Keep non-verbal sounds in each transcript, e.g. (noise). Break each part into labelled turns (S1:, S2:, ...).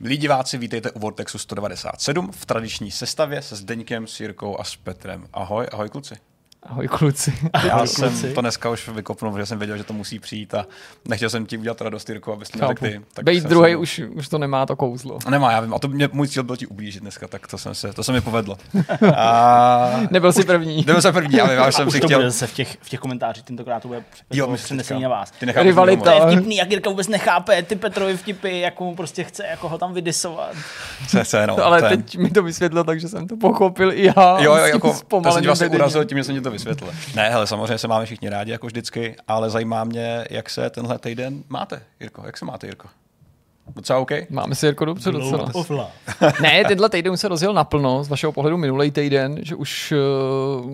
S1: Milí diváci, vítejte u Vortexu 197 v tradiční sestavě se Zdeňkem, s Jirkou a s Petrem. Ahoj, ahoj kluci.
S2: Ahoj kluci.
S1: Já
S2: Ahoj,
S1: jsem
S2: kluci.
S1: to dneska už vykopnul, protože jsem věděl, že to musí přijít a nechtěl jsem ti udělat radost, Jirko, abys to neřekl ty.
S2: Tak Bejt
S1: jsem
S2: druhý
S1: se-
S2: už, už to nemá to kouzlo.
S1: Nemá, já vím. A to mě, můj cíl byl ti ublížit dneska, tak to, jsem se, to se mi povedlo. (laughs) A...
S2: Nebyl jsi první.
S1: Nebyl jsem první, ale já už (laughs) jsem si
S3: to
S1: chtěl...
S3: zase v těch, v těch komentářích, tentokrát to bude
S1: Jo,
S3: přenesený
S1: teďka.
S3: na vás.
S1: Ty
S2: Rivalita.
S3: To
S2: Ale-
S3: je vtipný, jak Jirka vůbec nechápe ty Petrovi vtipy, jak mu prostě chce jako ho tam vydisovat.
S1: Se, se, no, (laughs)
S2: ale
S1: je-
S2: teď mi to vysvětlil, takže jsem to pochopil i já.
S1: Jo, jo, jako, to jsem tě vlastně urazil tím, že jsem ti to vysvětlil. Ne, hele, samozřejmě se máme všichni rádi, jako vždycky, ale zajímá mě, jak se tenhle týden máte, Jirko. Jak se máte, Jirko? Docela OK?
S2: Máme si Jirko dobře docela.
S3: Ofla. (laughs)
S2: ne, tenhle týden už se rozjel naplno, z vašeho pohledu minulý týden, že už uh,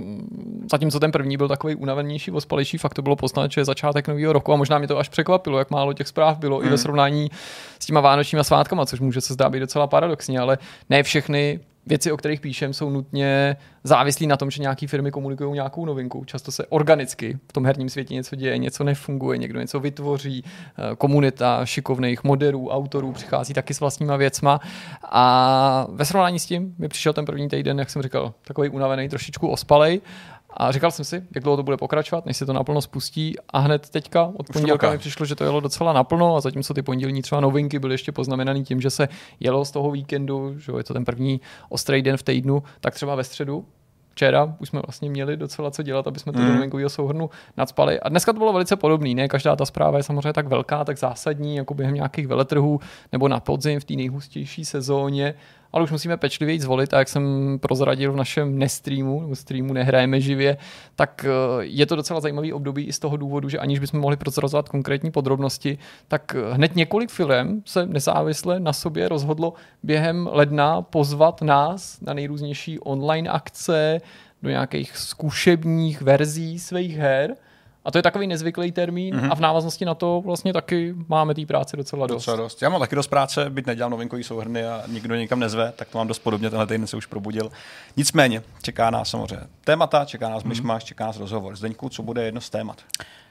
S2: zatímco ten první byl takový unavenější, ospalejší, fakt to bylo poznat, že je začátek nového roku a možná mě to až překvapilo, jak málo těch zpráv bylo mm. i ve srovnání s těma vánočníma svátkama, což může se zdát být docela paradoxní, ale ne všechny věci, o kterých píšem, jsou nutně závislí na tom, že nějaké firmy komunikují nějakou novinku. Často se organicky v tom herním světě něco děje, něco nefunguje, někdo něco vytvoří, eh, komunita šikovných moderů, autorů přichází taky s vlastníma věcma. A ve srovnání s tím mi přišel ten první týden, jak jsem říkal, takový unavený, trošičku ospalej. A říkal jsem si, jak dlouho to bude pokračovat, než se to naplno spustí. A hned teďka od pondělka mi přišlo, že to jelo docela naplno a zatímco ty pondělní třeba novinky byly ještě poznamenaný tím, že se jelo z toho víkendu, že je to ten první ostrý den v týdnu, tak třeba ve středu včera už jsme vlastně měli docela co dělat, aby jsme to
S1: Mm.
S2: do souhrnu nadspali. A dneska to bylo velice podobné. Ne každá ta zpráva je samozřejmě tak velká, tak zásadní, jako během nějakých veletrhů nebo na podzim v té nejhustější sezóně. Ale už musíme pečlivěji zvolit a jak jsem prozradil v našem nestreamu, nebo streamu nehrajeme živě, tak eh, je to docela zajímavý období i z toho důvodu, že aniž bychom mohli prozrazovat konkrétní podrobnosti, tak eh, hned několik firm se nezávisle na sobě rozhodlo během ledna pozvat nás na nejrůznější online akce, do nějakých zkušebních verzí svých her. A to je takový nezvyklý termín mm-hmm. a v návaznosti na to vlastně taky máme té práce docela dost.
S1: Docela dost. Já mám taky dost práce, byť nedělám novinkový souhrny a nikdo nikam nezve, tak to mám dost podobně, tenhle týden se už probudil. Nicméně, čeká nás samozřejmě témata, čeká nás myšmaš, čeká nás rozhovor. Zdeňku, co bude jedno z témat?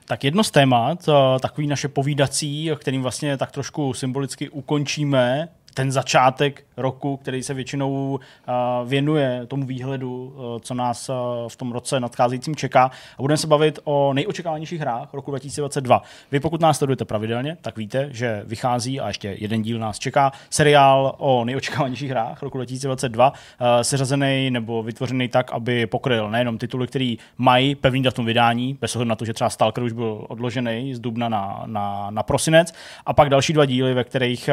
S3: Tak jedno z témat, eh, takový naše povídací, kterým vlastně tak trošku symbolicky ukončíme ten začátek roku, který se většinou eh, věnuje tomu výhledu, eh, co nás eh, v tom roce nadcházejícím čeká. A budeme se bavit o nejočekávanějších hrách roku 2022. Vy pokud nás sledujete pravidelně, tak víte, že vychází a ještě jeden díl nás čeká seriál o nejočekávanějších hrách roku 2022, eh, seřazený nebo vytvořený tak, aby pokryl nejenom tituly, který mají pevný datum vydání, bez ohledu na to, že třeba Stalker už byl odložený z dubna na, na, na prosinec, a pak další dva díly, ve kterých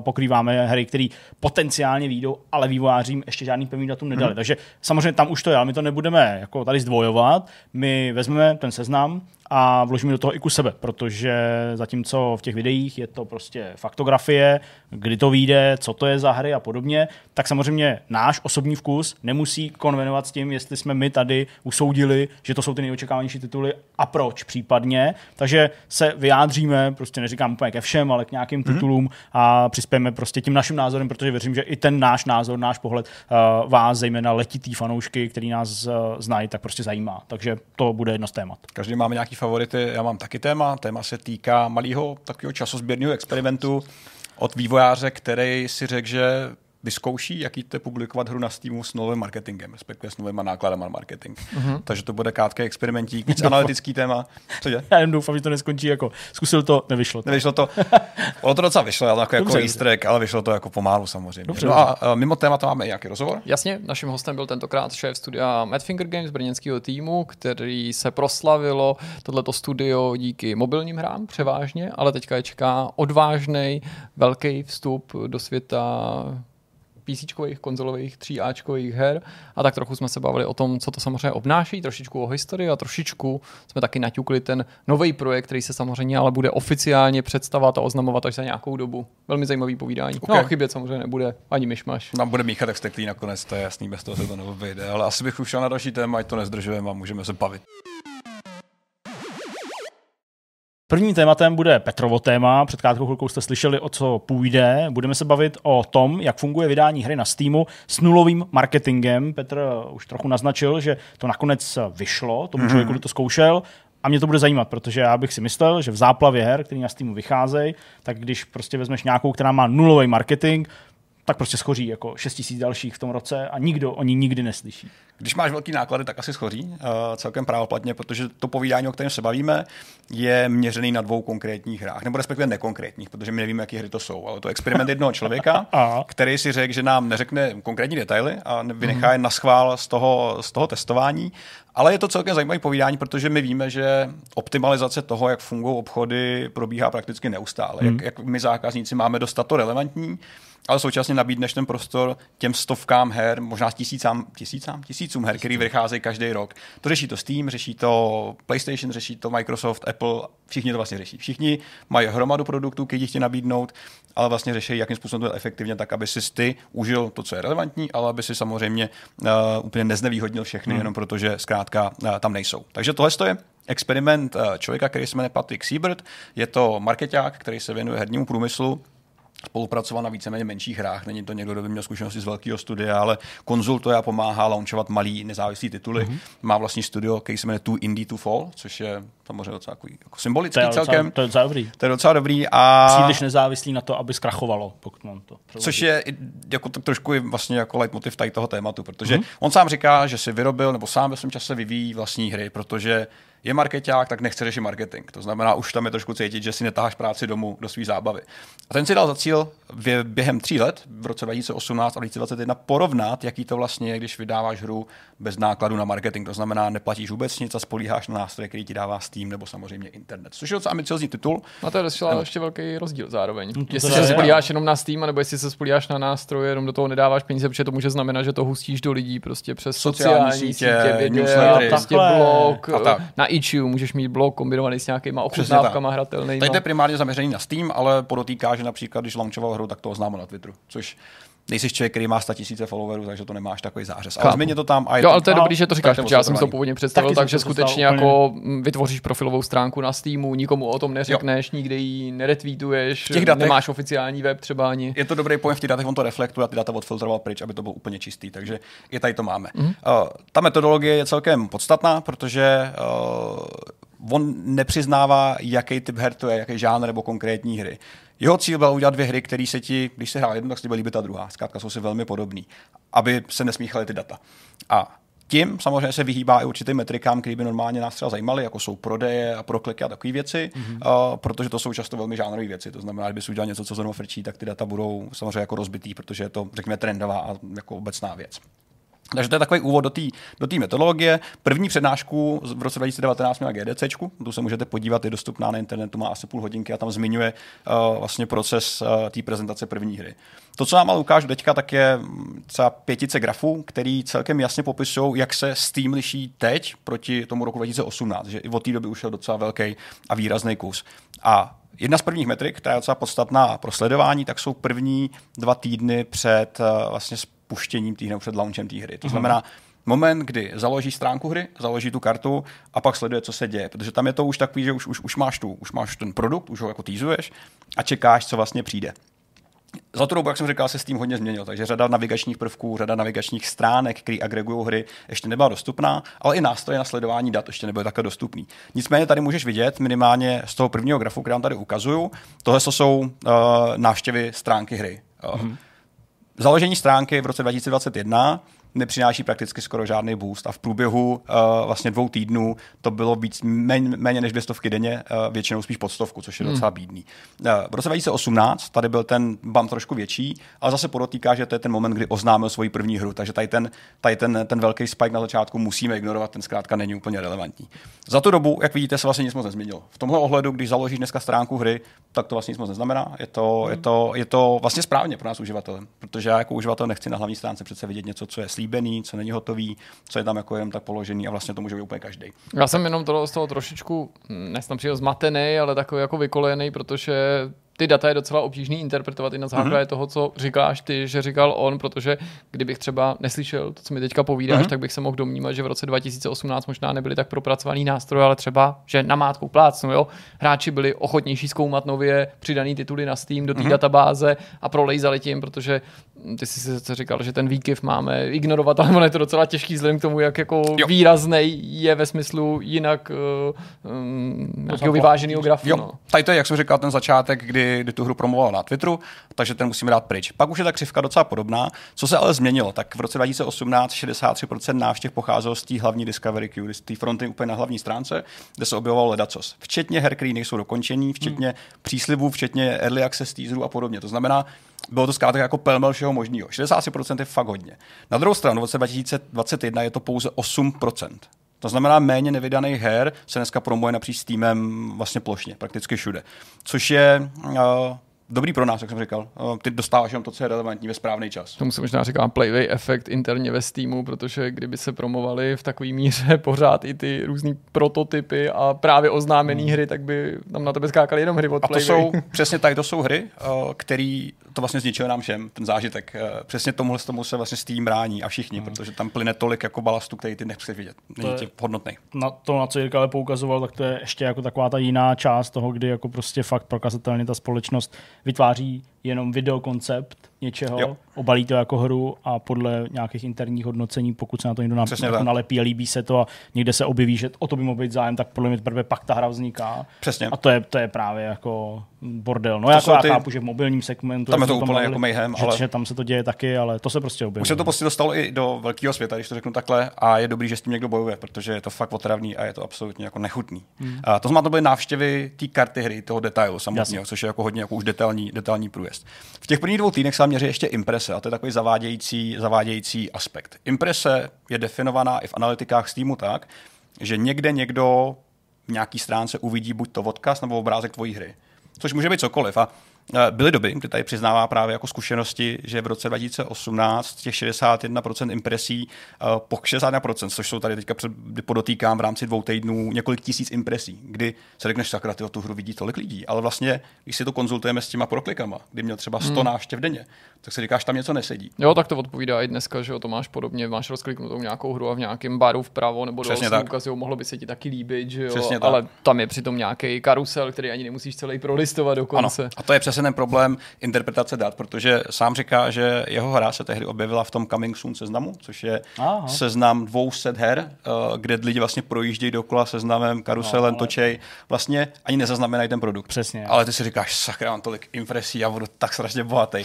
S3: pokrýváme hry, které potenciálně výjdou, ale vývojářím ještě žádný pevný datum nedali. Hmm. Takže samozřejmě tam už to je, ale my to nebudeme jako tady zdvojovat. My vezmeme ten seznam a vložíme do toho i ku sebe, protože zatímco v těch videích je to prostě faktografie, kdy to vyjde, co to je za hry a podobně, tak samozřejmě náš osobní vkus nemusí konvenovat s tím, jestli jsme my tady usoudili, že to jsou ty nejočekávanější tituly a proč případně. Takže se vyjádříme, prostě neříkám úplně ke všem, ale k nějakým titulům a přispějeme prostě tím naším názorem, protože věřím, že i ten náš názor, náš pohled uh, vás, zejména letitý fanoušky, který nás uh, znají, tak prostě zajímá. Takže to bude jedno z témat.
S1: Každý máme nějaký favority, já mám taky téma. Téma se týká malého takového časozběrného experimentu od vývojáře, který si řekl, že vyzkouší, jaký to je publikovat hru na Steamu s novým marketingem, respektive s novým nákladem na marketing. Uh-huh. Takže to bude krátký experimentík, víc (laughs) analytický téma. Co je?
S3: Já jen doufám, že to neskončí jako zkusil to, nevyšlo to.
S1: Nevyšlo to. (laughs) Ono to docela vyšlo, ale jako, jako
S3: Dobře.
S1: easter egg, ale vyšlo to jako pomálu samozřejmě.
S3: Dobře,
S1: no a a mimo témata máme nějaký rozhovor?
S2: Jasně, naším hostem byl tentokrát šéf studia Madfinger Games brněnského týmu, který se proslavilo tohleto studio díky mobilním hrám převážně, ale teďka je čeká odvážný velký vstup do světa PCčkových, konzolových, 3Ačkových her a tak trochu jsme se bavili o tom, co to samozřejmě obnáší, trošičku o historii a trošičku jsme taky naťukli ten nový projekt, který se samozřejmě ale bude oficiálně představovat a oznamovat až za nějakou dobu. Velmi zajímavý povídání. Okay. No a chybět samozřejmě nebude ani myšmaš.
S1: Nám bude míchat jak steklý nakonec, to je jasný, bez toho se to nevyjde. Ale asi bych už šel na další téma, ať to nezdržujeme a můžeme se bavit.
S3: Prvním tématem bude Petrovo téma. Před krátkou chvilkou jste slyšeli, o co půjde. Budeme se bavit o tom, jak funguje vydání hry na Steamu s nulovým marketingem. Petr už trochu naznačil, že to nakonec vyšlo tomu člověku, kdo to zkoušel. A mě to bude zajímat, protože já bych si myslel, že v záplavě her, který na Steamu vycházejí, tak když prostě vezmeš nějakou, která má nulový marketing, tak prostě schoří jako 6 tisíc dalších v tom roce a nikdo o ní nikdy neslyší.
S1: Když máš velký náklady, tak asi schoří uh, celkem právoplatně, protože to povídání, o kterém se bavíme, je měřený na dvou konkrétních hrách, nebo respektive nekonkrétních, protože my nevíme, jaké hry to jsou. Ale to je experiment jednoho člověka, (laughs) který si řekl, že nám neřekne konkrétní detaily a vynechá je na schvál z toho, z toho testování. Ale je to celkem zajímavé povídání, protože my víme, že optimalizace toho, jak fungují obchody, probíhá prakticky neustále. Hmm. Jak, jak my zákazníci máme dostat to relevantní, ale současně nabídneš ten prostor těm stovkám her, možná tisícám, tisícám, tisícům her, který vycházejí každý rok. To řeší to Steam, řeší to PlayStation, řeší to Microsoft, Apple, všichni to vlastně řeší. Všichni mají hromadu produktů, který chtějí nabídnout, ale vlastně řeší, jakým způsobem to je efektivně, tak aby si ty užil to, co je relevantní, ale aby si samozřejmě uh, úplně neznevýhodnil všechny, hmm. jenom protože zkrátka uh, tam nejsou. Takže tohle je experiment uh, člověka, který se jmenuje Patrick Siebert. Je to marketák, který se věnuje hernímu průmyslu spolupracoval na víceméně menších hrách. Není to někdo, kdo by měl zkušenosti z velkého studia, ale konzultuje a pomáhá launchovat malý nezávislý tituly. Mm-hmm. Má vlastní studio, který se jmenuje Too Indie to Fall, což je samozřejmě docela jako, jako symbolický
S3: to je
S1: celkem.
S3: Docela, to je docela dobrý.
S1: To je docela dobrý. A...
S3: Příliš nezávislý na to, aby zkrachovalo, pokud mám to.
S1: Přeložit. Což je jako to, trošku vlastně jako leitmotiv tady toho tématu, protože mm-hmm. on sám říká, že si vyrobil nebo sám ve svém čase vyvíjí vlastní hry, protože je marketák, tak nechce řešit marketing. To znamená, už tam je trošku cítit, že si netáháš práci domů do své zábavy. A ten si dal za cíl během tří let, v roce 2018 a 2021, porovnat, jaký to vlastně je, když vydáváš hru bez nákladu na marketing. To znamená, neplatíš vůbec nic a spolíháš na nástroje, který ti dává Steam nebo samozřejmě internet. Což je docela ambiciozní titul.
S2: A to je docela ještě velký rozdíl zároveň. No jestli se spolíháš jenom na Steam, nebo jestli se spolíháš na nástroje, jenom do toho nedáváš peníze, protože to může znamenat, že to hustíš do lidí prostě přes sociální, sociální sítě, sítě video, prostě blog, na itch.io můžeš mít blog kombinovaný s nějakýma ochutnávkama hratelnými.
S1: Tady je primárně zaměřený na Steam, ale podotýká, že například, když launchoval hru, tak to oznámil na Twitteru, což nejsi člověk, který má 100 tisíce followerů, takže to nemáš takový zářez. Ale změně to tam.
S2: A jo, ale to je dobrý, že to říkáš, protože já jsem to původně představil, takže skutečně jako úplně. vytvoříš profilovou stránku na Steamu, nikomu o tom neřekneš, jo. nikde ji neretweetuješ, těch datech, nemáš oficiální web třeba ani.
S1: Je to dobrý pojem v těch datech, on to reflektuje a ty data odfiltroval pryč, aby to bylo úplně čistý, takže i tady to máme. Mm-hmm. Uh, ta metodologie je celkem podstatná, protože uh, on nepřiznává, jaký typ her to je, jaký žánr nebo konkrétní hry. Jeho cíl byl udělat dvě hry, které se ti, když se hrál jedno, tak se ti bude líbit ta druhá. Zkrátka jsou si velmi podobný, aby se nesmíchaly ty data. A tím samozřejmě se vyhýbá i určitým metrikám, které by normálně nás třeba zajímaly, jako jsou prodeje a prokliky a takové věci, mm-hmm. uh, protože to jsou často velmi žánrové věci. To znamená, že bys udělal něco, co zrovna frčí, tak ty data budou samozřejmě jako rozbitý, protože je to, řekněme, trendová a jako obecná věc. Takže to je takový úvod do té do metodologie. První přednášku v roce 2019 měla GDC, tu se můžete podívat, je dostupná na internetu, má asi půl hodinky a tam zmiňuje uh, vlastně proces uh, té prezentace první hry. To, co nám ale ukážu teďka, tak je mm, třeba pětice grafů, který celkem jasně popisují, jak se Steam liší teď proti tomu roku 2018, že i od té doby už je docela velký a výrazný kus. A Jedna z prvních metrik, která je docela podstatná pro sledování, tak jsou první dva týdny před uh, vlastně spuštěním té před launchem té hry. To znamená, mm moment, kdy založí stránku hry, založí tu kartu a pak sleduje, co se děje. Protože tam je to už takový, že už, už, už, máš, tu, už máš ten produkt, už ho jako týzuješ a čekáš, co vlastně přijde. Za tu dobu, jak jsem říkal, se s tím hodně změnil, takže řada navigačních prvků, řada navigačních stránek, které agregují hry, ještě nebyla dostupná, ale i nástroje na sledování dat ještě nebyly takhle dostupný. Nicméně tady můžeš vidět minimálně z toho prvního grafu, který vám tady ukazuju, tohle jsou uh, návštěvy stránky hry. Uh, mm-hmm Založení stránky v roce 2021 nepřináší prakticky skoro žádný boost a v průběhu uh, vlastně dvou týdnů to bylo víc, méně, méně než dvě stovky denně, uh, většinou spíš pod stovku, což je hmm. docela bídný. Uh, v roce 2018 tady byl ten bump trošku větší, ale zase podotýká, že to je ten moment, kdy oznámil svoji první hru, takže tady ten, tady ten, ten velký spike na začátku musíme ignorovat, ten zkrátka není úplně relevantní. Za tu dobu, jak vidíte, se vlastně nic moc nezměnilo. V tomhle ohledu, když založíš dneska stránku hry, tak to vlastně nic moc neznamená. Je to, hmm. je to, je to vlastně správně pro nás uživatele, protože já jako uživatel nechci na hlavní stránce přece vidět něco, co je slíbený, co není hotový, co je tam jako jenom tak položený a vlastně to může být úplně každý.
S2: Já jsem jenom toho, z toho trošičku, nesnad přijel zmatený, ale takový jako vykolejený, protože ty data je docela obtížný interpretovat i na základě mm-hmm. toho, co říkáš ty, že říkal on, protože kdybych třeba neslyšel to, co mi teďka povídáš, mm-hmm. tak bych se mohl domnívat, že v roce 2018 možná nebyly tak propracovaný nástroj, ale třeba, že na mátku plácnu, jo, hráči byli ochotnější zkoumat nově přidaný tituly na Steam do té mm-hmm. databáze a prolejzali tím, protože ty jsi si říkal, že ten výkyv máme ignorovat, ale je to docela těžký vzhledem k tomu, jak jako výrazný je ve smyslu jinak uh, um, vyváženého grafu. Jo. No.
S1: Tady to je, jak jsem říkal, ten začátek, kdy, kdy tu hru promoval na Twitteru, takže ten musíme dát pryč. Pak už je ta křivka docela podobná. Co se ale změnilo? Tak v roce 2018 63% návštěv pocházelo z té hlavní Discovery Queue, z té fronty úplně na hlavní stránce, kde se objevovalo ledacos. Včetně her, které nejsou dokončení, včetně hmm. příslibů, včetně early access teaserů a podobně. To znamená, bylo to zkrátka jako pelmel všeho možného. 63% je fakt hodně. Na druhou stranu, v roce 2021 je to pouze 8%. To znamená, méně nevydaných her se dneska promuje napříč Steamem vlastně plošně, prakticky všude. Což je uh, dobrý pro nás, jak jsem říkal. Ty dostáváš jenom to, co je relevantní ve správný čas.
S2: Tomu se možná říká playway efekt interně ve Steamu, protože kdyby se promovali v takové míře (laughs) pořád i ty různé prototypy a právě oznámené hmm. hry, tak by tam na tebe skákaly jenom hry od
S1: A to jsou, (laughs) přesně tady to jsou hry, které to vlastně zničilo nám všem, ten zážitek. Přesně tomuhle tomu se vlastně Steam brání a všichni, hmm. protože tam plyne tolik jako balastu, který ty nechceš vidět. Není ti hodnotný.
S3: Na to, na co Jirka ale poukazoval, tak to je ještě jako taková ta jiná část toho, kdy jako prostě fakt prokazatelně ta společnost vytváří jenom videokoncept něčeho, jo. Obalí to jako hru a podle nějakých interních hodnocení, pokud se na to někdo jako nalepí a líbí se to a někde se objeví, že o to by mohl být zájem, tak podle mě teprve pak ta hra vzniká.
S1: Přesně.
S3: A to je, to je právě jako bordel. No to jako já ty... chápu, že v mobilním segmentu
S1: tam je to úplně jako mayhem,
S3: že, ale... že, tam se to děje taky, ale to se prostě objeví.
S1: Už se to prostě dostalo i do velkého světa, když to řeknu takhle, a je dobrý, že s tím někdo bojuje, protože je to fakt otravný a je to absolutně jako nechutný. Hmm. A to znamená, to byly návštěvy té karty hry, toho detailu samotného, což je jako hodně jako už detailní, detailní průjezd. V těch prvních dvou týdnech se měří ještě imprese a to je takový zavádějící, zavádějící aspekt. Imprese je definovaná i v analytikách Steamu tak, že někde někdo v nějaký stránce uvidí buď to odkaz nebo obrázek tvojí hry. Což může být cokoliv. A Eh, byly doby, kdy tady přiznává právě jako zkušenosti, že v roce 2018 těch 61% impresí eh, po 61%, což jsou tady teďka podotýkám v rámci dvou týdnů několik tisíc impresí, kdy se řekneš, sakra, ty tu hru vidí tolik lidí, ale vlastně, když si to konzultujeme s těma proklikama, kdy měl třeba 100 hmm. návštěv denně, tak si říkáš, tam něco nesedí.
S2: Jo, tak to odpovídá i dneska, že jo, to máš podobně, máš rozkliknutou nějakou hru a v nějakém baru vpravo nebo do ukazují, mohlo by se ti taky líbit, že jo, Přesně ale tak. tam je přitom nějaký karusel, který ani nemusíš celý prolistovat dokonce.
S1: Ano. A to je přesně ten problém interpretace dat, protože sám říká, že jeho hra se tehdy objevila v tom Coming Soon seznamu, což je Aha. seznam dvou set her, eh, kde lidi vlastně projíždějí dokola seznamem, karuselem, no, ale... točej, vlastně ani nezaznamenají ten produkt.
S3: Přesně.
S1: Ale ty si říkáš, sakra, mám tolik impresí, a budu tak strašně bohatý.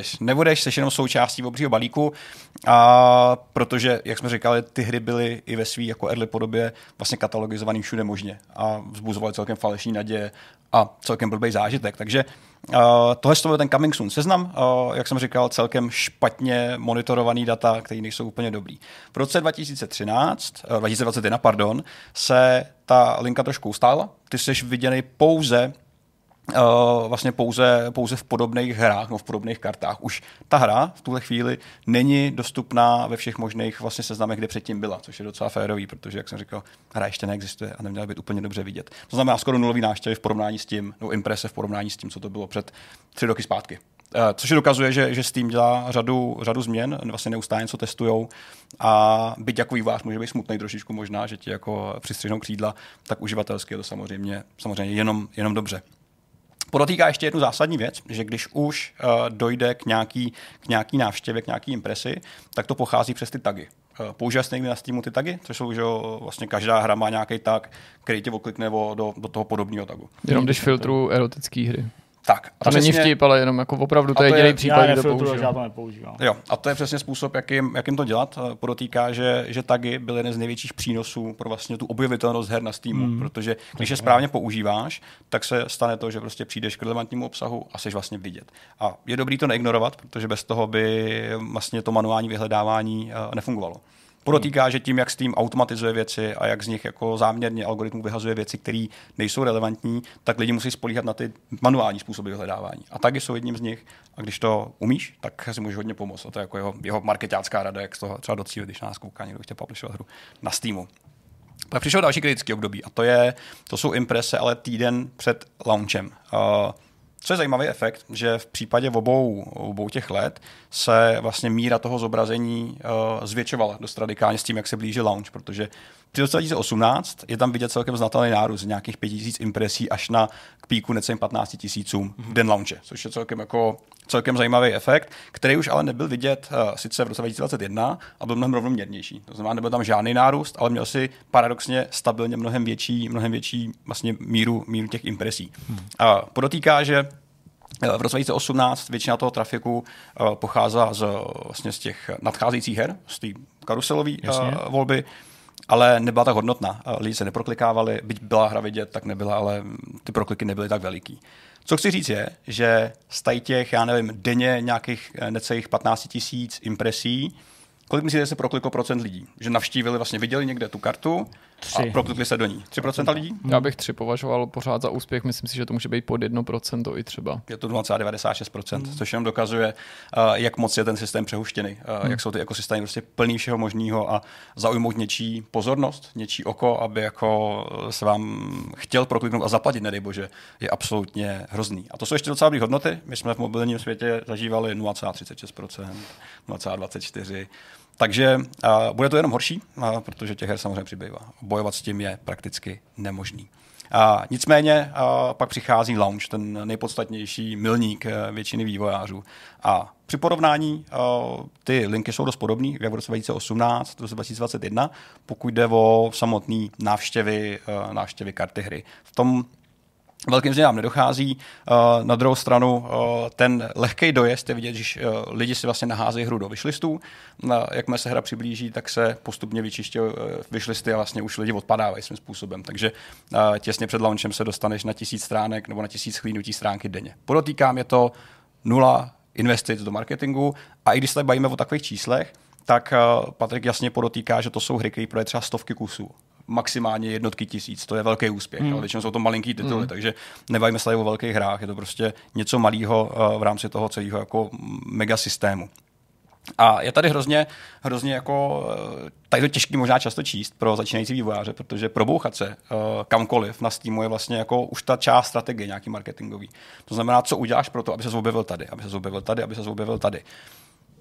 S1: Nebudeš. Nebudeš, jsi jenom součástí obřího balíku, a protože, jak jsme říkali, ty hry byly i ve své jako early podobě vlastně katalogizovaný všude možně a vzbuzovaly celkem falešní naděje a celkem blbý zážitek. Takže uh, tohle je ten coming soon seznam, uh, jak jsem říkal, celkem špatně monitorovaný data, které nejsou úplně dobrý. V roce 2013, uh, 2021, pardon, se ta linka trošku ustála. Ty jsi viděný pouze Uh, vlastně pouze, pouze v podobných hrách, no v podobných kartách. Už ta hra v tuhle chvíli není dostupná ve všech možných vlastně seznamech, kde předtím byla, což je docela férový, protože, jak jsem říkal, hra ještě neexistuje a neměla být úplně dobře vidět. To znamená skoro nulový návštěvy v porovnání s tím, no imprese v porovnání s tím, co to bylo před tři roky zpátky. Uh, což je dokazuje, že, že Steam dělá řadu, řadu změn, vlastně neustále něco testujou a byť jako vývář může být smutný trošičku možná, že ti jako přistřihnou křídla, tak uživatelsky je to samozřejmě, samozřejmě jenom, jenom dobře. Podotýká ještě jednu zásadní věc, že když už uh, dojde k nějaký, k nějaký návštěvě, k nějaký impresi, tak to pochází přes ty tagy. Uh, používáš někdy na Steamu ty tagy, což jsou, že vlastně každá hra má nějaký tag, který tě oklikne do, do toho podobného tagu.
S2: Jenom když filtru erotické hry.
S1: Tak.
S2: A Tam není vtip, ale jenom jako opravdu to je jediný případ,
S3: kdy to používám. Já to nepoužívám.
S1: Jo, a to je přesně způsob, jakým, jakým to dělat. Podotýká, že, že tagy byly jeden z největších přínosů pro vlastně tu objevitelnost her na Steamu, mm. protože když je správně používáš, tak se stane to, že prostě přijdeš k relevantnímu obsahu a jsi vlastně vidět. A je dobrý to neignorovat, protože bez toho by vlastně to manuální vyhledávání eh, nefungovalo. Podotýká, že tím, jak Steam automatizuje věci a jak z nich jako záměrně algoritmu vyhazuje věci, které nejsou relevantní, tak lidi musí spolíhat na ty manuální způsoby vyhledávání. A taky jsou jedním z nich. A když to umíš, tak si můžeš hodně pomoct. A to je jako jeho, jeho marketácká rada, jak z toho třeba docílit, když nás kouká někdo chce publishovat hru na Steamu. Pak přišel další kritický období a to, je, to jsou imprese, ale týden před launchem. Uh, Co je zajímavý efekt, že v případě obou, obou těch let se vlastně míra toho zobrazení uh, zvětšovala dost radikálně s tím, jak se blíží launch, protože roce 2018 je tam vidět celkem znatelný nárůst z nějakých 5000 impresí až na k píku necelým 15 tisícům v den launche, což je celkem jako celkem zajímavý efekt, který už ale nebyl vidět uh, sice v roce 2021 a byl mnohem rovnoměrnější. To znamená, nebyl tam žádný nárůst, ale měl si paradoxně stabilně mnohem větší, mnohem větší vlastně míru, míru těch impresí. Hmm. Uh, podotýká, že v roce 2018 většina toho trafiku uh, pocházela z, vlastně z těch nadcházejících her, z té karuselové uh, volby, ale nebyla tak hodnotná. Lidi se neproklikávali, byť byla hra vidět, tak nebyla, ale ty prokliky nebyly tak veliký. Co chci říct je, že z těch, já nevím, denně nějakých necelých 15 tisíc impresí, kolik myslíte, se prokliklo procent lidí? Že navštívili, vlastně viděli někde tu kartu, Tři. A proklikli se do ní. 3% lidí?
S2: Já bych tři považoval pořád za úspěch. Myslím si, že to může být pod 1% i třeba.
S1: Je to 0,96%, hmm. což jenom dokazuje, uh, jak moc je ten systém přehuštěný. Uh, hmm. Jak jsou ty ekosystémy prostě plný všeho možného a zaujmout něčí pozornost, něčí oko, aby jako se vám chtěl prokliknout a zaplatit, nedej bože, je absolutně hrozný. A to jsou ještě docela dobré hodnoty. My jsme v mobilním světě zažívali 0,36%, 0,24%. Takže uh, bude to jenom horší, uh, protože těch her samozřejmě přibývá. Bojovat s tím je prakticky nemožný. Uh, nicméně uh, pak přichází launch, ten nejpodstatnější milník uh, většiny vývojářů. A při porovnání uh, ty linky jsou dost podobné, jak v roce 2018, v roce 2021, pokud jde o samotné návštěvy, uh, návštěvy karty hry. V tom velkým změnám nedochází. Uh, na druhou stranu uh, ten lehký dojezd je vidět, že uh, lidi si vlastně naházejí hru do vyšlistů. Jakmile se hra přiblíží, tak se postupně vyčišťují vyšlisty a vlastně už lidi odpadávají svým způsobem. Takže těsně před launchem se dostaneš na tisíc stránek nebo na tisíc chlínutí stránky denně. Podotýkám, je to nula investic do marketingu a i když se bavíme o takových číslech, tak Patrik jasně podotýká, že to jsou hry, které prodají třeba stovky kusů maximálně jednotky tisíc. To je velký úspěch, hmm. ale většinou jsou to malinký tituly, hmm. takže nebavíme se tady o velkých hrách, je to prostě něco malého uh, v rámci toho celého jako mega systému. A je tady hrozně, hrozně jako, eh, tady to těžký možná často číst pro začínající vývojáře, protože probouchat se uh, kamkoliv na Steamu je vlastně jako už ta část strategie nějaký marketingový. To znamená, co uděláš pro to, aby se objevil tady, aby se objevil tady, aby se objevil tady.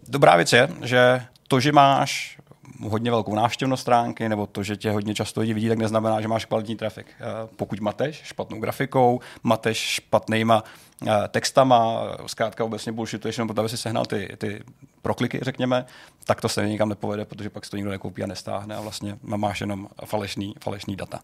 S1: Dobrá věc je, že to, že máš hodně velkou návštěvnost stránky, nebo to, že tě hodně často lidi vidí, tak neznamená, že máš kvalitní trafik. Eh, pokud mateš špatnou grafikou, mateš špatnýma eh, textama, zkrátka obecně bullshituješ jenom proto, aby si sehnal ty, ty prokliky, řekněme, tak to se nikam nepovede, protože pak si to nikdo nekoupí a nestáhne a vlastně máš jenom falešný, falešný data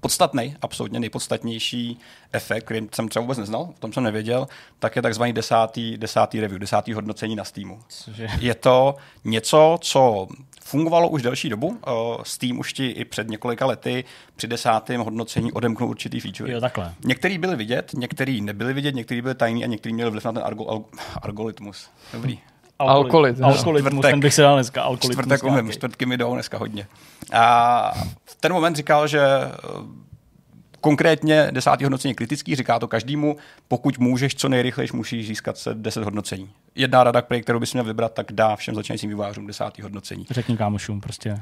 S1: podstatný, absolutně nejpodstatnější efekt, který jsem třeba vůbec neznal, o tom jsem nevěděl, tak je takzvaný desátý, desátý review, desátý hodnocení na Steamu. Cože? Je to něco, co fungovalo už delší dobu. Steam už ti i před několika lety při desátém hodnocení odemknul určitý feature.
S3: Jo, takhle.
S1: Některý byly vidět, některý nebyly vidět, některý byly tajný a některý měli vliv na ten argo, algoritmus. Dobrý.
S2: Alkoholit.
S3: Alkoholismus, ten bych se dal dneska.
S1: Alkoholismus čtvrtek umím, čtvrtky mi jdou dneska hodně. A v ten moment říkal, že eh, konkrétně desátý hodnocení kritický, říká to každému, pokud můžeš co nejrychleji, musíš získat se 10 hodnocení. Jedna rada, kterou bys měl vybrat, tak dá všem začínajícím vývářům desátý hodnocení.
S3: Řekni kámošům prostě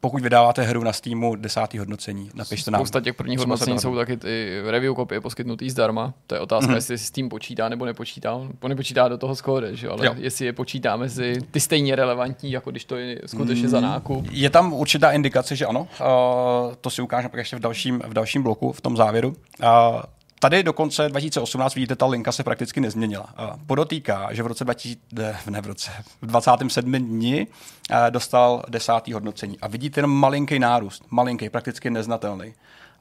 S1: pokud vydáváte hru na Steamu, desátý hodnocení, napište nám.
S2: Spousta těch prvních hodnocení jsou taky ty review kopie poskytnutý zdarma. To je otázka, mm-hmm. jestli si Steam počítá nebo nepočítá. On nepočítá do toho skóre, že? ale jo. jestli je počítá mezi ty stejně relevantní, jako když to je skutečně mm, za nákup.
S1: Je tam určitá indikace, že ano. Uh, to si ukážeme ještě v dalším, v dalším bloku, v tom závěru. Uh, Tady do konce 2018, vidíte, ta linka se prakticky nezměnila. Podotýká, že v roce 2000, ne v roce, v 27 dní dostal desátý hodnocení. A vidíte jenom malinký nárůst, malinký, prakticky neznatelný.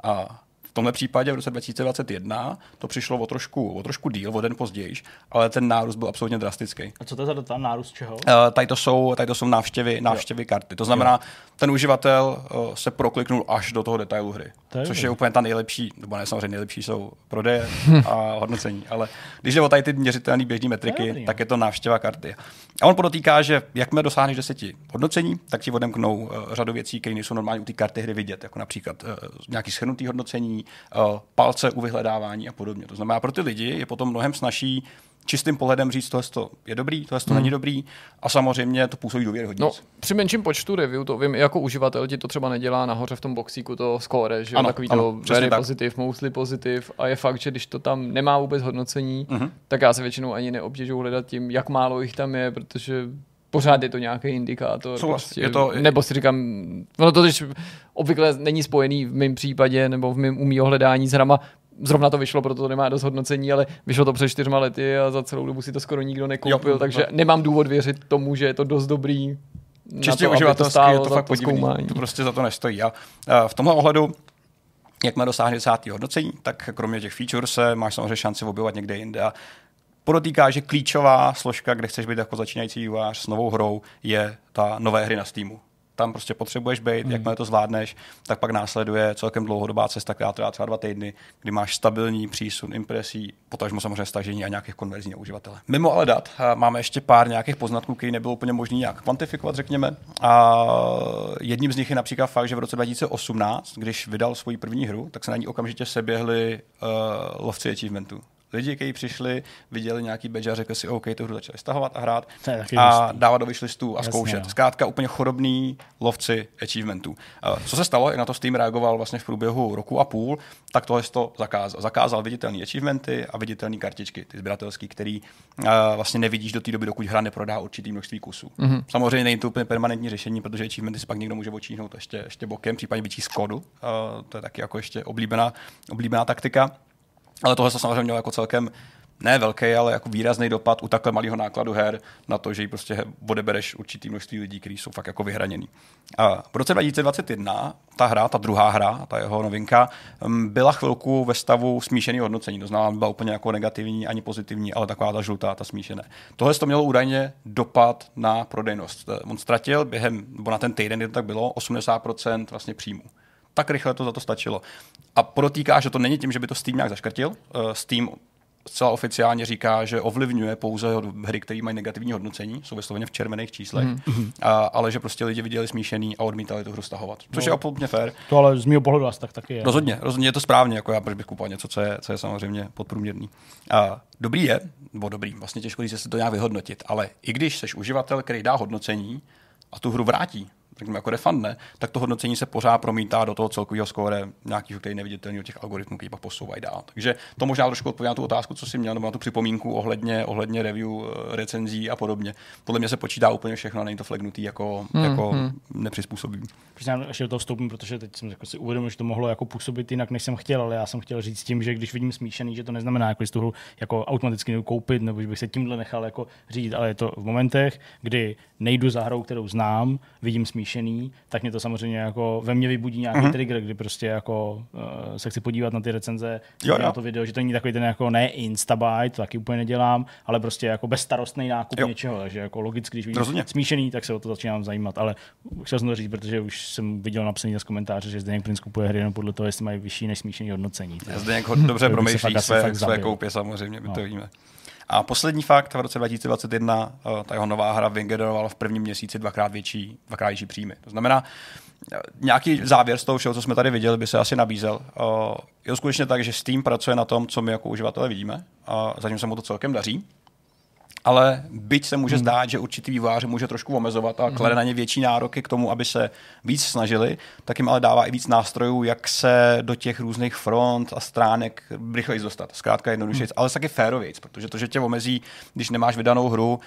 S1: A tomhle případě v roce 2021 to přišlo o trošku, o trošku díl, o den později, ale ten nárůst byl absolutně drastický.
S3: A co to je za data? Nárůst čeho? Uh,
S1: tady, to jsou, tady to jsou návštěvy, návštěvy jo. karty. To znamená, jo. ten uživatel uh, se prokliknul až do toho detailu hry. To je což je úplně ta nejlepší, nebo ne samozřejmě nejlepší jsou prodeje (laughs) a hodnocení, ale když jde o tady ty měřitelné běžné metriky, je tak je to návštěva karty. A on podotýká, že jakmile dosáhneš deseti hodnocení, tak ti odemknou uh, řadu věcí, které nejsou normálně u té karty hry vidět, jako například uh, nějaký schrnutý hodnocení, palce u vyhledávání a podobně. To znamená, pro ty lidi je potom mnohem snažší čistým pohledem říct, tohle to je dobrý, tohle to hmm. není dobrý a samozřejmě to působí důvěryhodně.
S2: No, při menším počtu review, to vím, jako uživatel ti to třeba nedělá nahoře v tom boxíku to score, že ano, takový ano, to very tak. positive, mostly positive a je fakt, že když to tam nemá vůbec hodnocení, uh-huh. tak já se většinou ani neobtěžuju hledat tím, jak málo jich tam je, protože pořád je to nějaký indikátor. prostě, je to, nebo si říkám, no to když obvykle není spojený v mém případě nebo v mém umí hledání s hrama, zrovna to vyšlo, proto to nemá dost hodnocení, ale vyšlo to před čtyřma lety a za celou dobu si to skoro nikdo nekoupil, jo, takže no. nemám důvod věřit tomu, že je to dost dobrý.
S1: Čistě uživatelsky je to fakt podivný, to prostě za to nestojí. A v tomhle ohledu jak má dosáhne desátý hodnocení, tak kromě těch feature se máš samozřejmě šanci objevovat někde jinde. A podotýká, že klíčová složka, kde chceš být jako začínající vývojář s novou hrou, je ta nové hry na Steamu tam prostě potřebuješ být, hmm. jakmile to zvládneš, tak pak následuje celkem dlouhodobá cesta, která trvá třeba dva týdny, kdy máš stabilní přísun impresí, potažmo samozřejmě stažení a nějakých konverzí na uživatele. Mimo ale dat máme ještě pár nějakých poznatků, které nebylo úplně možné nějak kvantifikovat, řekněme. A jedním z nich je například fakt, že v roce 2018, když vydal svoji první hru, tak se na ní okamžitě seběhli uh, lovci achievementů lidi, kteří přišli, viděli nějaký badge a řekli si, OK, tu hru začali stahovat a hrát a dávat do wishlistů a Jasně, zkoušet. Jo. Zkrátka úplně chorobný lovci achievementů. Co se stalo, jak na to Steam reagoval vlastně v průběhu roku a půl, tak tohle to zakázal. Zakázal viditelné achievementy a viditelné kartičky, ty sběratelské, který vlastně nevidíš do té doby, dokud hra neprodá určitý množství kusů. Mm-hmm. Samozřejmě není to úplně permanentní řešení, protože achievementy si pak někdo může očíhnout ještě, ještě bokem, případně vyčíst kódu. To je taky jako ještě oblíbená, oblíbená taktika. Ale tohle se samozřejmě mělo jako celkem ne velký, ale jako výrazný dopad u takhle malého nákladu her na to, že ji prostě odebereš určitý množství lidí, kteří jsou fakt jako vyhraněný. A v roce 2021 ta hra, ta druhá hra, ta jeho novinka, mm, byla chvilku ve stavu smíšený hodnocení. To znamená, byla úplně jako negativní ani pozitivní, ale taková ta žlutá, ta smíšené. Tohle to mělo údajně dopad na prodejnost. On ztratil během, nebo na ten týden, kdy to tak bylo, 80% vlastně příjmu tak rychle to za to stačilo. A podotýká, že to není tím, že by to Steam nějak zaškrtil. Uh, Steam zcela oficiálně říká, že ovlivňuje pouze hry, které mají negativní hodnocení, jsou vysloveně v červených číslech, mm. a, ale že prostě lidi viděli smíšený a odmítali tu hru stahovat. Což no, je absolutně fér.
S3: To ale z mého pohledu asi tak taky je.
S1: Rozhodně, rozhodně je to správně, jako já, proč bych kupoval něco, co je, co je samozřejmě podprůměrný. A dobrý je, nebo dobrý, vlastně těžko říct, se to nějak vyhodnotit, ale i když jsi uživatel, který dá hodnocení a tu hru vrátí, řekněme, jako refund ne, tak to hodnocení se pořád promítá do toho celkového skóre nějakého, který neviditelného těch algoritmů, který pak posouvají dál. Takže to možná trošku odpovídá na tu otázku, co jsi měl, nebo na tu připomínku ohledně, ohledně review, eh, recenzí a podobně. Podle mě se počítá úplně všechno, není to flagnutý jako, hmm, jako hmm. nepřizpůsobivý.
S3: Já ještě do toho vstoupím, protože teď jsem jako si uvědomil, že to mohlo jako působit jinak, než jsem chtěl, ale já jsem chtěl říct tím, že když vidím smíšený, že to neznamená, jako, že tu hru jako automaticky koupit, nebo že bych se tímhle nechal jako řídit, ale je to v momentech, kdy nejdu za hrou, kterou znám, vidím smíšený, tak mě to samozřejmě jako ve mně vybudí nějaký mm-hmm. trigger, kdy prostě jako uh, se chci podívat na ty recenze, jo, jo. na to video, že to není takový ten jako ne instabuy, to taky úplně nedělám, ale prostě jako bezstarostný nákup jo. něčeho, takže jako logicky, když vidím Rozumně. smíšený, tak se o to začínám zajímat, ale chtěl jsem to říct, protože už jsem viděl napsaný z komentáře, že Zdeněk Prince kupuje hry jenom podle toho, jestli mají vyšší než smíšený hodnocení.
S1: Zdeněk dobře (laughs) promýšlí své, své koupě samozřejmě, my no. to víme. A poslední fakt, v roce 2021 eh, ta jeho nová hra vygenerovala v prvním měsíci dvakrát větší, dvakrát větší příjmy. To znamená, eh, nějaký závěr z toho všeho, co jsme tady viděli, by se asi nabízel. Eh, je to skutečně tak, že Steam pracuje na tom, co my jako uživatelé vidíme a zatím se mu to celkem daří ale byť se může hmm. zdát, že určitý vývojář může trošku omezovat a hmm. klade na ně větší nároky k tomu, aby se víc snažili, tak jim ale dává i víc nástrojů, jak se do těch různých front a stránek rychleji dostat. Zkrátka jednoduše, hmm. ale taky férověc, protože to, že tě omezí, když nemáš vydanou hru,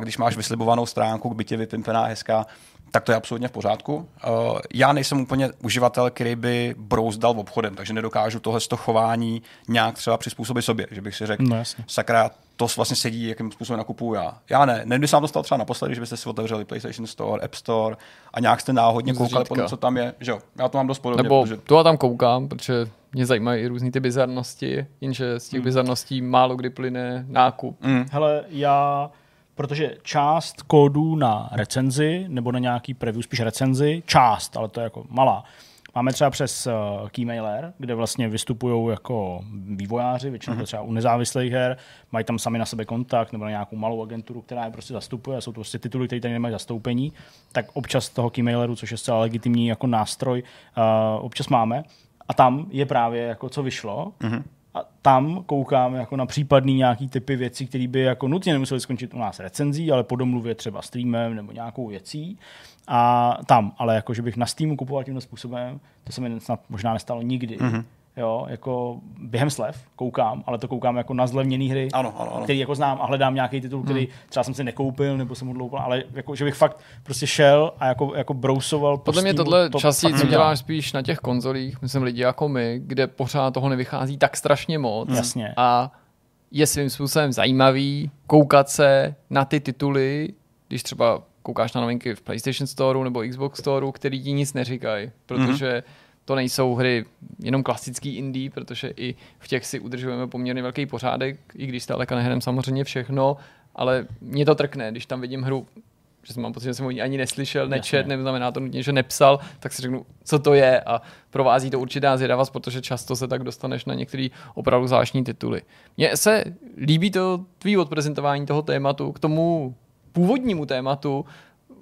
S1: když máš vyslibovanou stránku, byť je vypimpená hezká, tak to je absolutně v pořádku. Já nejsem úplně uživatel, který by brouzdal v obchodem, takže nedokážu tohle chování nějak třeba přizpůsobit sobě, že bych si řekl, no, sakra, to vlastně sedí, jakým způsobem nakupuju já. Já ne. Nevím, když jsem to stalo třeba naposledy, že byste si otevřeli PlayStation Store, App Store a nějak jste náhodně koukali po co tam je. Že jo, já to mám dost podobně.
S2: Nebo protože... to já tam koukám, protože mě zajímají i různé ty bizarnosti, jenže z těch mm. bizarností málo kdy plyne nákup.
S3: Mm. Hele, já protože část kódů na recenzi nebo na nějaký preview, spíš recenzi, část, ale to je jako malá, Máme třeba přes uh, Keymailer, kde vlastně vystupují jako vývojáři, většinou mm-hmm. třeba u nezávislých her, mají tam sami na sebe kontakt nebo na nějakou malou agenturu, která je prostě zastupuje a jsou to prostě tituly, které tady nemají zastoupení, tak občas toho Keymaileru, což je zcela legitimní jako nástroj, uh, občas máme A tam je právě jako co vyšlo. Mm-hmm. A tam koukám jako na případný nějaký typy věcí, které by jako nutně nemusely skončit u nás recenzí, ale po domluvě třeba streamem nebo nějakou věcí. A tam, ale jako, že bych na Steamu kupoval tímhle způsobem, to se mi snad možná nestalo nikdy. Mm-hmm jo, jako během slev koukám, ale to koukám jako na zlevněné hry,
S1: ano, ano, ano.
S3: který jako znám a hledám nějaký titul, který hmm. třeba jsem si nekoupil nebo jsem ho ale jako, že bych fakt prostě šel a jako, jako brousoval.
S2: Podle mě tohle to časí, co děláš spíš na těch konzolích, myslím lidi jako my, kde pořád toho nevychází tak strašně moc.
S3: Jasně.
S2: A je svým způsobem zajímavý koukat se na ty tituly, když třeba koukáš na novinky v PlayStation Store nebo Xbox Store, který ti nic neříkají, protože mm-hmm to nejsou hry jenom klasický indie, protože i v těch si udržujeme poměrně velký pořádek, i když stále nehrem samozřejmě všechno, ale mě to trkne, když tam vidím hru, že jsem mám pocit, že jsem o ní ani neslyšel, nečet, neznamená to nutně, že nepsal, tak si řeknu, co to je a provází to určitá zvědavost, protože často se tak dostaneš na některé opravdu zvláštní tituly. Mně se líbí to tvý odprezentování toho tématu k tomu původnímu tématu,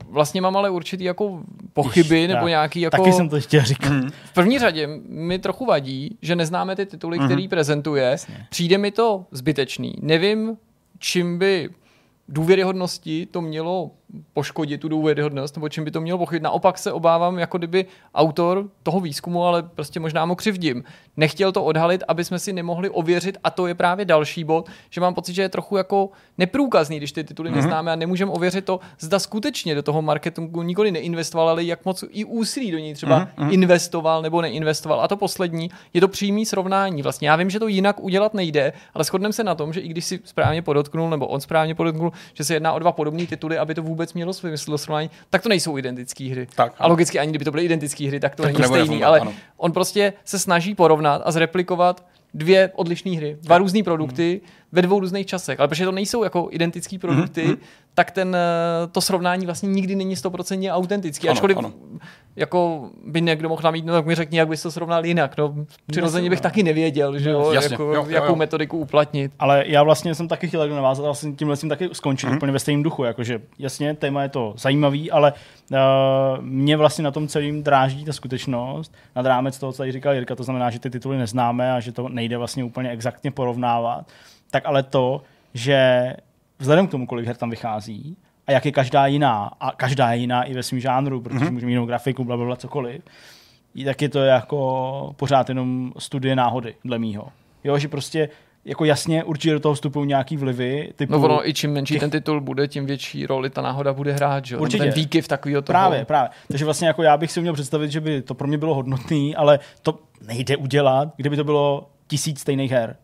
S2: vlastně mám ale určitý jako pochyby Iš, nebo nějaký jako...
S3: Taky jsem to chtěl říkat. Mm.
S2: V první řadě mi trochu vadí, že neznáme ty tituly, mm. který prezentuje. Jasně. Přijde mi to zbytečný. Nevím, čím by důvěryhodnosti to mělo poškodit tu důvěryhodnost, nebo čím by to mělo pochybit. Naopak se obávám, jako kdyby autor toho výzkumu, ale prostě možná mu křivdím, nechtěl to odhalit, aby jsme si nemohli ověřit, a to je právě další bod, že mám pocit, že je trochu jako neprůkazný, když ty tituly mm-hmm. neznáme a nemůžeme ověřit to, zda skutečně do toho marketingu nikoli neinvestoval, ale jak moc i úsilí do něj třeba mm-hmm. investoval nebo neinvestoval. A to poslední je to přímý srovnání. Vlastně já vím, že to jinak udělat nejde, ale shodneme se na tom, že i když si správně podotknul, nebo on správně podotknul, že se jedná o dva podobné tituly, aby to vůbec mělo smysl srovnání, tak to nejsou identické hry.
S1: Tak,
S2: a logicky ani kdyby to byly identické hry, tak to tak není stejný, fungovat, ale ano. on prostě se snaží porovnat a zreplikovat dvě odlišné hry, dva různé produkty hmm. Ve dvou různých časech. Ale protože to nejsou jako identické produkty, hmm. tak ten, eh, to srovnání vlastně nikdy není stoprocentně autentický. Ano, Ačkoliv ano. jako by někdo mohl namít, no tak mi řekni, jak bys to srovnal jinak. No, přirozeně bych taky nevěděl, že jo, Jasně, jako, jo, jo, jakou jo. metodiku uplatnit.
S3: Ale já vlastně jsem taky chtěl navázat a vlastně tímhle jsem taky skončit hmm. úplně ve stejném duchu. Jakože jasně, téma je to zajímavý, ale uh, mě vlastně na tom celým dráží ta skutečnost, nad rámec toho, co tady říkal Jirka, to znamená, že ty tituly neznáme a že to nej nejde vlastně úplně exaktně porovnávat, tak ale to, že vzhledem k tomu, kolik her tam vychází, a jak je každá jiná, a každá je jiná i ve svém žánru, protože mm-hmm. můžeme jinou grafiku, bla, bla, bla, cokoliv, tak je to jako pořád jenom studie náhody, dle mýho. Jo, že prostě jako jasně určitě do toho vstupují nějaký vlivy. Typu
S2: no ono, i čím menší těch... ten titul bude, tím větší roli ta náhoda bude hrát, že?
S3: Určitě.
S2: Ten výkyv takovýho toho.
S3: Právě, právě. Takže vlastně jako já bych si uměl představit, že by to pro mě bylo hodnotný, ale to nejde udělat, kdyby to bylo tisíc stejných her.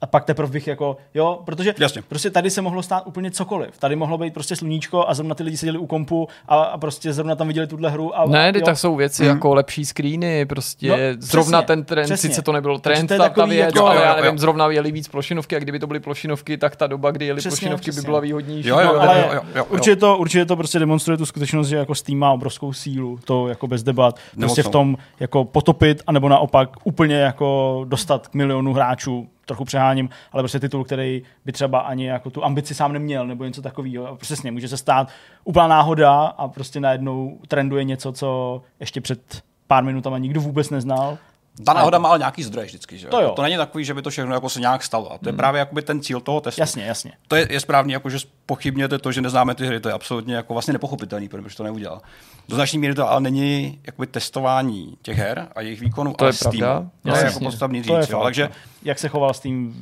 S3: A pak teprve bych jako, jo, protože
S1: Jasně.
S3: prostě tady se mohlo stát úplně cokoliv. Tady mohlo být prostě sluníčko a zrovna ty lidi seděli u kompu a, a prostě zrovna tam viděli tuhle hru. A,
S2: ne, a, tak jsou věci hmm. jako lepší screeny, prostě no, zrovna přesně, ten trend, přesně. sice to nebylo trend, to ta, ta věc, jako, ale jo, já nevím, jo. zrovna jeli víc plošinovky a kdyby to byly plošinovky, tak ta doba, kdy jeli přesně, plošinovky přesně. by byla výhodnější.
S1: Jo, jo, jo, ale jo, jo, jo.
S3: Určitě, to, určitě to prostě demonstruje tu skutečnost, že jako Steam má obrovskou sílu, to jako bez debat, prostě v tom jako potopit, anebo naopak úplně jako dostat k milionu hráčů trochu přeháním, ale prostě titul, který by třeba ani jako tu ambici sám neměl, nebo něco takového. Přesně, může se stát úplná náhoda a prostě najednou trenduje něco, co ještě před pár minutama nikdo vůbec neznal
S1: ta náhoda má ale nějaký zdroj vždycky, že?
S3: To, jo.
S1: to není takový, že by to všechno jako se nějak stalo. A to je hmm. právě jakoby ten cíl toho testu.
S3: Jasně, jasně.
S1: To je, je správně, jako, že pochybněte to, že neznáme ty hry, to je absolutně jako vlastně nepochopitelný, proč to neudělal. Do značné míry to ale není jakoby testování těch her a jejich výkonů,
S2: to
S1: ale
S2: je Steam. Pravda.
S1: To je jako podstatný říct. To je
S3: jo, takže, jak se choval s tím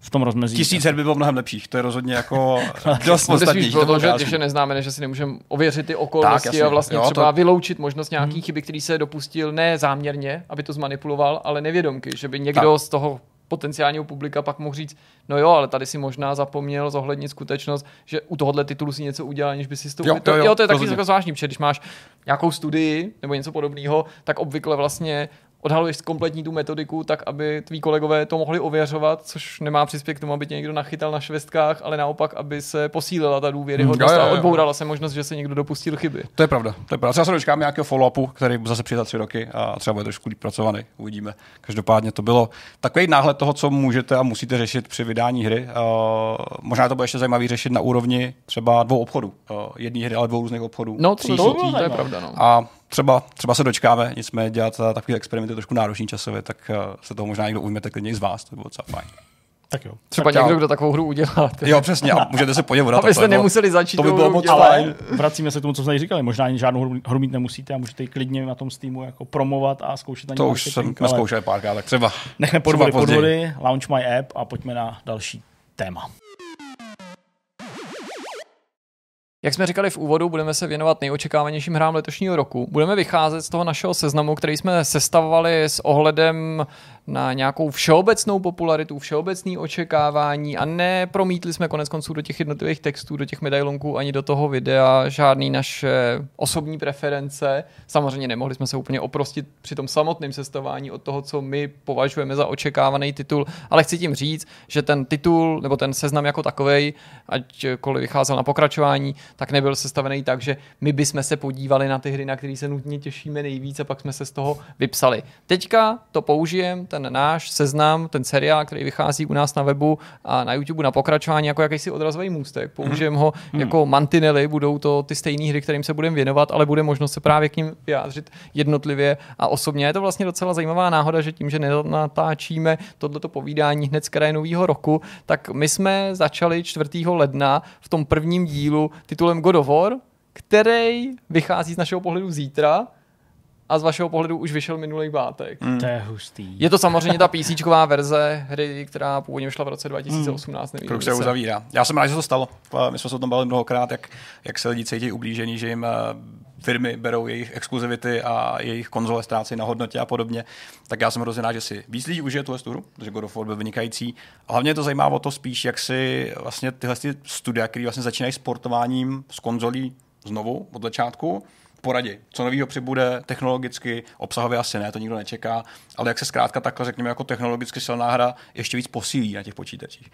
S3: v tom rozmezí.
S1: Tisíc her by bylo mnohem lepších, to je rozhodně jako (laughs) dost podstatný.
S2: Proto, že, že neznáme, že si nemůžeme ověřit ty okolnosti tak, a vlastně jo, třeba to... vyloučit možnost nějakých hmm. chyby, který se dopustil ne záměrně, aby to zmanipuloval, ale nevědomky, že by někdo tak. z toho potenciálního publika pak mohl říct, no jo, ale tady si možná zapomněl zohlednit skutečnost, že u tohohle titulu si něco udělal, než by si to... Jo, to, jo, jo, to je takový jako zvláštní, protože když máš nějakou studii nebo něco podobného, tak obvykle vlastně odhaluješ kompletní tu metodiku tak, aby tví kolegové to mohli ověřovat, což nemá přispět k tomu, aby tě někdo nachytal na švestkách, ale naopak, aby se posílila ta důvěryhodnost a odbourala se možnost, že se někdo dopustil chyby.
S1: To je pravda. To je pravda. Třeba se dočkáme nějakého follow-upu, který zase přijde za tři roky a třeba bude trošku líp pracovaný. Uvidíme. Každopádně to bylo takový náhled toho, co můžete a musíte řešit při vydání hry. Uh, možná to bude ještě zajímavý řešit na úrovni třeba dvou obchodů. Uh, jedné hry, ale dvou různých obchodů.
S2: No, to, to, to, to je pravda. No.
S1: A třeba, třeba se dočkáme, nicméně dělat takové experimenty trošku náročný časově, tak se toho možná někdo ujmete klidně i z vás, to bylo docela fajn.
S3: Tak jo.
S2: Třeba tak někdo, kdo takovou hru udělá.
S1: Jo, přesně, a můžete se podívat.
S2: Abyste nemuseli začít.
S1: To by bylo moc
S3: fajn. Vracíme se k tomu, co jsme říkali. Možná žádnou hru mít nemusíte a můžete ji klidně na tom Steamu jako promovat a zkoušet na
S1: To už jsme zkoušeli párkrát, tak třeba.
S3: Nechme podvody, podvody, launch my app a pojďme na další téma.
S2: Jak jsme říkali v úvodu, budeme se věnovat nejočekávanějším hrám letošního roku. Budeme vycházet z toho našeho seznamu, který jsme sestavovali s ohledem na nějakou všeobecnou popularitu, všeobecný očekávání a nepromítli jsme konec konců do těch jednotlivých textů, do těch medailonků ani do toho videa žádný naše osobní preference. Samozřejmě nemohli jsme se úplně oprostit při tom samotném sestavování od toho, co my považujeme za očekávaný titul, ale chci tím říct, že ten titul nebo ten seznam jako takový, ačkoliv vycházel na pokračování, tak nebyl sestavený tak, že my bychom se podívali na ty hry, na které se nutně těšíme nejvíc a pak jsme se z toho vypsali. Teďka to použijem ten náš seznam, ten seriál, který vychází u nás na webu a na YouTube na pokračování jako jakýsi odrazový můstek. Použijeme ho mm. jako mantinely, budou to ty stejné hry, kterým se budeme věnovat, ale bude možnost se právě k ním vyjádřit jednotlivě a osobně. Je to vlastně docela zajímavá náhoda, že tím, že nenatáčíme tohleto povídání hned z kraje nového roku, tak my jsme začali 4. ledna v tom prvním dílu titulem God of War, který vychází z našeho pohledu zítra, a z vašeho pohledu už vyšel minulý pátek.
S3: Mm. To je hustý.
S2: Je to samozřejmě ta PC verze hry, která původně vyšla v roce 2018.
S1: Mm. Kruk se uzavírá. Já jsem rád, že to stalo. My jsme se o tom bavili mnohokrát, jak, jak se lidi cítí ublížení, že jim eh, firmy berou jejich exkluzivity a jejich konzole ztrácí na hodnotě a podobně. Tak já jsem hrozně rád, že si víc lidí užije tuhle hru, protože God of War byl vynikající. A hlavně to zajímá o to spíš, jak si vlastně tyhle studia, které vlastně začínají sportováním z konzolí znovu od začátku, poradě. Co nového přibude technologicky, obsahově asi ne, to nikdo nečeká, ale jak se zkrátka takhle řekněme jako technologicky silná hra ještě víc posílí na těch počítačích.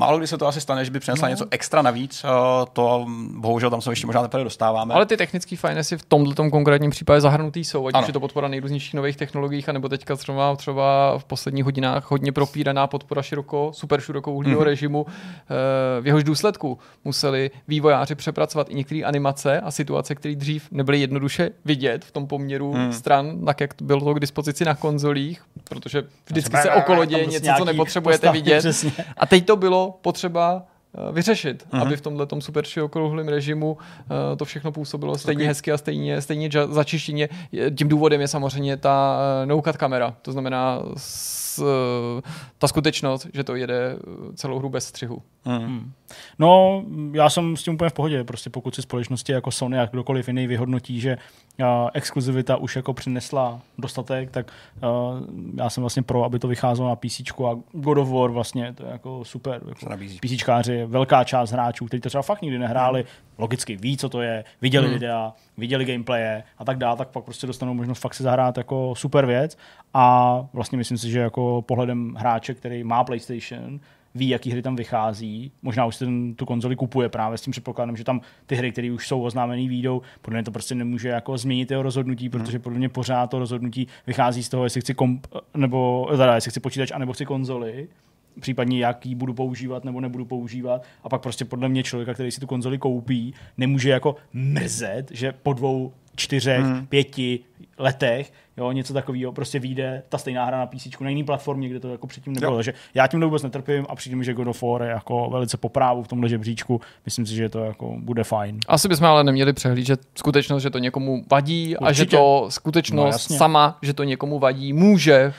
S1: Málo kdy se to asi stane, že by přinesla no. něco extra navíc, eh, to bohužel tam se ještě možná teprve dostáváme.
S2: Ale ty technické finesty v tomto konkrétním případě zahrnutý jsou, ať už je to podpora nejrůznějších nových technologiích, anebo teďka třeba, třeba v posledních hodinách hodně propíraná podpora široko, super širokouhlého mm-hmm. režimu. Eh, v jehož důsledku museli vývojáři přepracovat i některé animace a situace, které dřív nebyly jednoduše vidět v tom poměru mm. stran, tak jak bylo to k dispozici na konzolích, protože vždycky se okolo děje něco, co nepotřebujete vidět. Přesně. A teď to bylo potřeba eh, vyřešit, uh-huh. aby v tomhle super okrouhlém režimu uh, to všechno působilo stejně okay. hezky a stejně, stejně začištěně. Tím důvodem je samozřejmě ta uh, no-cut kamera, to znamená uh, ta skutečnost, že to jede celou hru bez střihu.
S3: Hmm. No, já jsem s tím úplně v pohodě, prostě pokud si společnosti jako Sony a kdokoliv jiný vyhodnotí, že uh, exkluzivita už jako přinesla dostatek, tak uh, já jsem vlastně pro, aby to vycházelo na PC a God of War vlastně, to je jako super. Jako PCčkáři, velká část hráčů, kteří to třeba fakt nikdy nehráli, logicky ví, co to je, viděli hmm. videa, viděli gameplaye a tak dále, tak pak prostě dostanou možnost fakt si zahrát jako super věc a vlastně myslím si, že jako pohledem hráče, který má PlayStation, ví, jaký hry tam vychází. Možná už ten, tu konzoli kupuje právě s tím předpokladem, že tam ty hry, které už jsou oznámené, výjdou. Podle mě to prostě nemůže jako změnit jeho rozhodnutí, hmm. protože podle mě pořád to rozhodnutí vychází z toho, jestli chci komp, nebo teda, jestli chci počítač, anebo chci konzoli případně jaký budu používat nebo nebudu používat. A pak prostě podle mě člověka, který si tu konzoli koupí, nemůže jako mrzet, že po dvou, čtyřech, hmm. pěti letech jo, něco takového, prostě vyjde ta stejná hra na PC na jiné platformě, kde to jako předtím nebylo. Jo. Takže já tím vůbec netrpím a přijde mi, že God of War je jako velice poprávu v tomhle žebříčku. Myslím si, že to jako bude fajn.
S2: Asi bychom ale neměli přehlížet skutečnost, že to někomu vadí Určitě. a že to skutečnost no, sama, že to někomu vadí, může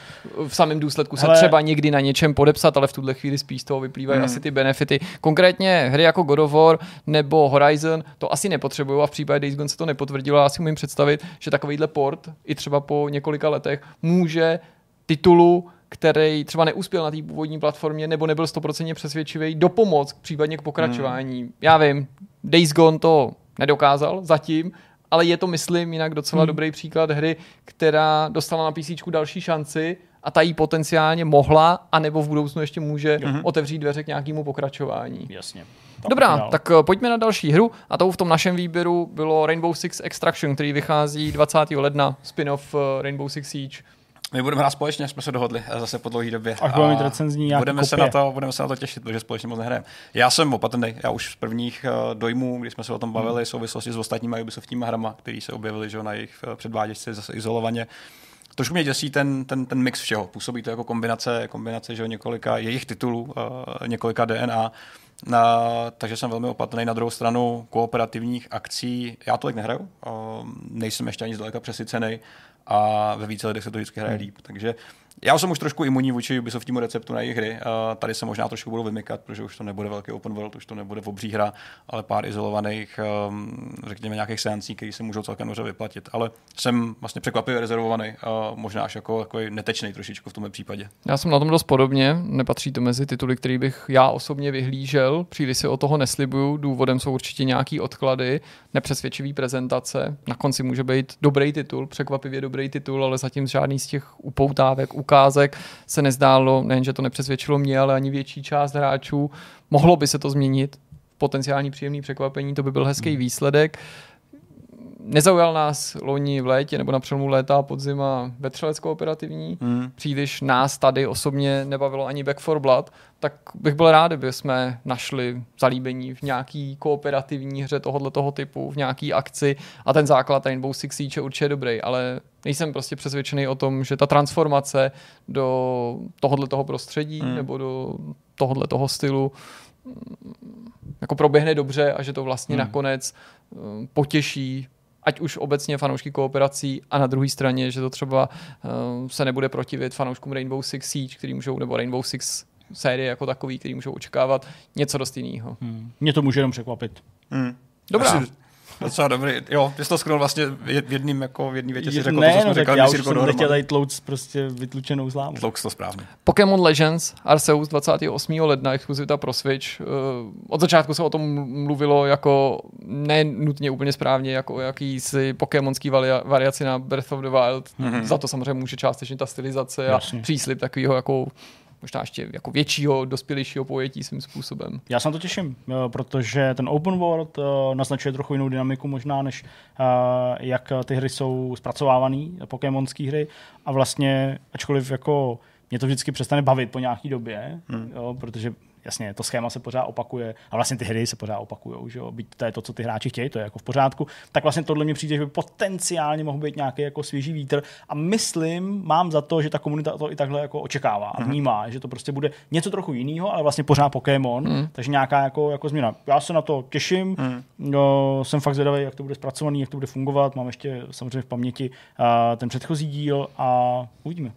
S2: v samém důsledku se Hele. třeba někdy na něčem podepsat, ale v tuhle chvíli spíš z toho vyplývají hmm. asi ty benefity. Konkrétně hry jako God of War nebo Horizon to asi nepotřebují a v případě Days Gone se to nepotvrdilo. Já si umím představit, že takovýhle port i třeba po několika letech může titulu, který třeba neuspěl na té původní platformě nebo nebyl 100% přesvědčivý, dopomoc případně k pokračování. Hmm. Já vím, Days Gone to nedokázal zatím, ale je to, myslím, jinak docela hmm. dobrý příklad hry, která dostala na PC další šanci a ta jí potenciálně mohla, anebo v budoucnu ještě může hmm. otevřít dveře k nějakému pokračování.
S3: Jasně.
S2: Dobrá, dál. tak uh, pojďme na další hru a to v tom našem výběru bylo Rainbow Six Extraction, který vychází 20. ledna, spin-off uh, Rainbow Six Siege.
S1: My budeme hrát společně, jsme se dohodli eh, zase po dlouhé době.
S3: Až budeme mít recenzní
S1: budeme se, na to, budeme se na to těšit, protože společně moc nehrajeme. Já jsem opatrný, já už z prvních dojmů, když jsme se o tom bavili, v souvislosti s ostatními Ubisoftíma hrama, který se objevili že, na jejich předváděčce zase izolovaně, Trošku mě děsí ten, ten, ten mix všeho. Působí to jako kombinace, kombinace že několika jejich titulů, uh, několika DNA. Na, takže jsem velmi opatrný. Na druhou stranu kooperativních akcí, já tolik nehraju, uh, nejsem ještě ani zdaleka přesycený a ve více lidech se to vždycky hraje líp. Takže já jsem už trošku imunní vůči Ubisoftímu receptu na jejich hry. Uh, tady se možná trošku budu vymykat, protože už to nebude velký open world, už to nebude obří hra, ale pár izolovaných, um, řekněme, nějakých seancí, které se můžou celkem dobře vyplatit. Ale jsem vlastně překvapivě rezervovaný, uh, možná až jako takový netečný trošičku v tomhle případě.
S2: Já jsem na tom dost podobně, nepatří to mezi tituly, který bych já osobně vyhlížel, příliš si o toho neslibuju, důvodem jsou určitě nějaký odklady, nepřesvědčivý prezentace, na konci může být dobrý titul, překvapivě dobrý titul, ale zatím žádný z těch upoutávek, ukázek se nezdálo, nejenže to nepřesvědčilo mě, ale ani větší část hráčů. Mohlo by se to změnit, potenciální příjemný překvapení, to by byl hezký výsledek. Nezaujal nás loni v létě nebo na přelomu léta a podzima vetřelec kooperativní. Hmm. Příliš nás tady osobně nebavilo ani Back for Blood, tak bych byl rád, kdyby jsme našli zalíbení v nějaký kooperativní hře tohoto toho typu, v nějaký akci a ten základ Rainbow Six Siege je určitě dobrý, ale nejsem prostě přesvědčený o tom, že ta transformace do tohoto toho prostředí hmm. nebo do tohoto toho stylu jako proběhne dobře a že to vlastně hmm. nakonec um, potěší ať už obecně fanoušky kooperací a na druhé straně, že to třeba uh, se nebude protivit fanouškům Rainbow Six Siege, který můžou, nebo Rainbow Six série jako takový, který můžou očekávat něco dost jiného.
S3: Hmm. Mě to může jenom překvapit.
S1: Hmm.
S2: Dobrá.
S1: Asi docela dobrý. Jo, ty jsi to skrnul vlastně v jedním, jako v jedný větě si řekl
S3: ne,
S1: to, co
S3: no,
S1: jsme říkali,
S3: já už jsem nechtěl tady tlouc prostě vytlučenou zlámu.
S1: Tlouc to správně.
S2: Pokémon Legends Arceus 28. ledna, exkluzivita pro Switch. Uh, od začátku se o tom mluvilo jako ne nutně úplně správně, jako o jakýsi pokémonský varia- variaci na Breath of the Wild. Mm-hmm. Za to samozřejmě může částečně ta stylizace a
S3: Jasně.
S2: příslip takového jako možná ještě jako většího, dospělejšího pojetí svým způsobem.
S3: Já se na to těším, jo, protože ten open world uh, naznačuje trochu jinou dynamiku možná, než uh, jak ty hry jsou zpracovávané, pokémonské hry. A vlastně, ačkoliv jako mě to vždycky přestane bavit po nějaký době, hmm. jo, protože jasně, to schéma se pořád opakuje a vlastně ty hry se pořád opakují, že jo, byť to je to, co ty hráči chtějí, to je jako v pořádku, tak vlastně tohle mi přijde, že by potenciálně mohl být nějaký jako svěží vítr a myslím, mám za to, že ta komunita to i takhle jako očekává a vnímá, že to prostě bude něco trochu jiného, ale vlastně pořád Pokémon,
S2: Hmm.
S3: takže nějaká jako, jako změna. Já se na to těším, no, jsem fakt zvědavý, jak to bude zpracovaný, jak to bude fungovat, mám ještě samozřejmě v paměti uh, ten předchozí díl a uvidíme.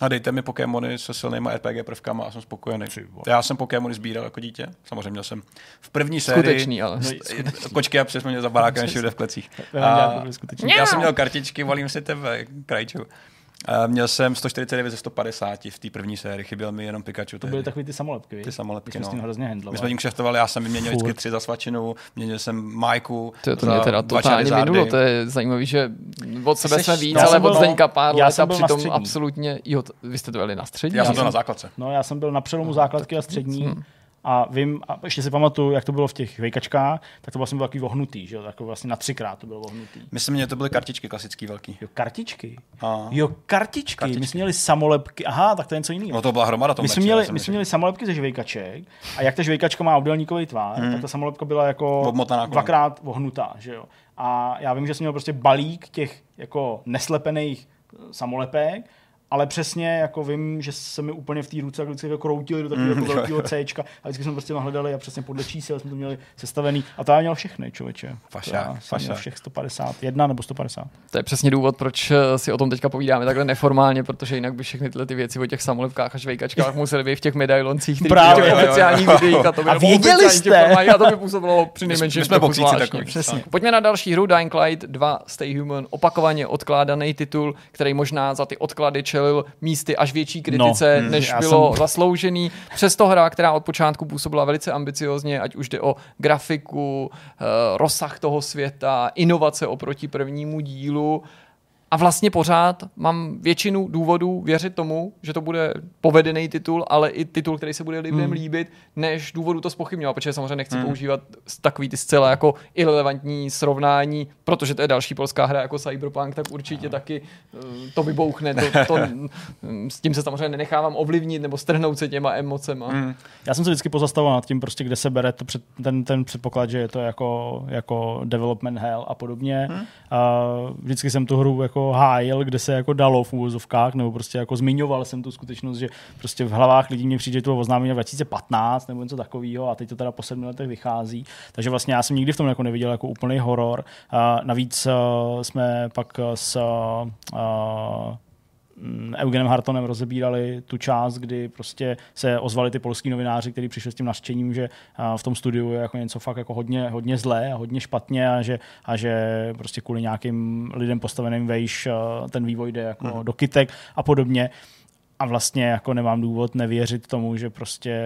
S1: A dejte mi Pokémony se silnýma RPG prvkama a jsem spokojený. Já jsem Pokémony sbíral jako dítě. Samozřejmě měl jsem v první sérii
S2: Skutečný, ale.
S3: No,
S1: kočky a přes mě za barákem (laughs) všude v klecích.
S3: Skutečný.
S1: já jsem měl kartičky, volím si tebe, Krajču. A měl jsem 149 ze 150 v té první sérii, chyběl mi jenom Pikachu.
S3: To byly takový ty samolepky, viď?
S1: Ty samolepky,
S3: My jsme s
S1: no.
S3: tím hrozně
S1: My
S3: handlovali.
S1: jsme tím kšeftovali, já jsem vyměnil vždycky tři za svačinu, měnil jsem Majku.
S2: To, to
S1: za
S2: mě teda totálně minulo, to je zajímavé, že od sebe jsme víc,
S3: já
S2: ale od Zdeňka pár
S3: já
S2: let
S3: jsem
S2: a
S3: byl na
S2: přitom absolutně, jo, vy jste to byli na střední?
S1: Já jsem byl na základce.
S3: No, já jsem byl na přelomu základky a střední a vím, a ještě si pamatuju, jak to bylo v těch vejkačkách, tak to vlastně bylo takový vohnutý, že jo, tak vlastně na třikrát to bylo vohnutý.
S1: Myslím, že to byly kartičky klasický velký.
S3: Jo, kartičky.
S1: A.
S3: Jo, kartičky.
S1: Kartičky.
S3: My jsme měli samolepky. Aha, tak to je něco jiného.
S1: No to byla hromada toho
S3: My jsme, měli, my jsme měli samolepky ze žvejkaček a jak ta žvejkačka má obdélníkový tvar, hmm. tak ta samolepka byla jako
S1: Obmotaná
S3: dvakrát vohnutá, že jo. A já vím, že jsem měl prostě balík těch jako neslepených eh, samolepek, ale přesně jako vím, že se mi úplně v té ruce vždycky jako kroutili do takového
S1: Mm,
S3: jako velkého. Cčka a vždycky jsme prostě nahledali a přesně podle čísel jsme to měli sestavený a to já měl všechny, člověče.
S1: Fašák,
S3: já měl všech 151 nebo 150.
S2: To je přesně důvod, proč eh, si o tom teďka povídáme takhle neformálně, protože jinak by všechny tyhle ty věci o těch samolepkách a žvejkačkách museli být v těch medailoncích, které
S3: Právě,
S2: v
S3: jo, jo, jo.
S2: oficiálních videích a (laughs) to by
S3: A věděli
S2: oficiální
S3: jste?
S2: A to by působilo při nejmenším
S1: jsme.
S2: Pojďme na další hru, Dying Light 2 Stay Human, opakovaně odkládaný titul, který možná za ty odklady čelil místy až větší kritice,
S3: No,
S2: než
S3: já
S2: bylo
S3: jsem-
S2: zasloužený. Přesto hra, která od počátku působila velice ambiciozně, ať už jde o grafiku, eh, rozsah toho světa, inovace oproti prvnímu dílu, a vlastně pořád mám většinu důvodů věřit tomu, že to bude povedený titul, ale i titul, který se bude lidem hmm. líbit, než důvodu to spochybňovat, protože samozřejmě nechci hmm. používat takový ty zcela jako irrelevantní srovnání, protože to je další polská hra jako Cyberpunk, tak určitě hmm. taky uh, to vybouchne. To, to, (laughs) s tím se samozřejmě nenechávám ovlivnit nebo strhnout se těma emocema. Hmm.
S3: Já jsem se vždycky pozastavoval nad tím, prostě, kde se bere to před, ten, ten předpoklad, že je to jako, jako development hell a podobně. Hmm. Uh, vždycky jsem tu hru jako jako hájil, kde se jako dalo v úvozovkách, nebo prostě jako zmiňoval jsem tu skutečnost, že prostě v hlavách lidí mě přijde, to oznámení 2015 nebo něco takového a teď to teda po sedmi letech vychází. Takže vlastně já jsem nikdy v tom jako neviděl jako úplný horor. Uh, navíc uh, jsme pak s uh, Eugenem Hartonem rozebírali tu část, kdy prostě se ozvali ty polský novináři, kteří přišli s tím naštěním, že v tom studiu je jako něco fakt jako hodně, hodně zlé a hodně špatně a že, a že prostě kvůli nějakým lidem postaveným vejš ten vývoj jde jako mm. do kytek a podobně a vlastně jako nemám důvod nevěřit tomu, že prostě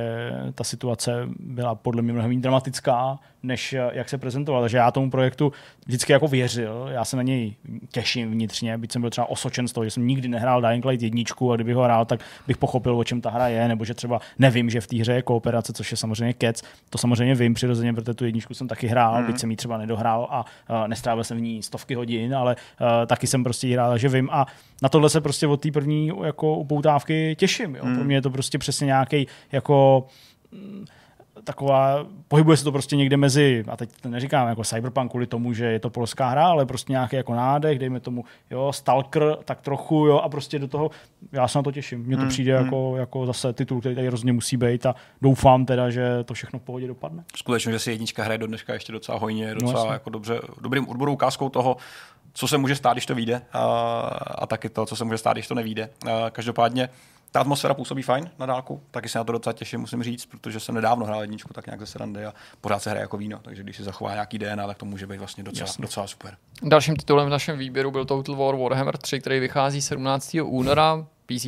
S3: ta situace byla podle mě mnohem dramatická, než jak se prezentoval. Takže já tomu projektu vždycky jako věřil, já se na něj těším vnitřně, byť jsem byl třeba osočen z toho, že jsem nikdy nehrál Dying Light jedničku a kdyby ho hrál, tak bych pochopil, o čem ta hra je, nebo že třeba nevím, že v té hře je kooperace, což je samozřejmě kec. To samozřejmě vím přirozeně, protože tu jedničku jsem taky hrál, mm. byť jsem ji třeba nedohrál a uh, nestrávil jsem v ní stovky hodin, ale uh, taky jsem prostě hrál, takže vím a na tohle se prostě od té první jako upoutávky těším. Jo. Mm. Pro mě je to prostě přesně nějaký jako mm, taková, pohybuje se to prostě někde mezi, a teď to neříkám jako Cyberpunk kvůli tomu, že je to polská hra, ale prostě nějaký jako nádech, dejme tomu, jo, Stalker, tak trochu, jo, a prostě do toho, já se na to těším. Mně to mm, přijde mm. Jako, jako zase titul, který tady hrozně musí být a doufám teda, že to všechno v pohodě dopadne.
S1: Skutečně, že si jednička hraje do dneška ještě docela hojně, no, docela no, jako dobře, dobrým odborou ukázkou toho, co se může stát, když to vyjde a, a taky to, co se může stát, když to nevíde. Každopádně ta atmosféra působí fajn na dálku, taky se na to docela těším, musím říct, protože jsem nedávno hrál jedničku tak nějak ze srandy a pořád se hraje jako víno, takže když si zachová nějaký DNA, tak to může být vlastně docela, docela super.
S2: Dalším titulem v našem výběru byl Total War Warhammer 3, který vychází 17. února. PC,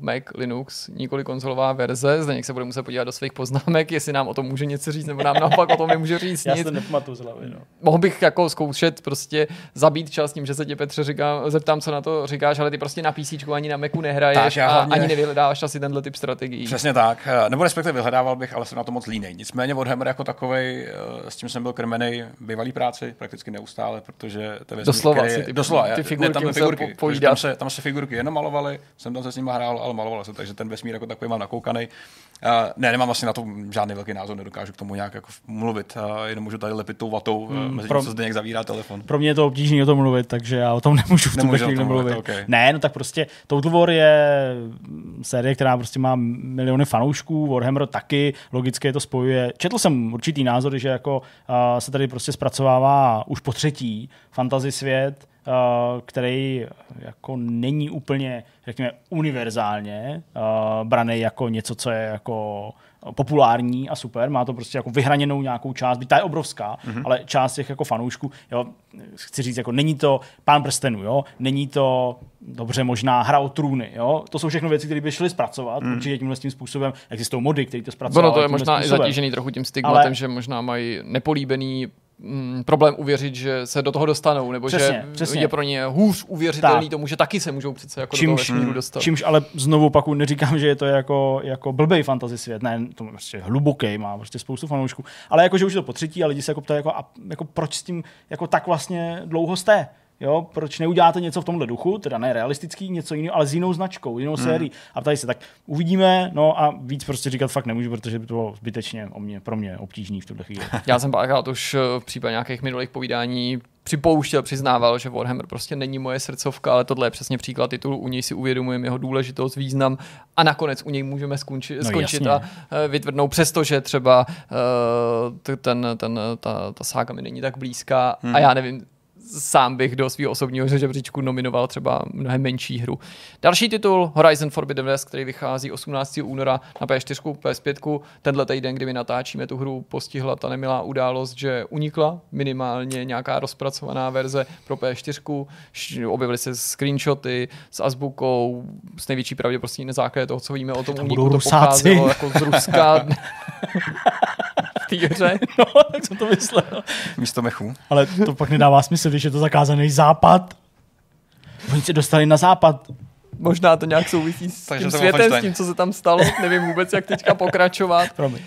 S2: Mac, Linux, nikoli konzolová verze. Zde se bude muset podívat do svých poznámek, jestli nám o tom může něco říct, nebo nám naopak o tom nemůže říct
S3: Já
S2: nic.
S3: Já nepamatuju z hlavy, no.
S2: Mohl bych jako zkoušet prostě zabít čas tím, že se tě Petře říká, zeptám, co na to říkáš, ale ty prostě na PC ani na Macu nehraješ tak, a hlavně... ani nevyhledáváš asi tenhle typ strategií.
S1: Přesně tak. Nebo respektive vyhledával bych, ale jsem na to moc línej. Nicméně Warhammer jako takový, eh, s tím jsem byl krmený bývalý práci prakticky neustále, protože to
S2: je doslova, ty,
S1: doslova,
S2: ty figurky,
S1: ne, tam, figurky. Tam, se, tam se figurky jenom malovaly, jsem tam se s nimi hrál, ale maloval se, takže ten vesmír jako takový mám nakoukaný. Uh, ne, nemám asi na to žádný velký názor, nedokážu k tomu nějak jako mluvit. Uh, jenom můžu tady lepit tou vatou, hmm, mezi pro, tím, co zde zavírá telefon.
S3: Pro mě je to obtížné o tom mluvit, takže já o tom (laughs) nemůžu v tuhle chvíli mluvit. Okay. Ne, no tak prostě Total War je série, která prostě má miliony fanoušků, Warhammer taky, logicky je to spojuje. Četl jsem určitý názory, že jako uh, se tady prostě zpracovává už po třetí fantasy svět, Eh, který jako není úplně, řekněme, univerzálně uh, braný jako něco, co je jako populární a super, má to prostě jako vyhraněnou nějakou část, byť ta je obrovská, mm-hmm. ale část těch jako fanoušků, jo, chci říct, jako není to pán prstenů, jo, není to dobře možná hra o trůny, jo, to jsou všechno věci, které by šly zpracovat, mm. určitě tímhle tím způsobem existují mody, které to zpracují.
S2: Ono to je možná způsobem. i zatížený trochu tím stigmatem, ale... že možná mají nepolíbený mm, problém uvěřit, že se do toho dostanou, nebo přesně, že přesně. je pro ně hůř uvěřitelný tak. tomu, že taky se můžou přece jako čímž, do toho vesmíru dostat.
S3: Čímž ale znovu pak neříkám, že je to jako, jako blbej fantasy svět, ne, to je prostě hluboký, má prostě spoustu fanoušků, ale jako, že už je to po třetí a lidi se jako ptají, jako, a, jako proč s tím jako tak vlastně dlouho jste? Jo, proč neuděláte něco v tomhle duchu, teda ne realistický, něco jiného, ale s jinou značkou, jinou hmm. sérií. A tady se tak uvidíme, no a víc prostě říkat fakt nemůžu, protože by to bylo zbytečně o mě, pro mě obtížný v tuhle chvíli. (laughs)
S2: Já jsem párkrát už eh, v případě nějakých minulých povídání připouštěl, přiznával, že Warhammer prostě není moje srdcovka, ale tohle je přesně příklad titulu, u něj si uvědomujeme jeho důležitost, význam a nakonec u něj můžeme skončit, no, skončit a uh, vytvrdnout, přestože třeba uh, ten, ten, ta, ta sága mi není tak blízká hmm. a já nevím, sám bych do svého osobního žebříčku nominoval třeba mnohem menší hru. Další titul Horizon Forbidden West, který vychází 18. února na P4, PS5. Tenhle týden, kdy my natáčíme tu hru, postihla ta nemilá událost, že unikla minimálně nějaká rozpracovaná verze pro P4. Objevily se screenshoty s azbukou, s největší pravděpodobností na základě toho, co víme o tom uniku, to pocházelo jako z Ruska. (laughs) (laughs) té hře. (laughs)
S3: No, tak jsem to myslel.
S1: Místo mechu.
S3: Ale to pak nedává smysl, když je to zakázaný západ. Oni se dostali na západ.
S2: Možná to nějak souvisí s
S1: Takže
S2: tím světem, s tím, co se tam stalo. Nevím vůbec, jak teďka pokračovat.
S3: Promiň.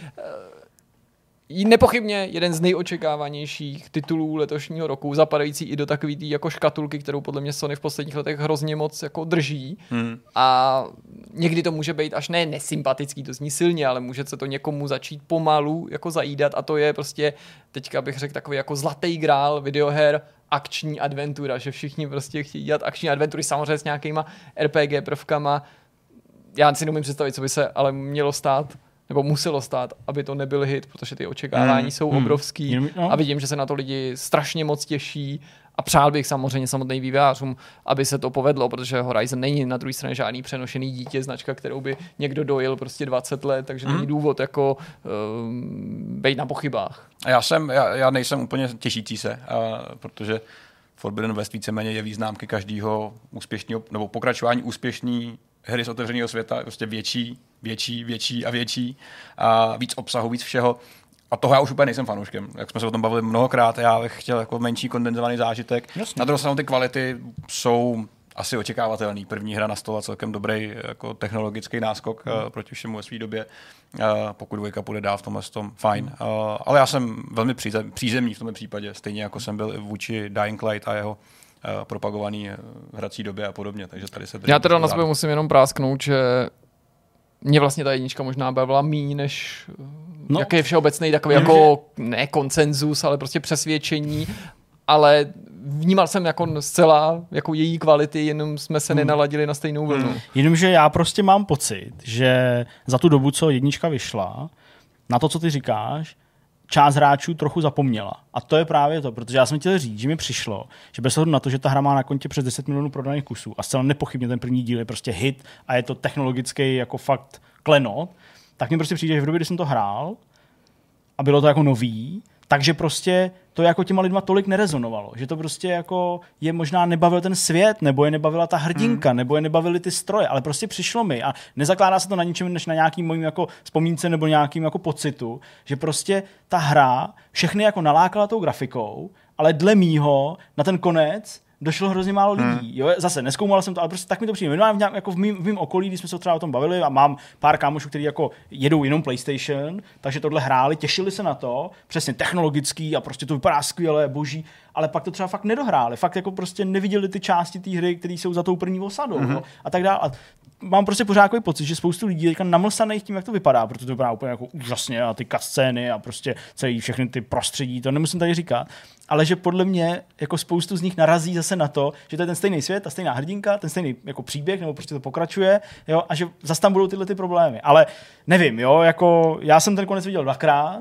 S2: Nepochybně jeden z nejočekávanějších titulů letošního roku, zapadající i do takové tý jako škatulky, kterou podle mě Sony v posledních letech hrozně moc jako drží.
S1: Hmm.
S2: A někdy to může být až ne nesympatický, to zní silně, ale může se to někomu začít pomalu jako zajídat a to je prostě, teďka bych řekl takový jako zlatý grál videoher, akční adventura, že všichni prostě chtějí dělat akční adventury samozřejmě s nějakýma RPG prvkama. Já si neumím představit, co by se ale mělo stát nebo muselo stát, aby to nebyl hit, protože ty očekávání
S1: Hmm,
S2: jsou
S3: hmm.
S2: obrovský
S3: Jenom- no.
S2: a vidím, že se na to lidi strašně moc těší a přál bych samozřejmě samotným vývojářům, aby se to povedlo, protože Horizon není na druhé straně žádný přenošený dítě, značka, kterou by někdo dojil prostě 20 let, takže
S1: Hmm.
S2: není důvod jako um, být na pochybách.
S1: A Já, jsem, já, já nejsem úplně těšící se, a, protože Forbidden West víceméně je význámky každého úspěšného, nebo pokračování úspěšné hry z otevřeného světa, prostě větší, větší, větší a větší a víc obsahu, víc všeho. A toho já už úplně nejsem fanouškem. Jak jsme se o tom bavili mnohokrát, já bych chtěl jako menší kondenzovaný zážitek.
S3: Jasně.
S1: Na druhou stranu ty kvality jsou asi očekávatelný. První hra na stole celkem dobrý jako technologický náskok uh, proti všemu ve své době. Uh, pokud dvojka půjde dál v tomhle tom, fajn. Uh, ale já jsem velmi příze, přízemní v tomhle případě, stejně jako jsem byl i vůči Dying Light a jeho uh, propagovaný hrací době a podobně. Takže tady se
S2: Já teda na sebe musím jenom prásknout, že mě vlastně ta jednička možná bavila míň, než
S3: No.
S2: jaký je všeobecný takový jako, ne konsenzus, ale prostě přesvědčení, ale vnímal jsem jako zcela jako její kvality, jenom jsme se nenaladili na stejnou vlnu.
S3: Jenomže já prostě mám pocit, že za tu dobu, co jednička vyšla, na to, co ty říkáš, část hráčů trochu zapomněla. A to je právě to, protože já jsem chtěl říct, že mi přišlo, že bez ohledu na to, že ta hra má na kontě přes 10 milionů prodaných kusů a zcela nepochybně ten první díl je prostě hit a je to technologický jako fakt klenot, tak mi prostě přijde, že v době, kdy jsem to hrál a bylo to jako nový, takže prostě to jako těma lidma tolik nerezonovalo, že to prostě jako je možná nebavil ten svět, nebo je nebavila ta hrdinka, hmm. nebo je nebavily ty stroje, ale prostě přišlo mi a nezakládá se to na ničem než na nějakým mojím jako vzpomínce nebo nějakým jako pocitu, že prostě ta hra všechny jako nalákala tou grafikou, ale dle mýho na ten konec došlo hrozně málo lidí. Hmm. Jo, zase neskoumal jsem to, ale prostě tak mi to přijde. Minimálně v, nějak, jako v, mým, v mým okolí, když jsme se třeba o tom bavili a mám pár kámošů, kteří jako jedou jenom PlayStation, takže tohle hráli, těšili se na to, přesně technologický a prostě to vypadá skvěle, boží, ale pak to třeba fakt nedohráli, fakt jako prostě neviděli ty části té hry, které jsou za tou první osadou mm-hmm. no, a tak dále. A mám prostě pořád takový pocit, že spoustu lidí teďka namlsaných tím, jak to vypadá, protože to vypadá úplně jako úžasně a ty scény a prostě celý všechny ty prostředí, to nemusím tady říkat, ale že podle mě jako spoustu z nich narazí zase na to, že to je ten stejný svět, ta stejná hrdinka, ten stejný jako příběh, nebo prostě to pokračuje, jo, a že zase tam budou tyhle ty problémy. Ale nevím, jo, jako já jsem ten konec viděl dvakrát,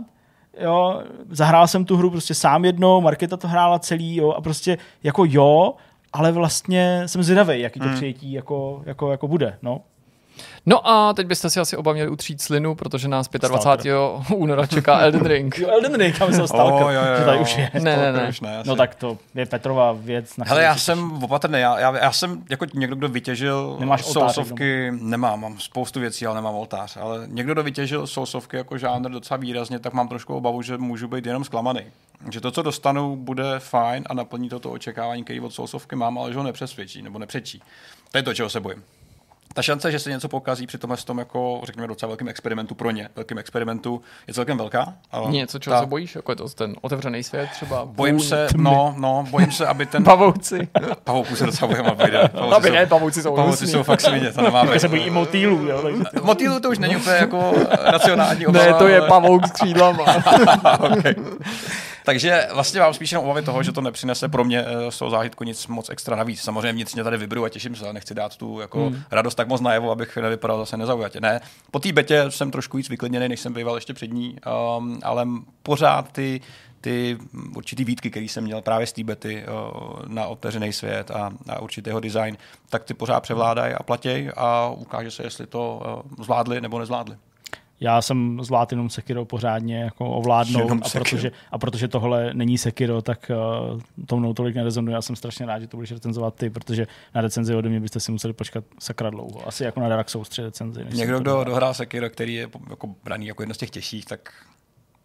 S3: jo, zahrál jsem tu hru prostě sám jednou, Markéta to hrála celý, jo, a prostě jako jo, ale vlastně jsem zvědavý, jaký to
S1: Hmm.
S3: přijetí jako, jako, jako bude, no.
S2: No a teď byste si asi oba měli utřít slinu, protože nás 25. února čeká (laughs) Elden Ring.
S3: Jo, Elden Ring, tam jsem Stalker,
S1: Oh, jo, jo,
S3: že tady
S1: jo.
S3: už je.
S2: Ne, ne, ne.
S1: Už ne.
S3: No tak to je Petrova věc. Na
S1: Hele, já
S3: se
S1: jsem opatrný, já, já, já jsem jako někdo, kdo vytěžil
S3: Nemáš oltář
S1: sousovky, nemám, mám spoustu věcí, ale nemám oltář, ale někdo, kdo vytěžil sousovky jako žánr docela výrazně, tak mám trošku obavu, že můžu být jenom zklamaný. Že to, co dostanu, bude fajn a naplní to, to očekávání, který od sousovky mám, ale že ho nepřesvědčí nebo nepřečí. To je to, čeho se bojím. Ta šance, že se něco pokazí při tomhle tom jako, řekněme, docela velkým experimentu pro ně, velkým experimentu, je celkem velká. ale
S2: Něco, čeho
S1: ta-
S2: se bojíš? Jako je to ten otevřený svět třeba?
S1: Bojím se, no, no, bojím se, aby ten... (laughs)
S2: Pavouci.
S1: Pavouků se docela bojím, aby jde. Pavouci
S2: Aby
S1: jsou-
S2: ne, pavouci jsou
S1: Pavouci jsou fakt svině, to nemá (laughs) být.
S3: se bojí i motýlů, jo. takže- (laughs)
S1: Motýlu to už není úplně jako racionální obava.
S2: Ne, to je pavouk s křídlama.
S1: okay. Takže vlastně mám spíš jenom obavy toho, že to nepřinese pro mě eh, z toho zážitku nic moc extra navíc. Samozřejmě vnitřně tady vyberu a těším se, ale nechci dát tu jako hmm. radost tak moc najevo, abych nevypadal zase nezaujatě. Ne, po té betě jsem trošku víc vyklidněný, než jsem býval ještě před ní, um, ale pořád ty ty určitý výtky, který jsem měl právě z té bety uh, na otevřený svět a, a určitého design, tak ty pořád převládají a platěj a ukáže se, jestli to uh, zvládli nebo nezvládli.
S3: Já jsem zvládl jenom Sekiro pořádně jako ovládnout a protože, a protože tohle není Sekiro, tak uh, to mnou tolik nerezonuje. Já jsem strašně rád, že to budeš recenzovat ty, protože na recenzi ode mě byste si museli počkat sakra dlouho. Asi jako na Dark Souls 3 recenzi.
S1: Někdo, kdo
S3: dohrál.
S1: dohrál Sekiro, který je jako braný jako jedno z těch těžších, tak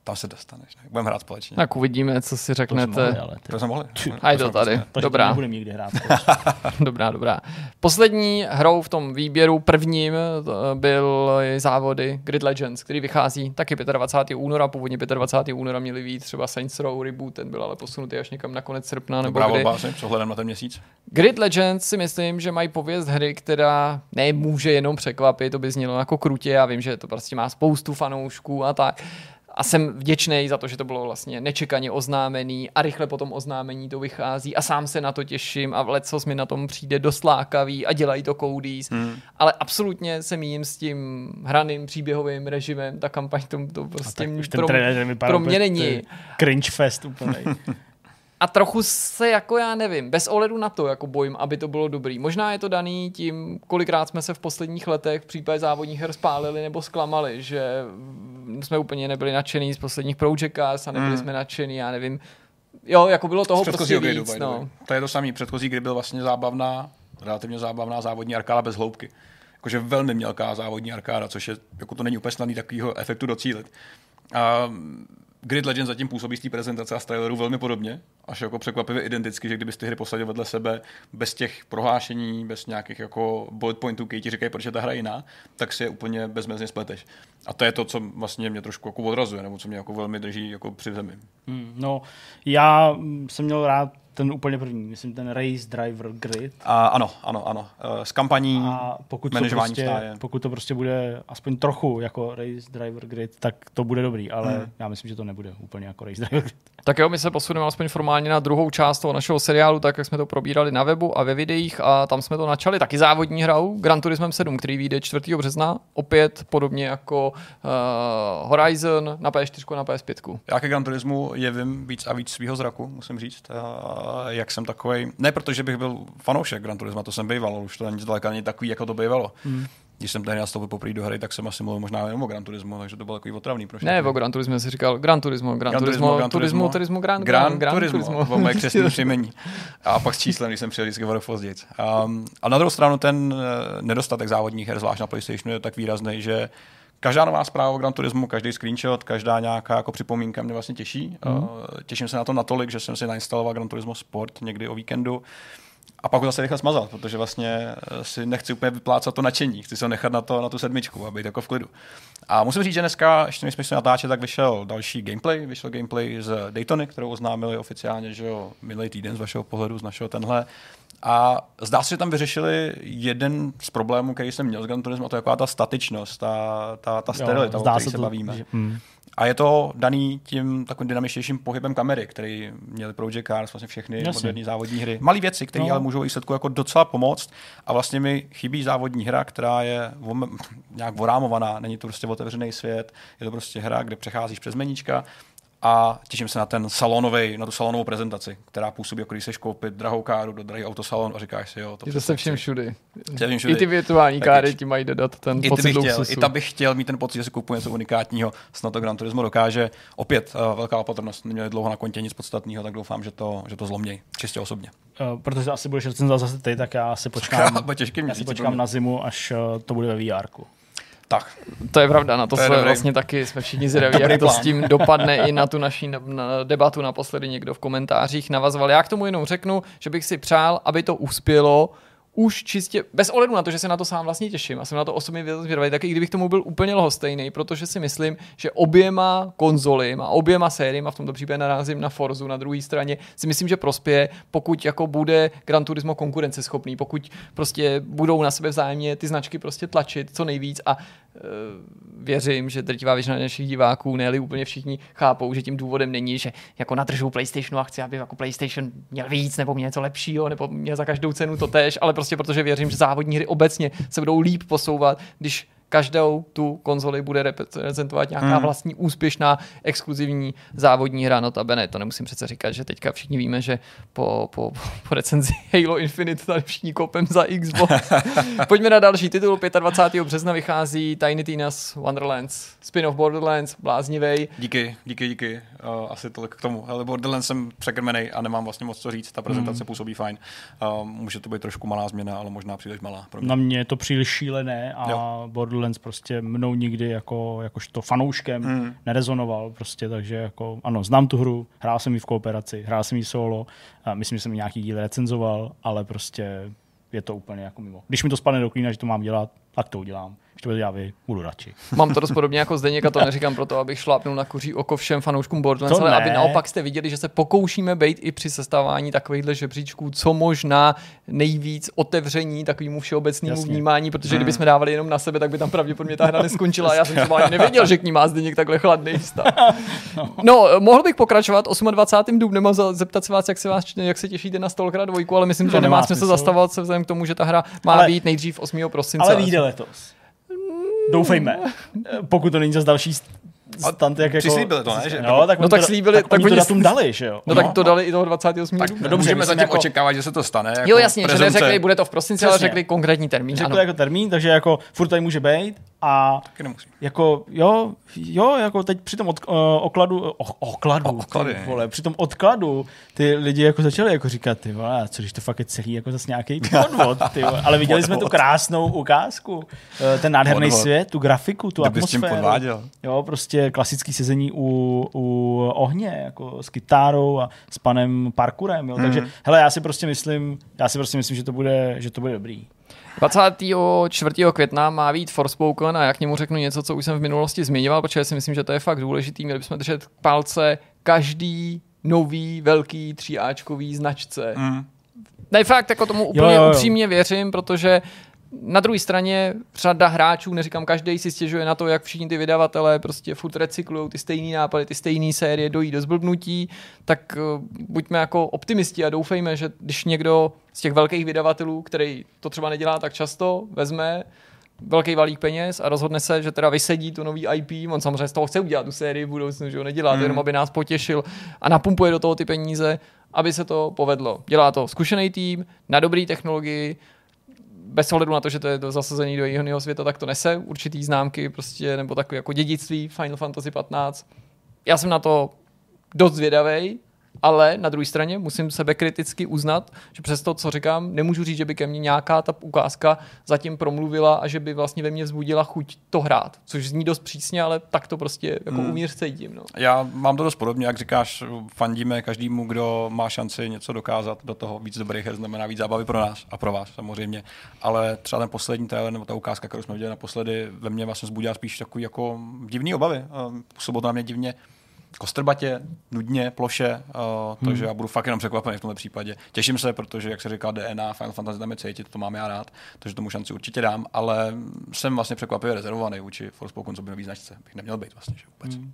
S1: tam se dostaneš. Ne? Budeme hrát společně.
S2: Tak uvidíme, co si
S3: To jsme
S2: řeknete.
S3: mohli, ale ty-
S1: To jsme mohli.
S2: A je to tady.
S1: prostě-
S2: Dobrá.
S3: Nebudeme nikdy hrát. (laughs)
S2: Dobrá, dobrá. Poslední hrou v tom výběru prvním eh, byl závody Grid Legends, který vychází taky 25. února. Původně 25. února měli být třeba Saints Row Reboot, ten byl ale posunutý až někam na konec srpna nebo
S1: Dobrá
S2: kdy.
S1: volba, s ohledem na ten měsíc.
S2: Grid Legends si myslím, že mají pověst hry, která nemůže jenom překvapit, to by znělo jako krutě, já vím, že to prostě má spoustu fanoušků a tak. A jsem vděčný za to, že to bylo vlastně nečekaně oznámený a rychle po tom oznámení to vychází a sám se na to těším a lecos mi na tom přijde dost lákavý a dělají to Cody's. Hmm. Ale absolutně se míjím s tím hraným příběhovým režimem, ta kampaň to, to prostě
S3: Tak už ten
S2: pro, pro mě není.
S3: Cringe fest úplně. (laughs)
S2: A trochu se jako já nevím, bez ohledu na to, jako bojím, aby to bylo dobrý. Možná je to daný tím, kolikrát jsme se v posledních letech v případě závodních her spálili nebo zklamali, že jsme úplně nebyli nadšený z posledních Project Cars a nebyli
S1: Mm.
S2: jsme nadšený, já nevím. Jo, jako bylo toho prostě
S1: gridu,
S2: víc,
S1: way.
S2: no.
S1: To je to samý. Předchozí grid byl vlastně zábavná, relativně zábavná závodní arkáda bez hloubky. Jakože velmi mělká závodní arkáda, což je, jako to není úplně snadný takového efektu docílit. A Grid Legends zatím působí z té prezentace a z traileru velmi podobně, až jako překvapivě identicky, že kdybyste hry posadil vedle sebe bez těch prohlášení, bez nějakých jako bullet pointů, který ti říkají, proč je ta hra jiná, tak si je úplně bezmezně spleteš. A to je to, co vlastně mě trošku jako odrazuje, nebo co mě jako velmi drží jako při zemi.
S3: Hmm, no, já jsem měl rád ten úplně první, myslím ten Race Driver Grid.
S1: A ano, ano, ano. Eh, S kampaní,
S3: A pokud to, prostě,
S1: stáje.
S3: pokud to prostě bude aspoň trochu jako Race Driver Grid, tak to bude dobrý, ale
S1: Hmm.
S3: já myslím, že to nebude úplně jako Race Driver Grid. (laughs)
S2: Tak jo, my se posuneme aspoň formálně na druhou část toho našeho seriálu, tak jak jsme to probírali na webu a ve videích a tam jsme to načali taky závodní hrou Gran Turismo 7, který vyjde 4. března, opět podobně jako uh, Horizon na PS4 na PS5.
S1: Já ke Gran Turismu jevím víc a víc svého zraku, musím říct. A jak jsem takový, ne protože bych byl fanoušek Gran Turisma, to jsem býval, ale už to není zdaleka není takový, jako to bývalo. Hmm. Když jsem tady nastoupil poprvé do hry, tak jsem asi mluvil možná jenom o Gran Turismu, takže to bylo takový otravný pro
S2: Ne, o Gran Turismo si říkal Gran Turismo, Gran,
S1: Gran
S2: Turismo,
S1: Gran
S2: Turismo, Turismo, Gran,
S1: Gran,
S2: Gran,
S1: Turismo, o moje křesní (laughs) příjmení. A pak s číslem, když jsem přijel vždycky o později. Um, a na druhou stranu ten eh, nedostatek závodních her, zvlášť na PlayStationu, je tak výrazný, že každá nová zpráva o Gran Turismu, každý screenshot, každá nějaká jako připomínka mě vlastně těší. Mm. Uh, těším se na to natolik, že jsem si nainstaloval Gran Turismo Sport někdy o víkendu. A pak ho zase rychle smazal, protože vlastně eh, si nechci úplně vyplácat to nadšení. Chci se ho nechat na, to, na tu sedmičku a být jako v klidu. A musím říct, že dneska, ještě než jsme se natáčeli, tak vyšel další gameplay. Vyšel gameplay z Daytony, kterou oznámili oficiálně, že jo, minulý týden z vašeho pohledu, z našeho tenhle. A zdá se, že tam vyřešili jeden z problémů, který jsem měl s Gran Turismo, a to je taková ta statičnost, ta, ta, ta sterilita, o
S3: zdá
S1: které
S3: se
S1: se
S3: to,
S1: bavíme.
S3: že- mm.
S1: A je to daný tím takovým dynamičtějším pohybem kamery, který měli Project Cars, vlastně všechny
S3: Jasně.
S1: moderní závodní hry. Malé věci, které
S3: No.
S1: no. ale můžou výsledku jako docela pomoct. A vlastně mi chybí závodní hra, která je nějak vorámovaná. Není to prostě otevřený svět, je to prostě hra, kde přecházíš přes meníčka a těším se na ten salonový, na tu salonovou prezentaci, která působí, jako když seš koupit drahou káru do drahý autosalon a říkáš si, jo, to
S2: Je to se všem všudy.
S1: Se všem
S2: I
S1: všudy.
S2: ty virtuální
S1: Taky.
S2: káry ti mají dodat ten
S1: I ty,
S2: pocit
S1: bych chtěl,
S2: luxusu.
S1: I ta bych chtěl mít ten pocit, že si kupuji něco unikátního. Snad to Gran Turismo dokáže. Opět uh, velká opatrnost. Neměli dlouho na kontě nic podstatného, tak doufám, že to, že to zlomněj. Čistě osobně.
S3: Uh, protože asi budeš recenzovat zase ty, tak já si (laughs) počkám,
S1: Bude těžký
S3: já si počkám na zimu, až uh, to bude ve VR.
S1: Tak,
S2: To je pravda, na to,
S1: To dobrý.
S2: vlastně taky jsme všichni zvědaví, jak to
S1: plán.
S2: s tím dopadne i na tu naší na, na debatu naposledy někdo v komentářích navazoval. Já k tomu jenom řeknu, že bych si přál, aby to uspělo už čistě, bez ohledu na to, že se na to sám vlastně těším a jsem na to osobně zvědavý, tak i kdybych tomu byl úplně lhostejný, protože si myslím, že oběma konzolím a oběma sériím, a v tomto případě narazím na Forzu na druhé straně, si myslím, že prospěje, pokud jako bude Gran Turismo konkurenceschopný, pokud prostě budou na sebe vzájemně ty značky prostě tlačit co nejvíc a věřím, že drtivá většina našich diváků, ne úplně všichni, chápou, že tím důvodem není, že jako nadržu PlayStationu a chci, aby jako PlayStation měl víc nebo měl něco lepšího, nebo měl za každou cenu to tež, ale prostě protože věřím, že závodní hry obecně se budou líp posouvat, když každou tu konzoli bude reprezentovat nějaká
S1: Mhm.
S2: vlastní úspěšná exkluzivní závodní hra. Notabene, to nemusím přece říkat, že teďka všichni víme, že po, po, po recenzi (laughs) Halo Infinite tady všichni kopem za Xbox. (laughs) Pojďme na další titul. 25. března vychází Tiny Tina's Wonderlands. Spin-off Borderlands, bláznivej.
S1: díky, díky, díky. Uh, asi tolik k tomu. Ale Borderlands jsem překrmený a nemám vlastně moc co říct. Ta prezentace
S3: Mhm.
S1: působí fajn. Uh, může to být trošku malá změna, ale možná příliš malá. Pro mě.
S3: Na mě je to příliš šílené a
S1: Jo.
S3: Borderlands prostě mnou nikdy jako, jakožto fanouškem
S1: Hmm.
S3: nerezonoval prostě, takže jako ano, znám tu hru, hrál jsem ji v kooperaci, hrál jsem ji solo, a myslím, že jsem ji nějaký díl recenzoval, ale prostě je to úplně jako mimo. Když mi to spadne do klína, že to mám dělat, tak to udělám. Když to bude dělat vy, budu radši.
S2: Mám to dost podobně jako Zdeněk a to neříkám proto, abych šlápnul na kuří oko všem fanouškům Borderlands, ale aby naopak jste viděli, že se pokoušíme být i při sestavování takovýchhle žebříčků, co možná nejvíc otevření takovému všeobecnému
S3: Jasně.
S2: vnímání, protože kdybychom dávali jenom na sebe, tak by tam pravděpodobně ta hra neskončila. (laughs) Já jsem třeba ani nevěděl, že k ní má Zdeněk takhle chladný vztah. (laughs) No, mohl bych pokračovat 28. dubnem a zeptat se vás, jak se, vás, jak se těšíte na Stalkera 2, ale myslím, že nemá smysl. zastavovat se vzhledem k tomu, že ta hra má
S3: Ale-
S2: být nejdřív 8. prosince.
S3: Ale vyjde letos. Doufejme. Pokud to není zase další st- stant, jak jako...
S1: přislíbili to, ne? Že-
S3: no, tak
S2: No tak
S3: to,
S2: slíbili-
S3: tak,
S2: tak
S3: oni to datum dali, že jo?
S2: No, tak to dali i toho 28.
S1: Tak
S2: dubna.
S3: dobře,
S1: můžeme zatím
S3: jako-
S1: očekávat, že se to stane. Jako
S2: Jo, jasně, že
S1: prezumce.
S2: neřekli, bude to v prosinci, ale řekli konkrétní termín.
S3: Řekl
S2: Ano.
S3: to jako termín, takže jako furt tady může být a
S1: Taky
S3: jako jo, jo, jako teď při tom od, uh, okladu, uh, okladu,
S1: O- oklady.
S3: ty vole, při tom odkladu ty lidi jako začali jako říkat, ty vole, co když to fakt je celý jako zase nějaký (laughs) podvod, ty vole. ale viděli jsme tu krásnou ukázku, uh, ten nádherný
S1: Podvod.
S3: svět, tu grafiku, tu
S1: Kdo by s tím
S3: atmosféru.
S1: podváděl?
S3: Jo, prostě klasický sezení u, u ohně, jako s kytárou a s panem Parkurem, jo. Takže, hele, já si prostě myslím, já si prostě myslím, že to bude, že to bude dobrý.
S2: 24. května má být Forspoken a já k němu řeknu něco, co už jsem v minulosti zmiňoval, protože si myslím, že to je fakt důležitý. Měli bychom držet palce každý nový velký tříáčkový značce.
S1: Mm.
S2: Ne, fakt jako tomu úplně
S3: jo, jo.
S2: upřímně věřím, protože na druhé straně řada hráčů, neříkám každý, si stěžuje na to, jak všichni ty vydavatelé prostě furt recyklují ty stejné nápady, ty stejné série, dojí do zblbnutí, tak uh, buďme jako optimisti a doufejme, že když někdo z těch velkých vydavatelů, který to třeba nedělá tak často, vezme velký balík peněz a rozhodne se, že teda vysedí to nový IP, on samozřejmě z toho chce udělat tu sérii v budoucnu, že ho nedělá
S1: Hmm.
S2: jenom, aby nás potěšil a napumpuje do toho ty peníze, aby se to povedlo. Dělá to zkušený tým, na dobrý technologii, bez ohledu na to, že to je to zasazený do jiného světa, tak to nese určitý známky prostě, nebo takové jako dědictví Final Fantasy 15. Já jsem na to dost zvědavej, ale na druhé straně musím sebe kriticky uznat, že přes to, co říkám, nemůžu říct, že by ke mně nějaká ta ukázka zatím promluvila a že by vlastně ve mně vzbudila chuť to hrát. Což zní dost přísně, ale tak to prostě jako
S1: Hmm.
S2: uvnitř cítím. No.
S1: Já mám to dost podobně, jak říkáš, fandíme každému, kdo má šanci něco dokázat do toho víc dobrých her, znamená víc zábavy pro nás a pro vás samozřejmě. Ale třeba ten poslední trailer nebo ta ukázka, kterou jsme viděli naposledy, ve mně vlastně vzbudila spíš takový jako divný obavy. Působilo to na mě divně kostrbatě, nudně, ploše, uh, takže já budu fakt jenom překvapený v tomhle případě. Těším se, protože, jak se říká, DNA, Final Fantasy tam je cítit, to mám já rád, takže tomu šanci určitě dám, ale jsem vlastně překvapivě rezervovaný vůči Forspoken, co by nový značce. Bych neměl být vlastně, že vůbec.
S3: Hmm.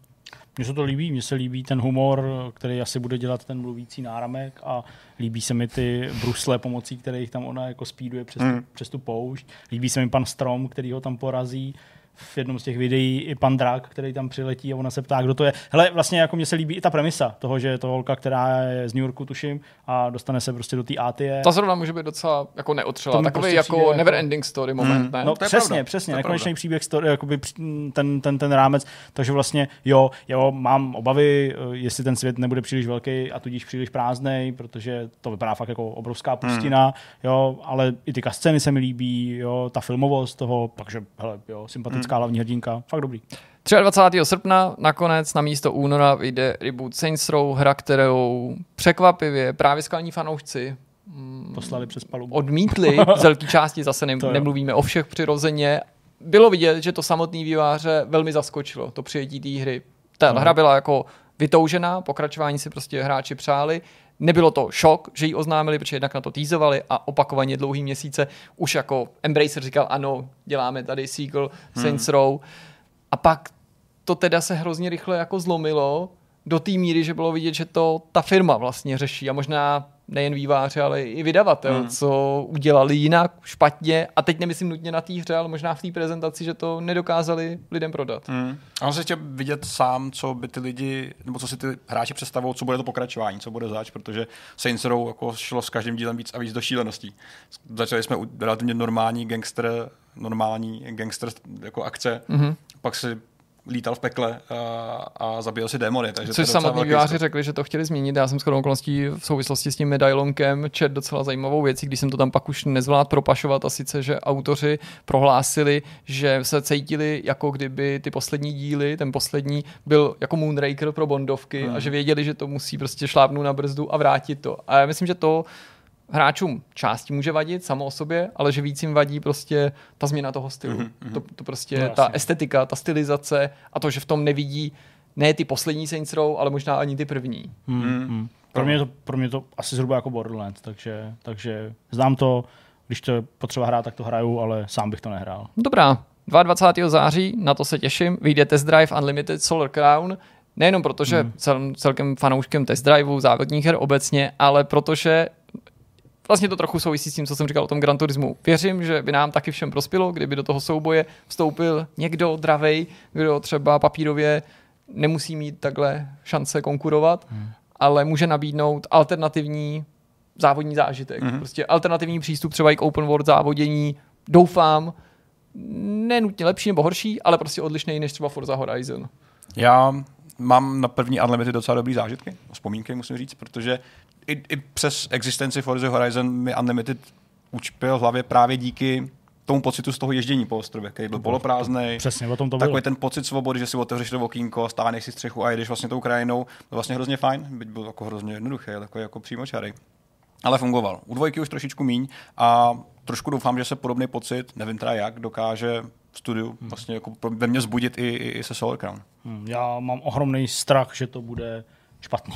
S3: Mně se to líbí, mně se líbí ten humor, který asi bude dělat ten mluvící náramek a líbí se mi ty brusle pomocí kterých tam ona jako speeduje přes,
S1: Hmm.
S3: tu, přes tu poušť. Líbí se mi pan Strom, který ho tam porazí v jednom z těch videí i pan Drak, který tam přiletí a ona se ptá, kdo to je. Hele, vlastně jako mně se líbí i ta premisa toho, že je to holka, která je z New Yorku, tuším, a dostane se prostě do té ATE.
S2: Ta zrovna může být docela jako
S3: mi
S2: Takový
S3: prostě
S2: jako
S3: přijde
S2: never
S3: jako-
S2: ending story moment,
S1: Mm.
S2: ne?
S3: No
S1: to je
S3: přesně,
S1: pravda.
S3: přesně,
S1: To
S3: nekonečný
S1: pravda.
S3: příběh, story, jakoby ten, ten, ten rámec, takže vlastně jo, jo, mám obavy, eh, jestli ten svět nebude příliš velký a tudíž příliš prázdnej, protože to vypadá fakt jako obrovská pustina,
S1: Hmm.
S3: jo, ale i ty scény se mi líbí, jo, ta filmovost toho, takže hele, jo, sympatická
S1: Hmm.
S3: hlavní hrdinka, fakt dobrý.
S2: 23. srpna nakonec na místo února vyjde reboot Saints Row, hra, kterou překvapivě právě skalní fanoušci mm,
S3: Poslali přes palubu.
S2: odmítli (laughs) z velké části, zase ne, nemluvíme o všech přirozeně. Bylo vidět, že to samotný výváře velmi zaskočilo, to přijetí té hry. Ta
S3: No.
S2: hra byla jako vytoužená, pokračování si prostě hráči přáli. Nebylo to šok, že ji oznámili, protože jednak na to týzovali a opakovaně dlouhý měsíce už jako Embracer říkal, ano, děláme tady sequel Saints Row. A pak to teda se hrozně rychle jako zlomilo do té míry, že bylo vidět, že to ta firma vlastně řeší a možná nejen výváři, ale i vydavatel,
S1: Hmm.
S2: co udělali jinak, špatně a teď nemyslím nutně na té hře, ale možná v té prezentaci, že to nedokázali lidem prodat.
S1: Hmm. A on se chtěl vidět sám, co by ty lidi, nebo co si ty hráči představují, co bude to pokračování, co bude zač, protože Saints Row jako šlo s každým dílem víc a víc do šíleností. Začali jsme u relativně normální gangster, normální gangster jako akce,
S2: Mhm.
S1: pak si lítal v pekle a, a zabíjel si démony. Takže
S2: Což samotní výváři řekli, že to chtěli změnit. Já jsem s okolností v souvislosti s tím medailonkem čet docela zajímavou věcí, když jsem to tam pak už nezvládl propašovat a sice, že autoři prohlásili, že se cítili jako kdyby ty poslední díly, ten poslední byl jako Moonraker pro Bondovky hmm. a že věděli, že to musí prostě šlápnout na brzdu a vrátit to. A já myslím, že to hráčům části může vadit samo o sobě, ale že víc jim vadí prostě ta změna toho stylu. Mm-hmm. To, to prostě no, ta estetika, ta stylizace a to, že v tom nevidí ne ty poslední Saints Row, ale možná ani ty první.
S3: Mm. Mm. Pro, mě to, pro mě to asi zhruba jako Borderlands, takže, takže znám to, když to je potřeba hrát, tak to hraju, ale sám bych to nehrál.
S2: Dobrá, 22. září, na to se těším, vyjde Test Drive Unlimited Solar Crown, nejenom protože hmm. cel, celkem fanouškem test driveu, závodních her obecně, ale protože Vlastně to trochu souvisí s tím, co jsem říkal o tom Gran Turismu. Věřím, že by nám taky všem prospělo, kdyby do toho souboje vstoupil někdo dravej, kdo třeba papírově nemusí mít takhle šance konkurovat, hmm. ale může nabídnout alternativní závodní zážitek. Hmm. Prostě alternativní přístup třeba i k open world závodění. Doufám, nenutně lepší nebo horší, ale prostě odlišný než třeba Forza Horizon.
S1: Já mám na první Unlimited docela dobrý zážitky, vzpomínky musím říct, protože i, i přes existenci Forza Horizon mi Unlimited učpil v hlavě právě díky tomu pocitu z toho ježdění po ostrově, který byl poloprázdný.
S3: Přesně, o tom to
S1: Takový
S3: bylo.
S1: ten pocit svobody, že si otevřeš to okýnko, stáhneš si střechu a jedeš vlastně tou krajinou, byl vlastně hrozně fajn, byť byl jako hrozně jednoduchý, takový jako přímočarý. Ale fungoval. U dvojky už trošičku míň a trošku doufám, že se podobný pocit, nevím teda jak, dokáže v studiu hmm. vlastně jako ve mně zbudit i, i, i se Solar Crown.
S3: Hmm, já mám ohromný strach, že to bude špatný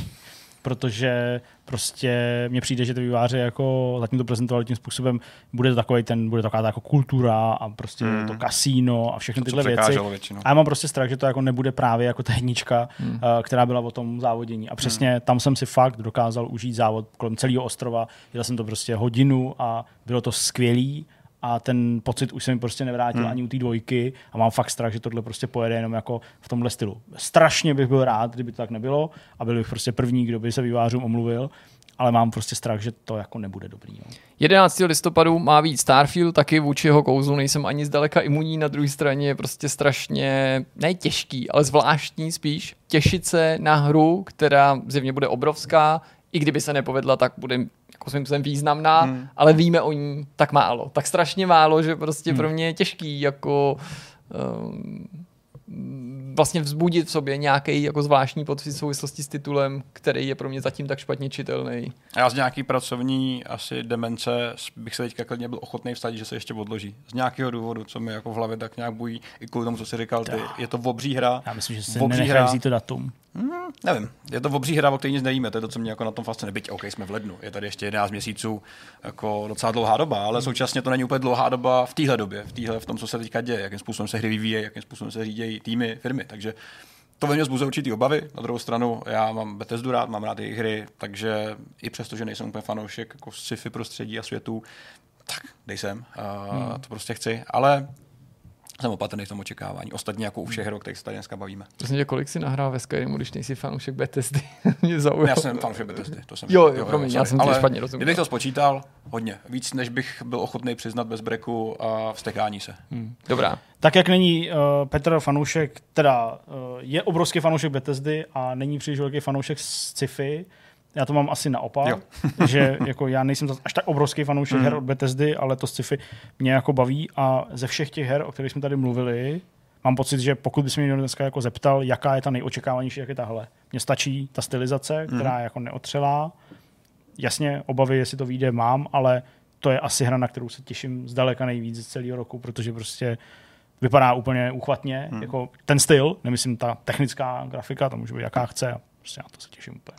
S3: protože prostě mně přijde, že ty výváři jako zatím to prezentovali tím způsobem, bude to takový ten, bude to taková jako kultura a prostě hmm. to kasíno a všechny to, tyhle věci.
S1: Většinou.
S3: A já mám prostě strach, že to jako nebude právě jako ta jednička, hmm. uh, která byla o tom závodění. A přesně hmm. tam jsem si fakt dokázal užít závod kolem celého ostrova. Jel jsem to prostě hodinu a bylo to skvělý a ten pocit už se mi prostě nevrátil hmm. ani u té dvojky a mám fakt strach, že tohle prostě pojede jenom jako v tomhle stylu. Strašně bych byl rád, kdyby to tak nebylo a byl bych prostě první, kdo by se vývářům omluvil, ale mám prostě strach, že to jako nebude dobrý. No.
S2: 11. listopadu má víc Starfield, taky vůči jeho kouzlu nejsem ani zdaleka imunní, na druhé straně je prostě strašně, ne těžký, ale zvláštní spíš, těšit se na hru, která zjevně bude obrovská, i kdyby se nepovedla, tak bude jako svým způsobem významná, hmm. ale víme o ní tak málo. Tak strašně málo, že prostě hmm. pro mě je těžký jako um, vlastně vzbudit v sobě nějaký jako zvláštní pocit v souvislosti s titulem, který je pro mě zatím tak špatně čitelný.
S1: Já z nějaký pracovní asi demence bych se teďka klidně byl ochotný vsadit, že se ještě odloží. Z nějakého důvodu, co mi jako v hlavě tak nějak bují, i kvůli tomu, co jsi říkal, ty, je to obří hra.
S3: Já myslím, že se nenechají to datum.
S1: Hmm, nevím, je to obří hra, o které nic nevíme, to je to, co mě jako na tom fascinuje. Byť, OK, jsme v lednu, je tady ještě 11 měsíců, jako docela dlouhá doba, ale současně to není úplně dlouhá doba v téhle době, v, týhle, v tom, co se teďka děje, jakým způsobem se hry vyvíjejí, jakým způsobem se řídí týmy, firmy. Takže to ve mně zbuzuje určitý obavy. Na druhou stranu, já mám Bethesdu rád, mám rád jejich hry, takže i přesto, že nejsem úplně fanoušek jako sci-fi prostředí a světu, tak dej sem, uh, hmm. to prostě chci. Ale jsem opatrný v tom očekávání. Ostatně jako u všech her, o kterých se tady dneska bavíme.
S2: Prosím tě, kolik si nahrál ve Skyrimu, když nejsi fanoušek Bethesdy? (laughs) Mě zaujalo.
S1: Já jsem fanoušek Bethesdy, to jsem.
S2: Jo, jo, promiň, já jsem
S1: ale
S2: špatně rozuměl.
S1: Kdybych to spočítal, hodně. Víc, než bych byl ochotný přiznat bez breku a vstekání se. Hmm.
S2: Dobrá.
S3: Tak jak není uh, Petr fanoušek, teda uh, je obrovský fanoušek Bethesdy a není příliš velký fanoušek sci-fi, já to mám asi naopak, (laughs) že jako já nejsem až tak obrovský fanoušek mm. her od Bethesdy, ale to sci-fi mě jako baví a ze všech těch her, o kterých jsme tady mluvili, mám pocit, že pokud bys mě dneska jako zeptal, jaká je ta nejočekávanější, jak je tahle. Mně stačí ta stylizace, která mm. je jako neotřelá. Jasně, obavy, jestli to vyjde, mám, ale to je asi hra, na kterou se těším zdaleka nejvíc z celého roku, protože prostě vypadá úplně uchvatně. Mm. Jako ten styl, nemyslím ta technická grafika, to může být jaká chce. Prostě na to se těším úplně.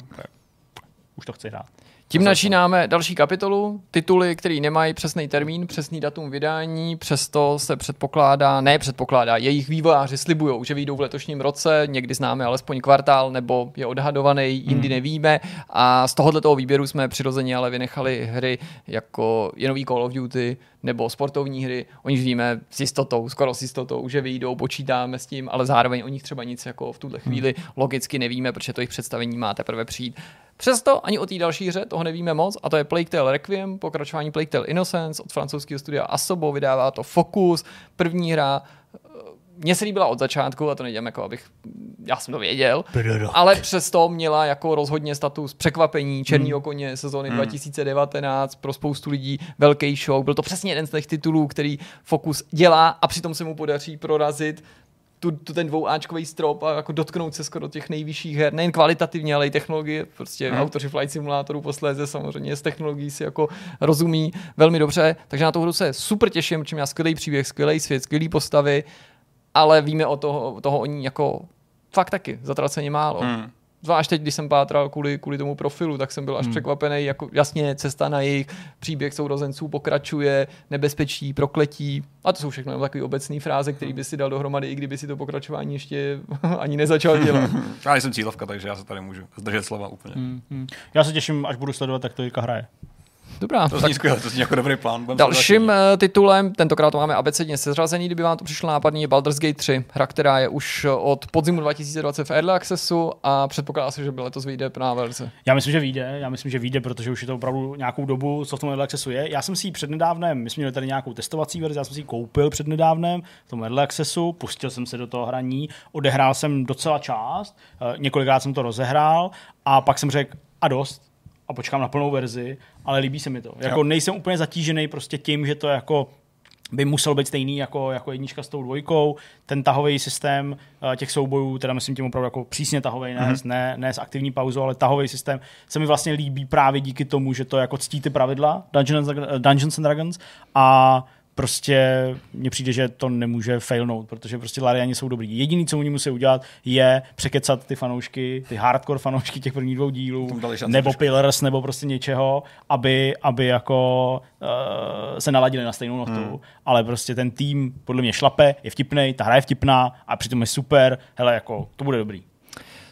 S3: Už to chci hrát.
S2: Tím načínáme další kapitolu, tituly, které nemají přesný termín, přesný datum vydání, přesto se předpokládá, ne předpokládá, jejich vývojáři slibují, že vyjdou v letošním roce, někdy známe alespoň kvartál, nebo je odhadovaný, jindy hmm. nevíme. A z tohoto výběru jsme přirozeně ale vynechali hry jako je nový Call of Duty nebo sportovní hry, o nich víme s jistotou, skoro s jistotou, že vyjdou, počítáme s tím, ale zároveň o nich třeba nic jako v tuhle chvíli hmm. logicky nevíme, protože to jejich představení má teprve přijít. Přesto ani o té další hře toho nevíme moc, a to je Plague Tale Requiem, pokračování Plague Tale Innocence od francouzského studia Asobo, vydává to Focus, první hra mně se líbila od začátku, a to nedělám jako abych, já jsem to věděl,
S3: Prorok.
S2: ale přesto měla jako rozhodně status překvapení Černýho koně sezóny 2019 pro spoustu lidí velký show. Byl to přesně jeden z těch titulů, který Focus dělá a přitom se mu podaří prorazit tu, tu ten dvouáčkový strop a jako dotknout se skoro těch nejvyšších her, nejen kvalitativně, ale i technologie. Prostě hmm. autoři Flight Simulatoru posléze samozřejmě z technologií si jako rozumí velmi dobře, takže na tu hru se super těším, protože měla skvělý příběh, skvělý svět, skvělý postavy, ale víme o toho, toho o ní jako fakt taky zatraceně málo. Hmm. Zvlášť teď, když jsem pátral kvůli, kvůli tomu profilu, tak jsem byl až hmm. překvapený. Jako jasně, cesta na jejich příběh sourozenců pokračuje, nebezpečí, prokletí. A to jsou všechno jenom takové obecné fráze, které by si dal dohromady, i kdyby si to pokračování ještě (laughs) ani nezačal dělat. (laughs)
S1: Já nejsem cílovka, takže já se tady můžu zdržet slova úplně.
S3: Hmm, hmm. Já se těším, až budu sledovat, jak to Jirka hraje.
S2: Dobrá.
S1: To zní skvěle, to zní jako dobrý plán. budem
S2: Dalším eh, titulem, tentokrát to máme abecedně seřazený, kdyby vám to přišlo nápadný, je Baldur's Gate 3, hra, která je už od podzimu 2020 v Early Accessu a předpokládá se, že by letos vyjde plná verze.
S3: Já myslím, že vyjde, já myslím, že vyjde, protože už je to opravdu nějakou dobu, co v tom Early Accessu je. Já jsem si ji přednedávnem, my jsme měli tady nějakou testovací verzi, já jsem si ji koupil přednedávnem v tom Early Accessu, pustil jsem se do toho hraní, odehrál jsem docela část, eh, několikrát jsem to rozehrál a pak jsem řekl, a dost, a počkám na plnou verzi, ale líbí se mi to. Jako nejsem úplně zatížený prostě tím, že to jako by musel být stejný jako, jako jednička s tou dvojkou. Ten tahový systém eh, těch soubojů, teda myslím tím opravdu jako přísně tahový, ne, mm-hmm. ne, ne s aktivní pauzou, ale tahový systém se mi vlastně líbí právě díky tomu, že to jako ctí ty pravidla Dungeons, Dungeons and Dragons a prostě mně přijde, že to nemůže failnout, protože prostě Lariani jsou dobrý. Jediný, co oni musí udělat, je překecat ty fanoušky, ty hardcore fanoušky těch prvních dvou dílů, nebo
S1: trošku.
S3: Pillars, nebo prostě něčeho, aby, aby jako uh, se naladili na stejnou notu. Hmm. Ale prostě ten tým podle mě šlape, je vtipný, ta hra je vtipná a přitom je super. Hele, jako to bude dobrý.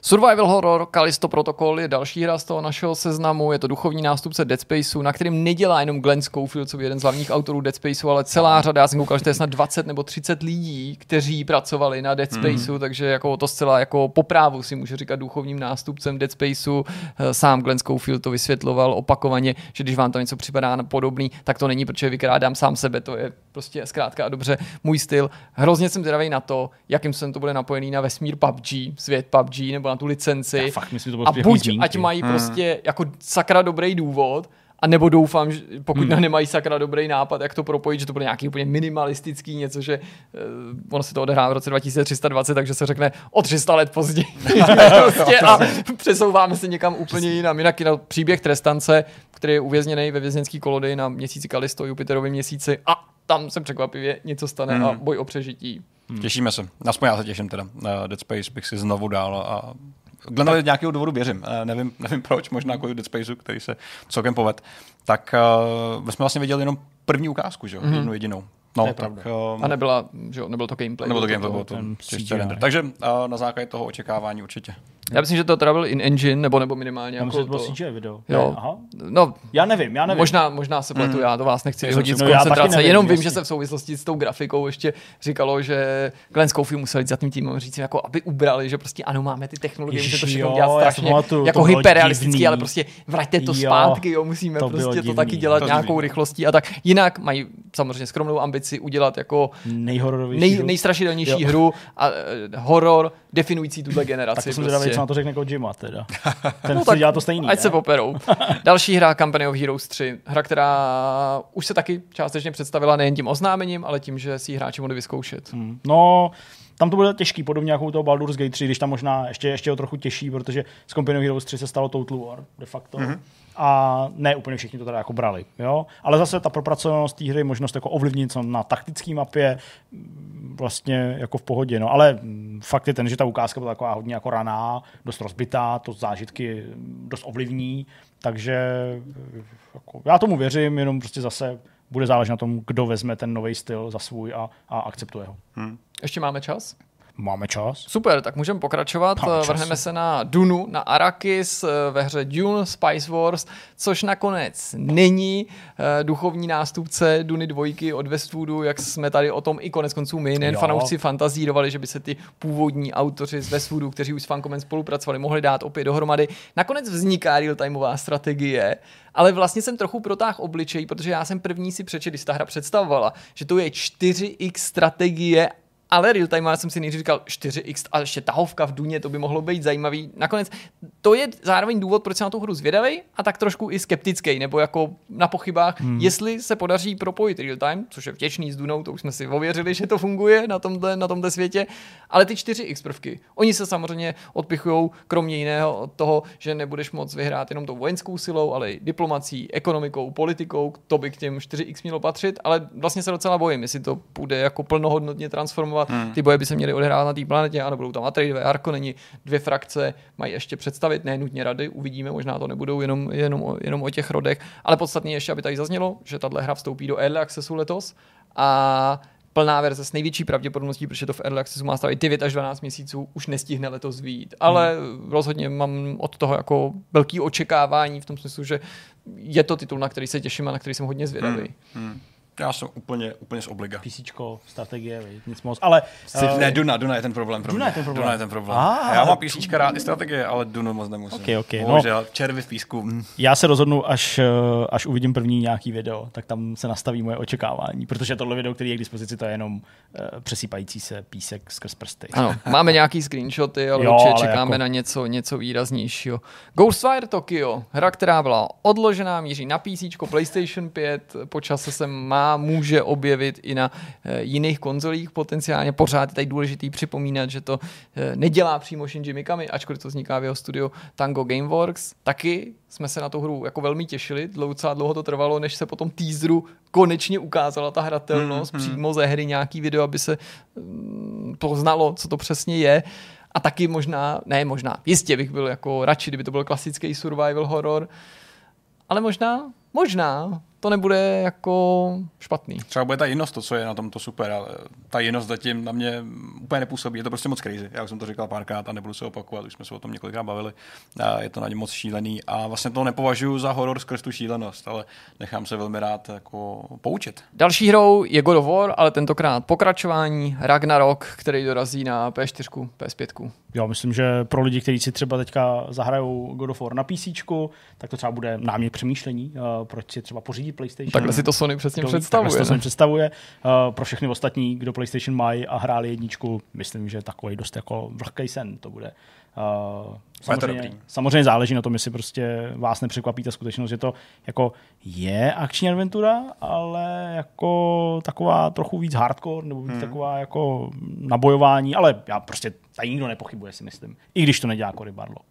S2: Survival Horror Callisto Protocol je další hra z toho našeho seznamu, je to duchovní nástupce Dead Spaceu, na kterým nedělá jenom Glenn Schofield, co je jeden z hlavních autorů Dead Spaceu, ale celá řada, já jsem koukal, že to je snad 20 nebo 30 lidí, kteří pracovali na Dead Spaceu, mm. takže jako to zcela jako po právu si může říkat duchovním nástupcem Dead Spaceu. Eh, Sám Glenn Schofield to vysvětloval opakovaně, že když vám to něco připadá podobný, tak to není, protože vykrádám sám sebe, to je prostě zkrátka a dobře můj styl. Hrozně jsem zvědavý na to, jakým jsem to bude napojený na vesmír PUBG, svět PUBG nebo na tu licenci.
S3: Já fakt myslím, že to bylo
S2: a buď
S3: zmínky.
S2: ať mají prostě jako sakra dobrý důvod, a nebo doufám, že pokud hmm. nemají sakra dobrý nápad, jak to propojit, že to bude nějaký úplně minimalistický něco, že uh, ono se to odehrává v roce 2320, takže se řekne o 300 let později. (laughs) (laughs) prostě a přesouváme se někam úplně jinam. Jinak to příběh trestance, který je uvězněný ve věznický kolody na měsíci Kalisto, Jupiterovém měsíci a tam se překvapivě něco stane
S1: Hmm.
S2: a boj o přežití.
S1: Těšíme se. Aspoň já se těším teda. Na Dead Space bych si znovu dal a Glennovi z nějakého důvodu věřím. Eh, Nevím, (laughs) nevím proč, možná kvůli Dead Spaceu, který se celkem poved. Tak uh, my jsme vlastně viděli jenom první ukázku, že jo?
S2: Mhm.
S1: Jednu jedinou. No,
S3: To je
S1: tak, uh,
S2: A nebyla, že jo, nebyl to gameplay.
S1: nebo to gameplay, bylo to
S3: ten
S1: čistě
S3: CGI.
S1: render. Takže uh, na základě toho očekávání určitě.
S2: Já myslím, že to teda byl in-engine, nebo, nebo minimálně
S3: Já
S2: jako
S3: myslím, že to bylo
S2: to...
S3: CGI video.
S2: Jo.
S3: Ne, Aha.
S2: No,
S3: Já nevím, já nevím.
S2: Možná, možná se pletu, já to vás nechci vyhodit z
S3: no,
S2: koncentrace,
S3: nevím,
S2: jenom vím,
S3: jasně.
S2: že se v souvislosti s tou grafikou ještě říkalo, že Glenn Schofield musel jít za tím týmem říct, jako aby ubrali, že prostě ano, máme ty technologie,
S3: Ježiš,
S2: můžeme to všechno dělat strašně
S3: pamatuju,
S2: jako
S3: to
S2: hyperrealistický, ale prostě vraťte to
S3: Jo,
S2: zpátky, jo, musíme
S3: to
S2: prostě to
S3: divný.
S2: taky dělat
S1: To
S2: nějakou
S1: divný.
S2: rychlostí a tak. Jinak mají samozřejmě skromnou ambici udělat jako
S3: Nejhororovější.
S2: nej,
S3: hru.
S2: nejstrašidelnější hru a eh, horor definující tuhle generaci.
S3: Tak to jsem
S2: prostě.
S3: zvědavý, co na to řekne Kojima teda. (laughs) Ten No
S2: tak
S3: dělá to stejný,
S2: Ať
S3: ne?
S2: se poperou. (laughs) Další hra Company of Heroes 3. Hra, která už se taky částečně představila nejen tím oznámením, ale tím, že si ji hráči mohli vyzkoušet.
S3: Hmm. No, tam to bude těžký, podobně jako u toho Baldur's Gate 3, když tam možná ještě, ještě o trochu těžší, protože z Company of Heroes 3 se stalo Total War, de facto. Mm-hmm. A ne úplně všichni to teda jako brali, jo. Ale zase ta propracovanost té hry, možnost jako ovlivnit co na taktické mapě, mm, vlastně jako v pohodě, no. Ale mm, fakt je ten, že ta ukázka byla taková hodně jako raná, dost rozbitá, to zážitky mm, dost ovlivní, takže jako, já tomu věřím, jenom prostě zase bude záležet na tom, kdo vezme ten nový styl za svůj a, a akceptuje ho.
S2: Ještě máme čas?
S3: Máme čas?
S2: Super, tak můžeme pokračovat.
S3: Máme čas.
S2: Vrhneme se na Dunu, na Arrakis eh, ve hře Dune Spice Wars, což nakonec není eh, duchovní nástupce Duny dvojky od Westwoodu, jak jsme tady o tom i konec konců my, nejen
S3: Jo.
S2: fanoušci fantazírovali, že by se ty původní autoři z Westwoodu, kteří už s Fankomem spolupracovali, mohli dát opět dohromady. Nakonec vzniká real-timeová strategie, ale vlastně jsem trochu protáhl obličej, protože já jsem první si přečetl, když ta hra představovala, že to je 4x strategie ale real time já jsem si nejdřív říkal 4x a ještě tahovka v Duně, to by mohlo být zajímavý. Nakonec to je zároveň důvod, proč jsem na tu hru zvědavý a tak trošku i skeptický, nebo jako na pochybách, hmm. jestli se podaří propojit real time, což je vděčný s Dunou, to už jsme si ověřili, že to funguje na tomhle, na tomhle světě, ale ty 4x prvky, oni se samozřejmě odpichují kromě jiného od toho, že nebudeš moc vyhrát jenom tou vojenskou silou, ale i diplomací, ekonomikou, politikou, to by k těm 4x mělo patřit, ale vlastně se docela bojím, jestli to půjde jako plnohodnotně transformovat. Hmm. Ty boje by se měly odehrát na té planetě, ano, budou tam Atreidové, Harkonneni, dvě frakce, mají ještě představit, ne nutně rady, uvidíme, možná to nebudou jenom, jenom, o, jenom o těch rodech, ale podstatně ještě, aby tady zaznělo, že tahle hra vstoupí do Early Accessu letos a plná verze s největší pravděpodobností, protože to v Early Accessu má stavit 9 až 12 měsíců, už nestihne letos výjít. Ale hmm. rozhodně mám od toho jako velký očekávání v tom smyslu, že je to titul, na který se těším a na který jsem hodně zvědavý. Hmm. Hmm.
S1: Já jsem úplně, úplně z obliga.
S3: PC, strategie, nic moc. Ale,
S1: uh, ne, Duna, Duna je ten problém pro
S3: Duna je ten problém.
S1: Duna je ten problém. Ah, já mám PC rád i strategie, ale Dunu moc nemusím.
S3: Okay, okay.
S1: Bohužel, no, červy v písku. Hm.
S3: Já se rozhodnu, až, eh, až uvidím první nějaký video, tak tam se nastaví moje očekávání, protože tohle video, který je k dispozici, to je jenom uh, přesýpající se písek skrz prsty.
S2: Ano, máme nějaký screenshoty, ale jo, určitě ale čekáme jako... na něco, něco výraznějšího. Ghostwire Tokyo, hra, která byla odložená, míří na PC, PlayStation 5, po čase se má, může ob objevit i na eh, jiných konzolích potenciálně. Pořád je tady důležitý připomínat, že to eh, nedělá přímo Shinji Mikami, ačkoliv to vzniká v jeho studiu Tango Gameworks. Taky jsme se na tu hru jako velmi těšili, docela dlouho to trvalo, než se potom teaseru konečně ukázala ta hratelnost mm, hmm přímo ze hry nějaký video, aby se mm, poznalo, co to přesně je. A taky možná, ne možná, jistě bych byl jako radši, kdyby to byl klasický survival horror, ale možná, možná to nebude jako špatný.
S1: Třeba bude ta jinost, to, co je na tomto super, ale ta jinost zatím na mě úplně nepůsobí. Je to prostě moc crazy. Já už jsem to říkal párkrát a nebudu se opakovat, už jsme se o tom několikrát bavili. A je to na ně moc šílený a vlastně to nepovažuji za horor skrz tu šílenost, ale nechám se velmi rád jako poučit.
S2: Další hrou je God of War, ale tentokrát pokračování Ragnarok, který dorazí na P4, PS5.
S3: Já myslím, že pro lidi, kteří si třeba teďka zahrajou God of War na PC, tak to třeba bude námět přemýšlení, uh, proč si třeba pořídit PlayStation.
S2: Takhle si to Sony přesně to, představuje.
S3: Takhle to Sony představuje. Uh, pro všechny ostatní, kdo PlayStation mají a hráli jedničku, myslím, že takový dost jako vlhký sen to bude. Uh, samozřejmě, samozřejmě záleží na tom, jestli prostě vás nepřekvapí ta skutečnost, že to jako je akční adventura, ale jako taková trochu víc hardcore, nebo víc hmm. taková jako nabojování, ale já prostě tady nikdo nepochybuje, si myslím. I když to nedělá Cory Barlock.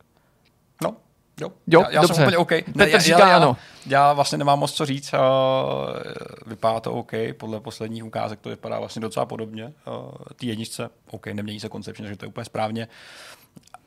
S1: No, Jo,
S2: jo
S1: já, já
S2: dobře.
S1: jsem úplně OK.
S2: Ne, já, říká já, ano.
S1: Já, já vlastně nemám moc co říct. Uh, vypadá to OK. Podle posledních ukázek to vypadá vlastně docela podobně. Uh, Ty jedničce OK, nemění se koncepčně, že to je úplně správně.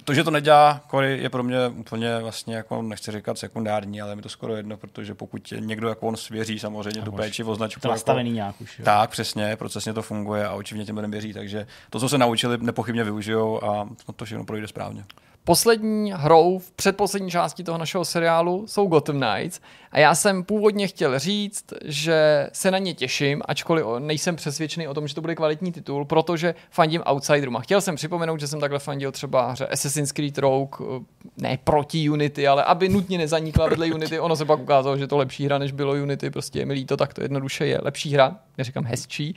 S1: To, že to nedělá Cory, je pro mě úplně vlastně, jako nechci říkat sekundární, ale mi to skoro jedno, protože pokud někdo jako on svěří samozřejmě tu péči v označku.
S3: To nastavený jako, nějak už. Jo.
S1: Tak, přesně, procesně to funguje a očividně těm lidem věří, takže to, co se naučili, nepochybně využijou a to všechno projde správně.
S2: Poslední hrou v předposlední části toho našeho seriálu jsou Gotham Knights a já jsem původně chtěl říct, že se na ně těším, ačkoliv nejsem přesvědčený o tom, že to bude kvalitní titul, protože fandím Outsiderům. A chtěl jsem připomenout, že jsem takhle fandil třeba hře Assassin's Creed Rogue, ne proti Unity, ale aby nutně nezanikla vedle Unity. Ono se pak ukázalo, že to lepší hra, než bylo Unity, prostě je mi líto, tak to jednoduše je lepší hra, neříkám hezčí.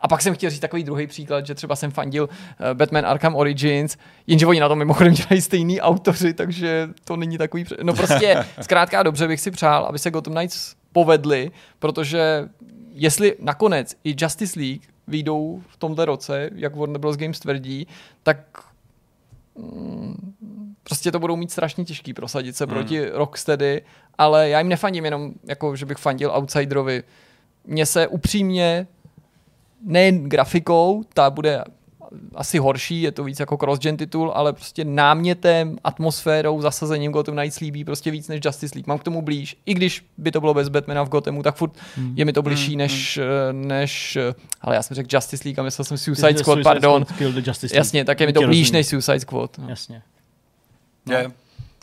S2: A pak jsem chtěl říct takový druhý příklad, že třeba jsem fandil eh, Batman Arkham Origins, jenže oni na tom mimochodem dělají stejný autoři, takže to není takový... No prostě (laughs) zkrátka dobře bych si přál, aby se Gotham Knights povedli, protože jestli nakonec i Justice League vyjdou v tomto roce, jak Warner Bros. Games tvrdí, tak mm, prostě to budou mít strašně těžký prosadit se hmm. proti Rocksteady, ale já jim nefandím jenom, jako že bych fandil Outsiderovi. Mně se upřímně nejen grafikou, ta bude asi horší, je to víc jako cross-gen titul, ale prostě námětem, atmosférou, zasazením Gotham Knights líbí prostě víc než Justice League. Mám k tomu blíž. I když by to bylo bez Batmana v Gothamu, tak furt hmm. je mi to blížší hmm. než, hmm. než, ale já jsem řekl Justice League a myslel jsem Suicide Squad, pardon.
S3: Squad
S2: Jasně, tak je mi to blíž než Suicide Squad.
S3: No. Jasně.
S1: No. Je,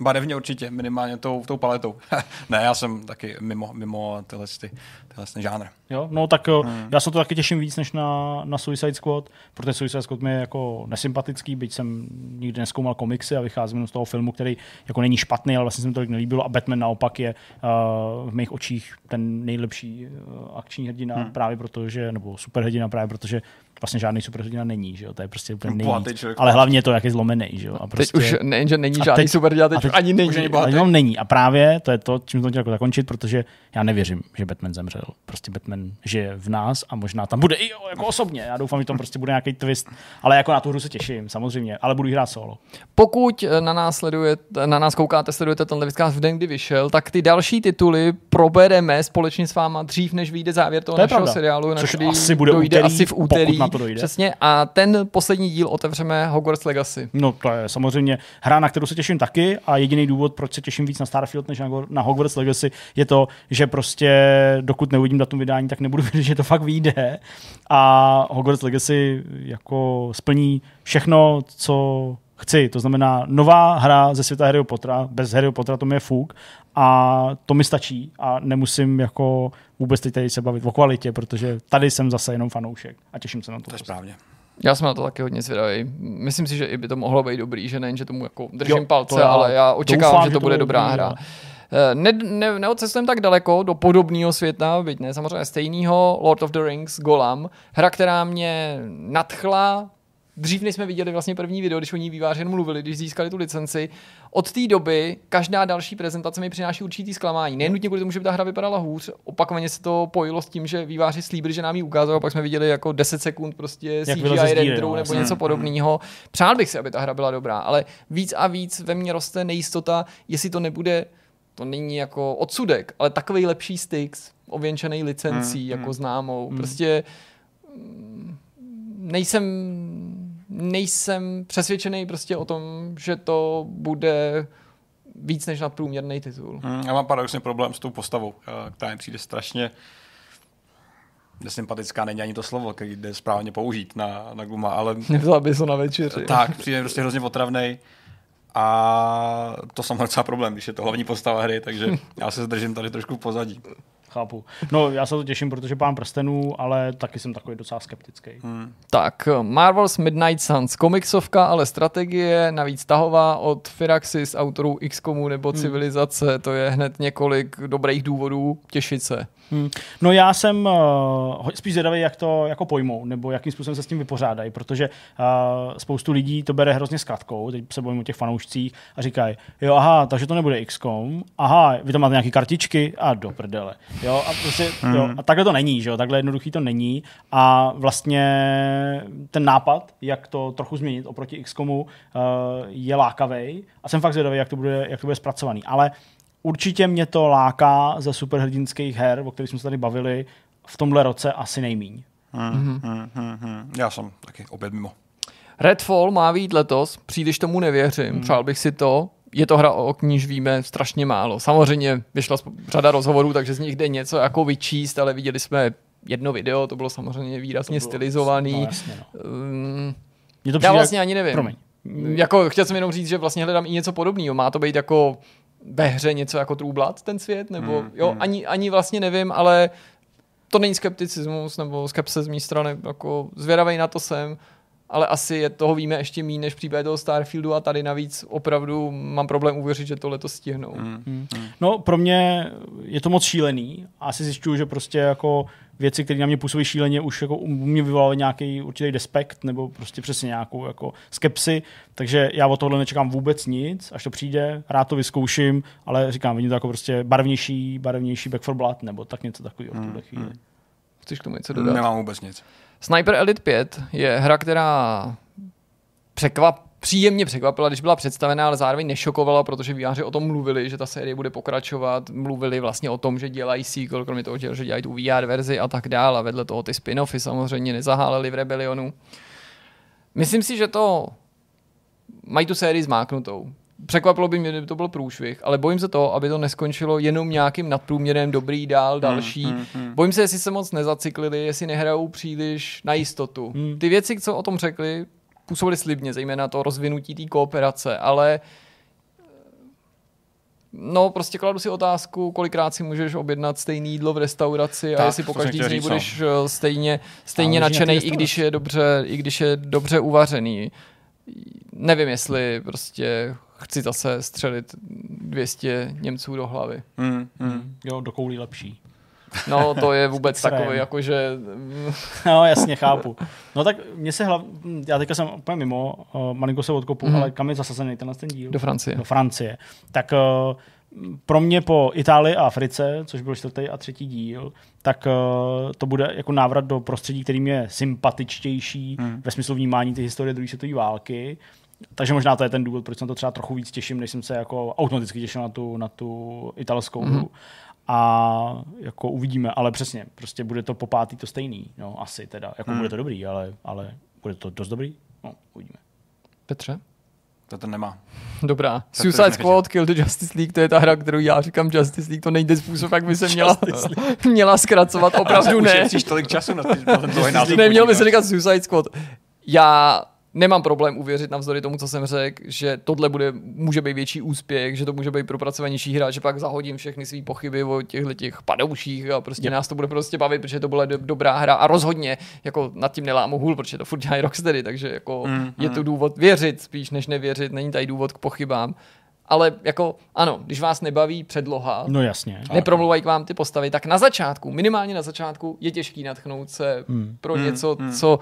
S1: barevně určitě, minimálně tou, tou paletou. (laughs) ne, já jsem taky mimo, mimo tyhle, ty, tyhle žánr.
S3: Jo, no tak hmm. já se to taky těším víc než na, na Suicide Squad, protože Suicide Squad mi je jako nesympatický, byť jsem nikdy neskoumal komiksy a vycházím z toho filmu, který jako není špatný, ale vlastně se mi to nelíbilo a Batman naopak je uh, v mých očích ten nejlepší uh, akční hrdina hmm. právě protože, nebo superhrdina právě protože vlastně žádný superhrdina není, že jo? To je prostě úplně nejvíc. Ale hlavně to, jak je zlomený, že jo? A
S2: Teď
S3: prostě...
S2: už nejen, že není
S3: a
S2: žádný
S3: teď-
S2: super teď,
S3: teď-
S2: už ani není.
S1: už bohatý.
S3: on není. A právě to je to, čím jsem to chtěl jako zakončit, protože já nevěřím, že Batman zemřel. Prostě Batman žije v nás a možná tam bude i jako osobně. Já doufám, že tam prostě bude nějaký twist, ale jako na tu hru se těším, samozřejmě, ale budu hrát solo.
S2: Pokud na nás, sledujete, na nás koukáte, sledujete tenhle vidcast v den, kdy vyšel, tak ty další tituly probereme společně s váma dřív, než vyjde závěr toho
S3: To
S2: našeho
S3: pravda.
S2: seriálu, na
S3: Což
S2: který
S3: asi bude
S2: dojde
S3: úterý,
S2: asi v úterý.
S3: Na to dojde.
S2: Přesně. A ten poslední díl otevřeme Hogwarts Legacy.
S3: No to je samozřejmě hra, na kterou se těším taky a jediný důvod, proč se těším víc na Starfield než na Hogwarts Legacy, je to, že prostě dokud neuvidím datum vydání, tak nebudu (laughs) vědět, že to fakt vyjde. A Hogwarts Legacy jako splní všechno, co chci. To znamená nová hra ze světa Harryho Pottera, bez Harryho Pottera to mi je fuk a to mi stačí a nemusím jako vůbec teď tady se bavit o kvalitě, protože tady jsem zase jenom fanoušek a těším se na to.
S1: To je správně.
S2: Já jsem na to taky hodně zvědavý. Myslím si, že i by to mohlo být dobrý, že nejen, že tomu jako držím
S3: Jo,
S2: palce,
S3: to já
S2: ale já očekávám,
S3: doufám,
S2: že to bude dobrá
S3: dobrý,
S2: hra.
S3: ale-
S2: Eh, Ne, ne, neodcestujeme tak daleko do podobného světa, byť ne samozřejmě stejného, Lord of the Rings, Golam, hra, která mě nadchla, dřív než jsme viděli vlastně první video, když o ní výváři jen mluvili, když získali tu licenci. Od té doby každá další prezentace mi přináší určitý zklamání. Nejen nutně kvůli tomu, že by ta hra vypadala hůř, opakovaně se to pojilo s tím, že výváři slíbili, že nám ji ukázají, a pak jsme viděli jako 10 sekund prostě CGI renderu
S3: no,
S2: nebo
S3: jasně.
S2: něco podobného. Přál bych si, aby ta hra byla dobrá, ale víc a víc ve mně roste nejistota, jestli to nebude to není jako odsudek, ale takový lepší Styx, ověnčený licencí,
S1: Hmm,
S2: jako
S1: hmm.
S2: známou. Prostě mm, nejsem nejsem přesvědčený prostě o tom, že to bude víc než nadprůměrný titul.
S1: Mm, já mám paradoxně problém s tou postavou, eh, která mi přijde strašně nesympatická, není ani to slovo, který jde správně použít na, na Gluma, ale (laughs)
S2: Nevzal bys ho na večeři.
S1: tak, přijde prostě hrozně otravnej a to jsem docela problém, když je to hlavní postava hry, takže (laughs) já se zdržím tady trošku v pozadí.
S3: Chápu. No, já se to těším, protože pán prstenů, ale taky jsem takový docela skeptický.
S1: Hmm.
S2: Tak, Marvel's Midnight Suns, komiksovka, ale strategie, navíc tahová od Firaxis, autorů XCOMu nebo Civilizace, to je hned několik dobrých důvodů těšit se.
S3: Hmm. No já jsem uh, spíš zvědavý, jak to jako pojmou, nebo jakým způsobem se s tím vypořádají, protože uh, spoustu lidí to bere hrozně s kratkou, teď se bojím o těch fanoušcích a říkají, jo aha, takže to nebude XCOM, aha, vy tam máte nějaké kartičky a do prdele. Jo, a, prostě, hmm. jo, a takhle to není, že jo, takhle jednoduchý to není a vlastně ten nápad, jak to trochu změnit oproti XCOMu, uh, je lákavý a jsem fakt zvědavý, jak to bude, jak to bude zpracovaný, ale určitě mě to láká ze superhrdinských her, o kterých jsme se tady bavili, v tomhle roce asi nejmíň.
S1: Hmm, hmm, hmm, hmm. Já jsem taky opět mimo.
S2: Redfall má být letos, příliš tomu nevěřím, hmm. přál bych si to. Je to hra, o níž víme strašně málo. Samozřejmě vyšla řada rozhovorů, takže z nich jde něco jako vyčíst, ale viděli jsme jedno video, to bylo samozřejmě výrazně
S3: To bylo-
S2: stylizovaný.
S3: No, jasně, no.
S2: Um,
S3: to
S2: já vlastně ani nevím.
S3: Promiň.
S2: Jako, chtěl jsem jenom říct, že vlastně hledám i něco podobného. Má to být jako ve hře něco jako Blood, ten svět? Nebo,
S1: Hmm,
S2: jo,
S1: hmm.
S2: ani, ani vlastně nevím, ale to není skepticismus nebo skepse z mé strany. Jako zvědavej na to jsem, ale asi je toho víme ještě méně než případě toho Starfieldu a tady navíc opravdu mám problém uvěřit, že tohle to stihnou.
S1: Hmm.
S3: No, pro mě je to moc šílený. A asi zjišťuju, že prostě jako věci, které na mě působí šíleně, už jako u mě vyvolávají nějaký určitý despekt nebo prostě přesně nějakou jako skepsi. Takže já od tohle nečekám vůbec nic, až to přijde, rád to vyzkouším, ale říkám, vidím to jako prostě barevnější, barevnější Back for Blood nebo tak něco takového v tuhle chvíli.
S2: Chceš k tomu něco dodat?
S1: Nemám vůbec nic.
S2: Sniper Elite 5 je hra, která překvap, příjemně překvapila, když byla představená, ale zároveň nešokovala, protože výváři o tom mluvili, že ta série bude pokračovat. Mluvili vlastně o tom, že dělají sequel, kromě toho, že dělají tu VR verzi a tak dále. A vedle toho ty spin-offy samozřejmě nezaháleli v Rebellionu. Myslím si, že to mají tu sérii zmáknutou. Překvapilo by mě, kdyby to byl průšvih, ale bojím se toho, aby to neskončilo jenom nějakým nadprůměrem dobrý dál, další.
S1: hmm, hmm.
S2: Bojím se, jestli se moc nezaciklili, jestli nehrajou příliš na jistotu.
S3: Hmm.
S2: Ty věci, co o tom řekli, působily slibně, zejména to rozvinutí té kooperace, ale No, prostě kladu si otázku, kolikrát si můžeš objednat stejný jídlo v restauraci a
S1: Tak,
S2: jestli po každý z nich
S1: říct, no.
S2: budeš eh, stejně, stejně nadšený, i když je dobře, i když je dobře uvařený. Nevím, jestli prostě chci zase střelit 200 Němců do hlavy.
S1: Hmm, hmm.
S3: Jo, do koulí lepší.
S2: No, to je vůbec takový, jakože...
S3: No, jasně, chápu. No tak mě se hlav... Já teďka jsem úplně mimo, uh, malinko se odkopu, mm. ale kam je zasazený tenhle ten díl?
S2: Do Francie.
S3: Do Francie. Tak uh, pro mě po Itálii a Africe, což byl čtvrtý a třetí díl, tak uh, to bude jako návrat do prostředí, kterým je sympatičtější mm. ve smyslu vnímání té historie druhé světové války. Takže možná to je ten důvod, proč jsem to třeba trochu víc těším, než jsem se jako automaticky těšil na tu, na tu italskou hru. A jako uvidíme, ale přesně, prostě bude to po pátý to stejný, no asi teda, jako bude to dobrý, ale, ale bude to dost dobrý, no uvidíme.
S2: Petře?
S1: To ten nemá.
S2: Dobrá.
S1: to
S2: Suicide
S1: už
S2: Squad, Kill the Justice League, to je ta hra, kterou já říkám Justice League, to ten způsob, jak by se (laughs) měla, měla zkracovat, (laughs) opravdu ne.
S1: Ušetříš tolik času na, ty, na ten.
S2: Neměl by se říkat Suicide Squad. Já nemám problém uvěřit navzdory tomu, co jsem řekl, že tohle bude, může být větší úspěch, že to může být propracovanější hra, že pak zahodím všechny své pochyby o těchto těch padouších a prostě
S3: Yep.
S2: nás to bude prostě bavit, protože to byla do, dobrá hra a rozhodně jako nad tím nelámu hůl, protože to furt dělají Rocksteady, takže jako
S1: Mm,
S2: je to důvod věřit spíš než nevěřit, není tady důvod k pochybám. Ale jako ano, když vás nebaví předloha,
S3: No jasně.
S2: nepromluvají k vám ty postavy, tak na začátku, minimálně na začátku, je těžký natchnout se
S3: Hmm.
S2: pro
S1: Hmm,
S2: něco,
S1: hmm.
S2: co,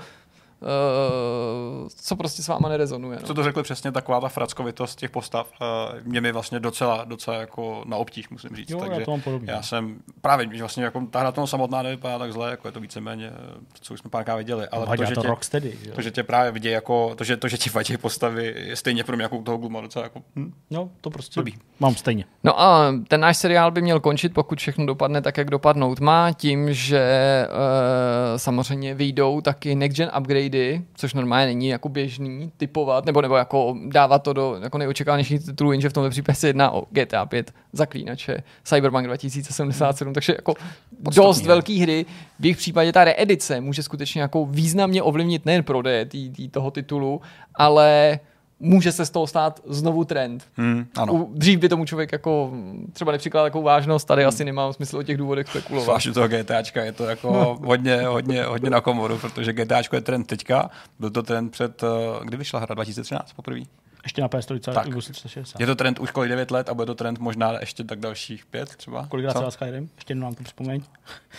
S2: co prostě s váma nerezonuje. No.
S1: Co to řekli přesně, taková ta frackovitost těch postav uh, mě mi vlastně docela, docela jako na obtíž, musím říct.
S3: Jo, já
S1: Takže
S3: to mám podobně.
S1: já jsem právě, že vlastně jako ta hra tomu samotná nevypadá tak zle, jako je to víceméně, eh, co už jsme párkrát viděli, ale
S3: Ale
S1: to, že
S3: to
S1: tě,
S3: Rocksteady. že jo?
S1: to, že tě právě vidí jako, to, že, to, že ti vadí postavy, je stejně pro mě jako u toho Gluma docela jako, hm,
S3: No, to prostě
S1: Blbý.
S3: mám stejně.
S2: No a ten náš seriál by měl končit, pokud všechno dopadne tak, jak dopadnout má, tím, že uh, samozřejmě vyjdou taky next gen upgradey, což normálně není jako běžný typovat, nebo, nebo jako dávat to do jako nejočekávanějších titulů, jenže v tomhle případě se jedná o GTA 5, Zaklínače, Cyberpunk 2077, takže jako dost
S1: ne?
S2: velký hry. V jejich případě ta reedice může skutečně jako významně ovlivnit nejen prodeje tý, tý toho titulu, ale může se z toho stát znovu trend.
S1: hm, ano.
S2: U, dřív by tomu člověk jako třeba nepřikládal takovou vážnost, tady asi nemám smysl o těch důvodech spekulovat.
S1: Zvlášť u toho GTAčka je to jako hodně, hodně, hodně na komoru, protože GTAčko je trend teďka, byl to trend před, eh, kdy vyšla hra 2013 poprvé?
S3: Ještě na PS3
S1: Tak.
S3: Xbox 360.
S1: Je to trend už kolik 9 let a bude to trend možná ještě tak dalších pět třeba?
S3: Kolikrát
S1: Co?
S3: se Skyrim? Ještě jednou nám to připomeň.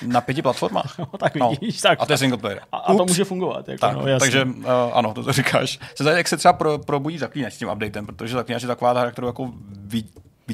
S1: Na pěti platformách? (laughs)
S3: No, tak vidíš, tak.
S1: A to je single player.
S3: A, a to může fungovat. Jako,
S1: Tak,
S3: no, jasně.
S1: takže uh, ano, to, to říkáš. Se tady, jak se třeba pro, probudí zaklínač s tím updatem, protože zaklínač je taková ta hra, kterou jako vy,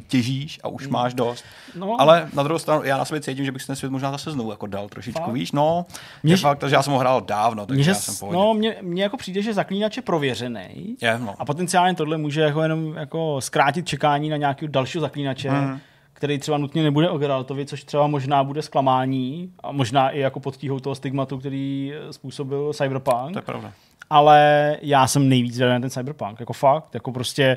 S1: vytěžíš a už
S3: Hmm.
S1: máš dost.
S3: No.
S1: Ale na druhou stranu, já na sobě cítím, že bych si ten svět možná zase znovu jako dal trošičku,
S3: Fakt?
S1: víš, no.
S3: Mně-
S1: Je fakt, že já jsem ho hrál dávno, takže
S3: Mně,
S1: já jsem pohodě.
S3: no, mně, mně jako přijde, že zaklínač je prověřený.
S1: Je, no.
S3: A potenciálně tohle může jako jenom jako zkrátit čekání na nějakého dalšího zaklínače,
S1: Mhm.
S3: který třeba nutně nebude o Geraltovi, což třeba možná bude zklamání a možná i jako pod tíhou toho stigmatu, který způsobil Cyberpunk.
S1: To je pravda.
S3: Ale já jsem nejvíc zvědavý na ten Cyberpunk. Jako fakt, jako prostě eh,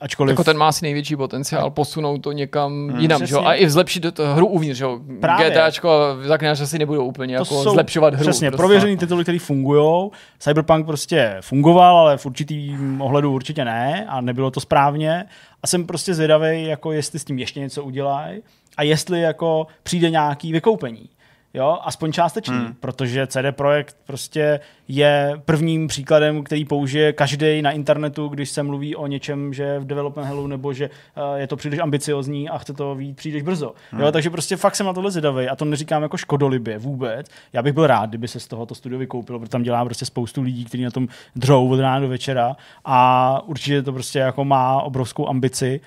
S3: ačkoliv...
S2: Jako ten má asi největší potenciál posunout to někam
S1: Hmm.
S2: jinam, že. A i zlepšit to hru uvnitř, že jo?
S3: Právě.
S2: GTAčko a zaklínač asi nebudou úplně
S3: to
S2: jako zlepšovat hru.
S3: Přesně,
S2: prostě.
S3: prověřený tituly, které fungují. Cyberpunk prostě fungoval, ale v určitým ohledu určitě ne a nebylo to správně. A jsem prostě zvědavý, jako jestli s tím ještě něco udělají a jestli jako přijde nějaký vykoupení. Jo, aspoň částečný, hmm. protože CD Projekt prostě je prvním příkladem, který použije každý na internetu, když se mluví o něčem, že je v development hellu, nebo že uh, je to příliš ambiciozní a chce to být příliš brzo. Hmm. Jo, takže prostě fakt jsem na tohle zvědavý a to neříkám jako škodolibě vůbec. Já bych byl rád, kdyby se z tohoto studio vykoupilo, protože tam dělá prostě spoustu lidí, kteří na tom dřou od rána do večera a určitě to prostě jako má obrovskou ambici.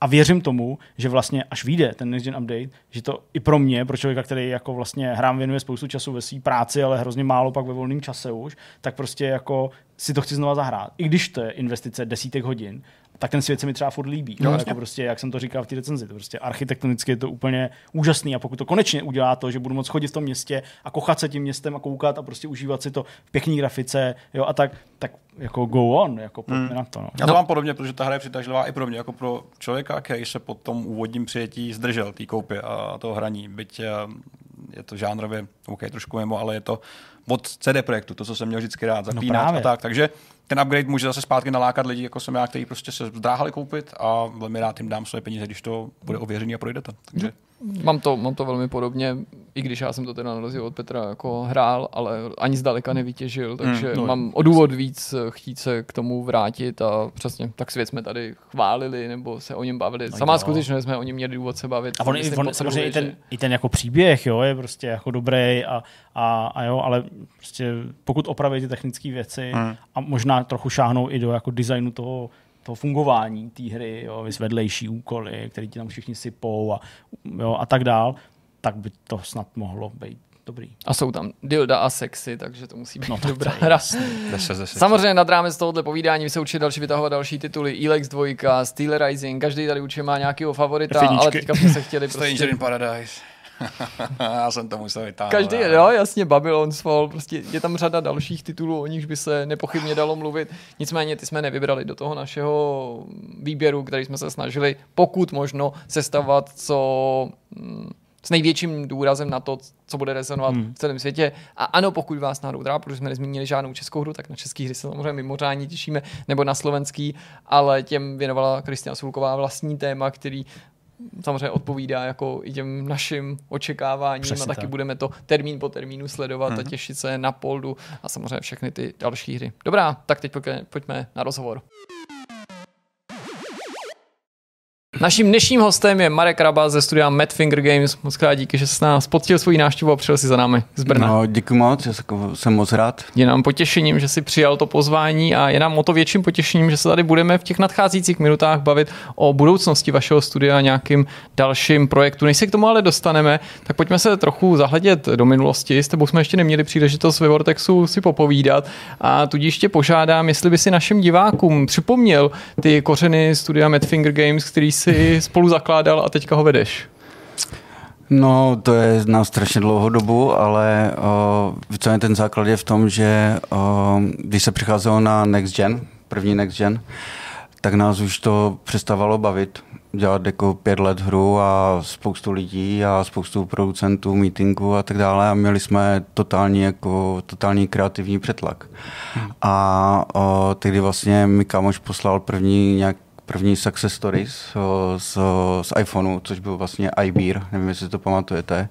S3: A věřím tomu, že vlastně až vyjde ten Next Gen Update, že to i pro mě, pro člověka, který jako vlastně hrám věnuje spoustu času ve své práci, ale hrozně málo pak ve volném čase už, tak prostě jako si to chci znova zahrát. I když to je investice desítek hodin, tak ten svět se mi třeba furt líbí.
S1: Jasně.
S3: jako prostě, jak jsem to říkal v té recenzi, to prostě architektonicky je to úplně úžasný a pokud to konečně udělá to, že budu moct chodit v tom městě a kochat se tím městem a koukat a prostě užívat si to v pěkný grafice, jo, a tak, tak jako go on, jako
S1: Hmm.
S3: na to. No.
S1: Já to mám podobně, protože ta hra je přitažlivá i pro mě, jako pro člověka, který se po tom úvodním přijetí zdržel té koupy a toho hraní. Byť eh, je to žánrově OK, trošku mimo, ale je to od CD projektu, to, co jsem měl vždycky rád, zapínat
S3: No
S1: a tak. Takže ten upgrade může zase zpátky nalákat lidi, jako jsem já, kteří prostě se zdráhali koupit a velmi rád jim dám své peníze, když to bude ověřený a projde to. Takže
S2: Mám to, mám to velmi podobně, i když já jsem to teda na rozdíl od Petra jako hrál, ale ani zdaleka nevytěžil, takže
S3: no,
S2: mm, mám o důvod víc eh, chtít se k tomu vrátit a přesně tak svět jsme tady chválili nebo se o něm bavili. Sama
S3: jo.
S2: skutečně jsme o něm měli důvod se bavit.
S3: A on,
S2: Myslím,
S3: on
S2: potrhuje,
S3: samozřejmě i ten,
S2: že-
S3: i ten jako příběh jo, je prostě jako dobrý a, a, a jo, ale prostě pokud opraví ty technické věci
S1: Hmm.
S3: a možná trochu šáhnou i do jako designu toho, toho fungování té hry, jo, vys vedlejší úkoly, které ti tam všichni sypou a, jo, a tak dál, tak by to snad mohlo být dobrý.
S2: A jsou tam dilda a sexy, takže to musí být
S3: No
S2: dobrá
S3: to
S2: hra.
S1: 10 z 10.
S2: Samozřejmě nad rámec tohohle povídání se určitě další vytahovat další tituly. Elex 2, Steel Rising, každý tady určitě má nějakého favorita,
S3: F1.
S2: ale teďka jsme se chtěli
S1: Stranger
S2: prostě...
S1: in Paradise. (laughs) Já jsem to musel vytáhnout.
S2: Každý, jo, jasně, Babylon's Fall, prostě je tam řada dalších titulů, o nichž by se nepochybně dalo mluvit. Nicméně ty jsme nevybrali do toho našeho výběru, který jsme se snažili, pokud možno, sestavovat co mm, s největším důrazem na to, co bude rezonovat hmm. v celém světě. A ano, pokud vás náhodou dá, protože jsme nezmínili žádnou českou hru, tak na český hry se samozřejmě mimořádně těšíme, nebo na slovenský, ale těm věnovala Kristina Sulková vlastní téma, který samozřejmě odpovídá jako i těm našim očekáváním
S3: Přesně
S2: a taky
S3: tak.
S2: budeme to termín po termínu sledovat
S1: Mhm.
S2: a těšit se na Poldu a samozřejmě všechny ty další hry. Dobrá, tak teď pojďme, pojďme na rozhovor. Naším dnešním hostem je Marek Raba ze studia Madfinger Games. Moc krát díky, že jsi nás poctil svoji návštěvu a přijel si za námi z Brna. No.
S4: Děkuji moc, já jsem- moc rád.
S2: Je nám potěšením, že si přijal to pozvání a je nám o to větším potěšením, že se tady budeme v těch nadcházejících minutách bavit o budoucnosti vašeho studia a nějakým dalším projektu. Než se k tomu ale dostaneme, tak pojďme se trochu zahledět do minulosti. S tebou jsme ještě neměli příležitost ve Vortexu si popovídat a tudíž tě požádám, jestli by si našim divákům připomněl ty kořeny studia Madfinger Games, který si spolu zakládal a teďka ho vedeš.
S4: No, to je na strašně dlouhou dobu, ale uh, co je ten základ je v tom, že uh, když se přicházelo na Next Gen, první Next Gen, tak nás už to přestávalo bavit. Dělat jako pět let hru a spoustu lidí a spoustu producentů, meetingů a tak dále a měli jsme totální, jako, totální kreativní přetlak. A uh, tehdy vlastně mi kámoš poslal první nějak první success stories z, z iPhoneu, což byl vlastně iBeer, nevím, jestli to pamatujete.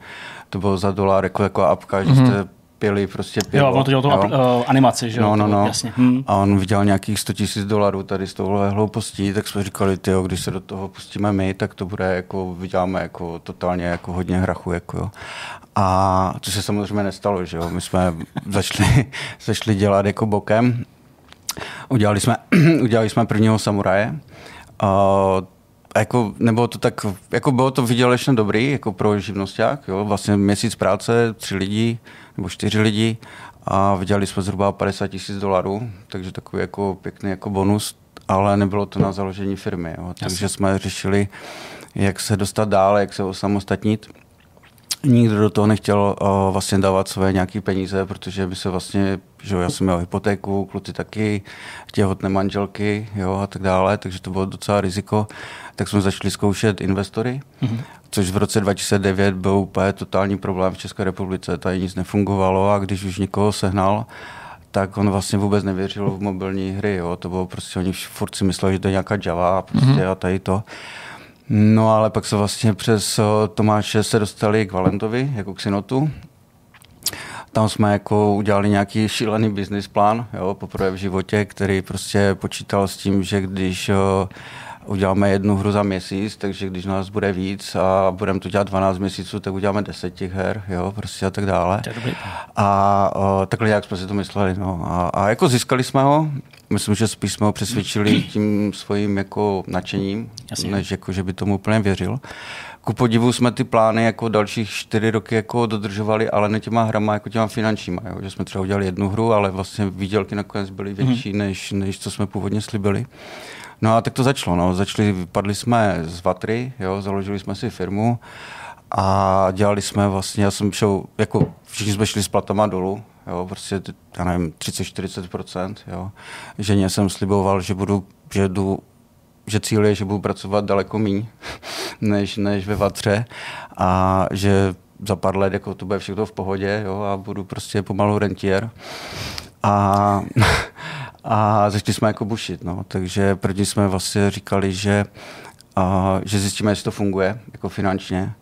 S4: To bylo za dolar jako taková apka, že jste pili prostě pivo.
S3: Jo, ono to dělalo tu
S4: jo.
S3: uh, animaci, že jo?
S4: No, no, no.
S3: Jasně. Hm.
S4: A on vydělal nějakých 100 tisíc dolarů tady z tohohle hloupostí, tak jsme říkali, tyjo, když se do toho pustíme my, tak to bude jako, vyděláme jako totálně jako hodně hrachu, jako jo. A to se samozřejmě nestalo, že jo. My jsme (laughs) začali, začali dělat jako bokem. Udělali jsme, (clears throat) udělali jsme prvního samuraje. A jako, nebylo to tak, jako bylo to vydělečně dobrý, jako pro živnosták, jo, vlastně měsíc práce, tři lidi, nebo čtyři lidi a vydělali jsme zhruba 50 tisíc dolarů, takže takový jako pěkný jako bonus, ale nebylo to na založení firmy, jo, takže jsme řešili, jak se dostat dál, jak se osamostatnit. Nikdo do toho nechtěl uh, vlastně dávat své nějaké peníze, protože by se vlastně, že jo, já jsem měl hypotéku, kluci taky, těhotné manželky, jo, a tak dále, takže to bylo docela riziko. Tak jsme začali zkoušet investory, mm-hmm. což v roce 2009 byl úplně totální problém v České republice, tady nic nefungovalo a když už někoho sehnal, tak on vlastně vůbec nevěřil v mobilní hry, jo, to bylo prostě, oni furt si mysleli, že to je nějaká Java a prostě mm-hmm. a tady to. No ale pak se vlastně přes eh, Tomáše se dostali k Valentovi, jako k Synotu. Tam jsme jako udělali nějaký šílený business plán, jo, poprvé v životě, který prostě počítal s tím, že když eh, uděláme jednu hru za měsíc, takže když nás bude víc a budeme to dělat 12 měsíců, tak uděláme 10 těch her, jo, prostě a tak dále. A uh, takhle jak jsme si to mysleli. No. A, a jako získali jsme ho, myslím, že spíš jsme ho přesvědčili tím svým jako nadšením,
S3: Jasně.
S4: než jako, že by tomu úplně věřil. Ku podivu jsme ty plány jako dalších čtyři roky jako dodržovali, ale ne těma hrama, jako těma finančníma. Jo? Že jsme třeba udělali jednu hru, ale vlastně výdělky nakonec byly větší, mm. než, než co jsme původně slibili. No a tak to začalo. No. Začali, vypadli jsme z Vatry, jo? založili jsme si firmu a dělali jsme vlastně, já jsem šel, jako všichni jsme šli s platama dolů, jo, prostě, já nevím, 30-40%, jo. Ženě jsem sliboval, že budu, že jdu že cíl je, že budu pracovat daleko míň, (laughs) než, než ve Vatře a že za pár let jako to bude všechno v pohodě jo, a budu prostě pomalu rentier. A, (laughs) a začali jsme jako bušit, no. takže první jsme vlastně říkali, že, a, že zjistíme, jestli to funguje jako finančně.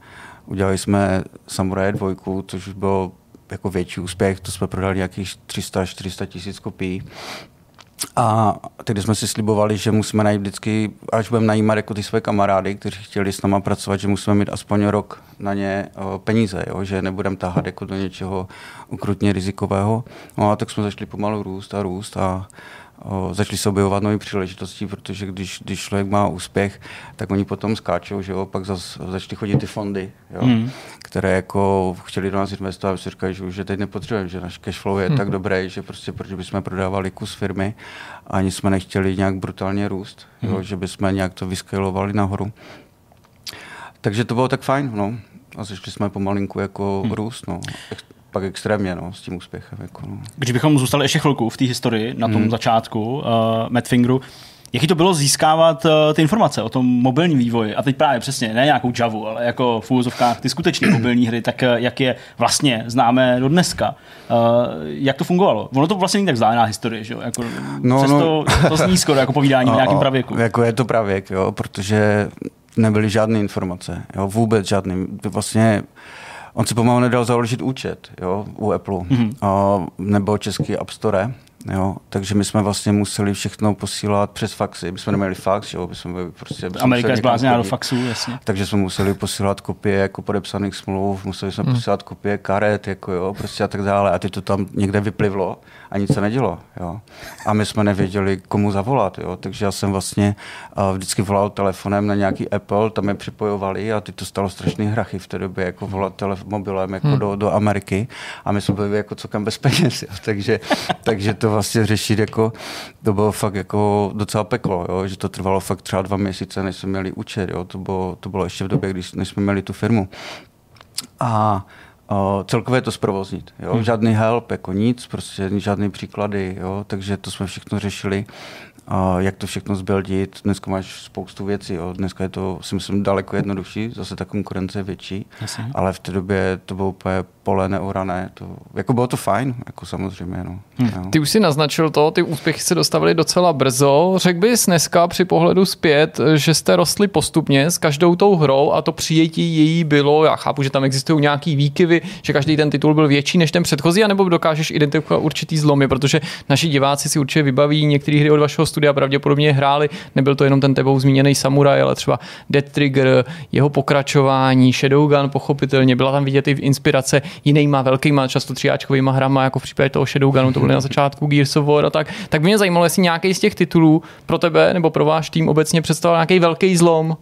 S4: Udělali jsme Samurai dvojku, což bylo jako větší úspěch, to jsme prodali nějakých 300-400 tisíc kopií. A tehdy jsme si slibovali, že musíme najít vždycky, až budeme najímat jako ty své kamarády, kteří chtěli s náma pracovat, že musíme mít aspoň rok na ně peníze, jo? že nebudeme tahat jako do něčeho ukrutně rizikového. No a tak jsme začali pomalu růst a růst a o, začali se objevovat nové příležitosti, protože když, když člověk má úspěch, tak oni potom skáčou, že jo, pak začaly chodit ty fondy, jo, mm. které jako chtěli do nás investovat, si říkají, že už je teď nepotřebujeme, že náš cash flow je mm. tak dobrý, že prostě proč bychom prodávali kus firmy, ani jsme nechtěli nějak brutálně růst, mm. jo, že bychom nějak to vyscalovali nahoru. Takže to bylo tak fajn, no. A začali jsme pomalinku jako hmm. růst, no pak extrémně no, s tím úspěchem. Jako, no.
S3: Když bychom zůstali ještě chvilku v té historii, na tom hmm. začátku uh, Madfingeru, Jaký to bylo získávat uh, ty informace o tom mobilním vývoji? A teď právě přesně, ne nějakou Javu, ale jako v úvozovkách ty skutečné mobilní hry, tak uh, jak je vlastně známe do dneska. Uh, jak to fungovalo? Ono to vlastně není tak vzdálená historie, že jo? Jako, no, přesto no. to zní skoro jako povídání o (laughs) nějakém pravěku.
S4: Jako je to pravěk, jo, protože nebyly žádné informace, jo, vůbec žádný. Vlastně On si pomalu nedal založit účet jo, u Apple mm-hmm. a, nebo český App Store. Jo, takže my jsme vlastně museli všechno posílat přes faxy. My jsme neměli fax, jo, my jsme prostě...
S3: Amerika je zblázněná do faxu, jasně.
S4: Takže jsme museli posílat kopie jako podepsaných smluv, museli jsme hmm. posílat kopie karet, jako jo, prostě a tak dále. A ty to tam někde vyplivlo a nic se nedělo, jo. A my jsme nevěděli, komu zavolat, jo. Takže já jsem vlastně uh, vždycky volal telefonem na nějaký Apple, tam je připojovali a ty to stalo strašný hrachy v té době, jako volat telef- mobilem jako hmm. do, do Ameriky a my jsme byli jako celkem bez peněz, jo. (laughs) Takže, takže to vlastně řešit, jako, to bylo fakt jako docela peklo, jo, že to trvalo fakt třeba dva měsíce, než jsme měli účet, jo, to bylo, to bylo ještě v době, když, než jsme měli tu firmu. A o, celkově to zprovoznit, jo, hmm. žádný help, jako nic, prostě žádný příklady, jo, takže to jsme všechno řešili a jak to všechno zbildit. Dneska máš spoustu věcí, jo. dneska je to, si myslím, daleko jednodušší, zase ta konkurence je větší, Jasně. ale v té době to bylo úplně pole neorané. To, jako bylo to fajn, jako samozřejmě. No.
S2: Hmm. Ty už si naznačil to, ty úspěchy se dostavily docela brzo. Řekl bys dneska při pohledu zpět, že jste rostli postupně s každou tou hrou a to přijetí její bylo, já chápu, že tam existují nějaký výkyvy, že každý ten titul byl větší než ten předchozí, anebo dokážeš identifikovat určitý zlomy, protože naši diváci si určitě vybaví některé hry od vašeho studia pravděpodobně hráli. Nebyl to jenom ten tebou zmíněný Samurai, ale třeba Dead Trigger, jeho pokračování, Shadowgun pochopitelně, byla tam vidět i inspirace jinýma velkýma, často tříáčkovýma hrama, jako v případě toho Shadowgunu, to byly na začátku Gears of War a tak. Tak mě zajímalo, jestli nějaký z těch titulů pro tebe nebo pro váš tým obecně představoval nějaký velký zlom.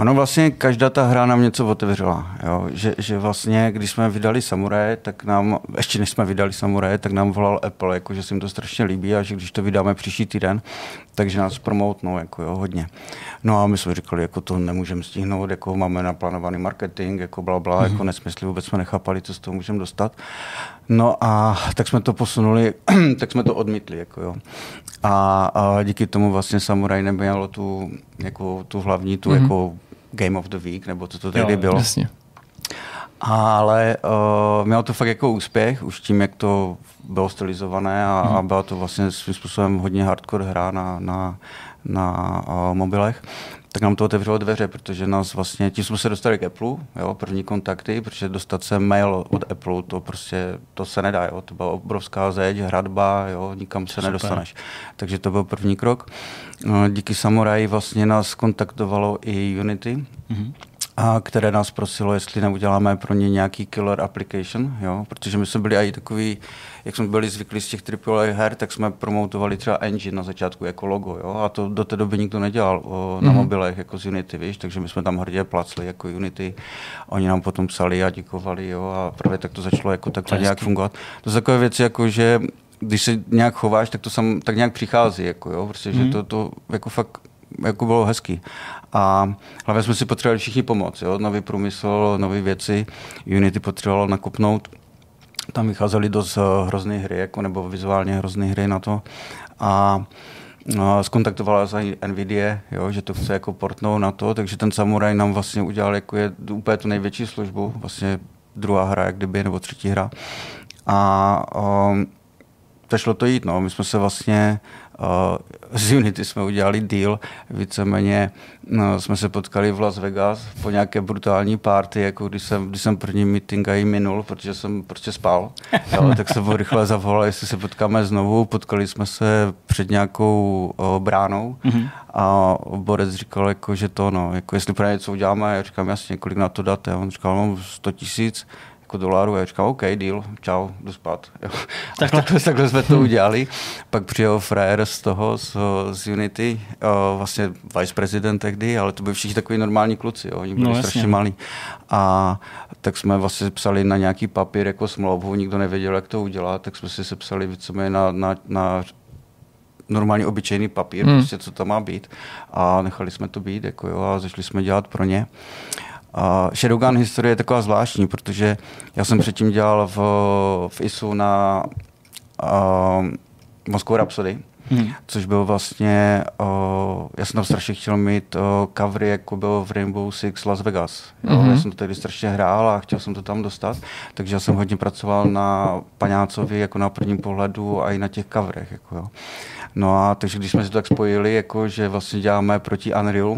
S4: Ono vlastně každá ta hra nám něco otevřela. Jo? Že, že vlastně, když jsme vydali Samurai, tak nám, ještě než jsme vydali Samurai, tak nám volal Apple, jako, že se jim to strašně líbí a že když to vydáme příští týden, takže nás promotnou jako jo, hodně. No a my jsme říkali, jako to nemůžeme stihnout, jako máme naplánovaný marketing, jako bla, bla, mm-hmm. jako nesmysly, vůbec jsme nechápali, co z toho můžeme dostat. No a tak jsme to posunuli, (clears throat) tak jsme to odmítli, jako jo. A, a díky tomu vlastně Samurai nemělo tu, jako, tu hlavní, tu mm-hmm. jako Game of the Week, nebo co to tehdy jo, bylo.
S2: Jasně.
S4: Ale uh, mělo to fakt jako úspěch, už tím, jak to bylo stylizované a, hmm. a byla to vlastně svým způsobem hodně hardcore hra na, na, na uh, mobilech tak nám to otevřelo dveře, protože nás vlastně, tím jsme se dostali k Apple, jo, první kontakty, protože dostat se mail od Apple, to prostě, to se nedá, jo, to byla obrovská zeď, hradba, jo, nikam se Super. nedostaneš. Takže to byl první krok. No, díky Samurai vlastně nás kontaktovalo i Unity, mm-hmm a které nás prosilo, jestli neuděláme pro ně nějaký killer application, jo? protože my jsme byli i takový, jak jsme byli zvyklí z těch AAA her, tak jsme promotovali třeba engine na začátku jako logo, jo? a to do té doby nikdo nedělal o, na mm-hmm. mobilech jako z Unity, víš? takže my jsme tam hrdě placli jako Unity, oni nám potom psali a děkovali jo? a právě tak to začalo jako takhle nějak fungovat. To jsou takové věci, jako že když se nějak chováš, tak to sam, tak nějak přichází, jako jo, protože mm-hmm. to, to jako fakt jako bylo hezký. A hlavně jsme si potřebovali všichni pomoct, jo? nový průmysl, nové věci. Unity potřebovalo nakopnout. Tam vycházely dost eh, hrozné hry, jako, nebo vizuálně hrozné hry na to. A No, skontaktovala za NVIDIA, jo, že to chce jako portnout na to, takže ten Samurai nám vlastně udělal jako je úplně tu největší službu, vlastně druhá hra, jak kdyby, nebo třetí hra. A um, to šlo to jít, no. My jsme se vlastně z Unity jsme udělali deal, víceméně no, jsme se potkali v Las Vegas po nějaké brutální party, jako když jsem, když jsem první meeting i minul, protože jsem prostě spal, (laughs) jo, tak jsem ho rychle zavolal, jestli se potkáme znovu, potkali jsme se před nějakou uh, bránou. Mm-hmm. a Borec říkal, jako, že to, no, jako jestli pro něco uděláme, já říkám, jasně, kolik na to dáte, on říkal, no, 100 tisíc, jako dolarů. Já říkal, OK, deal, čau, jdu spát. (laughs) Jo. Takhle. takhle, takhle jsme to (laughs) udělali. Pak přijel frajer z toho, z, z Unity, uh, vlastně vice prezident tehdy, ale to byli všichni takový normální kluci, jo. oni byli no, strašně malí. A tak jsme vlastně psali na nějaký papír jako smlouvu, nikdo nevěděl, jak to udělat, tak jsme si sepsali víceméně na, na, na normální obyčejný papír, hmm. prostě co tam má být. A nechali jsme to být jako jo, a začali jsme dělat pro ně. A Shadowgun historie je taková zvláštní, protože já jsem předtím dělal v, v ISU na uh, Moskou Rhapsody, Hmm. Což byl vlastně, uh, já jsem tam strašně chtěl mít uh, covery, jako byl v Rainbow Six Las Vegas. Jo? Hmm. Já jsem to tehdy strašně hrál a chtěl jsem to tam dostat, takže já jsem hodně pracoval na Paňácovi jako na prvním pohledu a i na těch coverech. Jako, jo. No a takže když jsme se to tak spojili, jako, že vlastně děláme proti Unreal,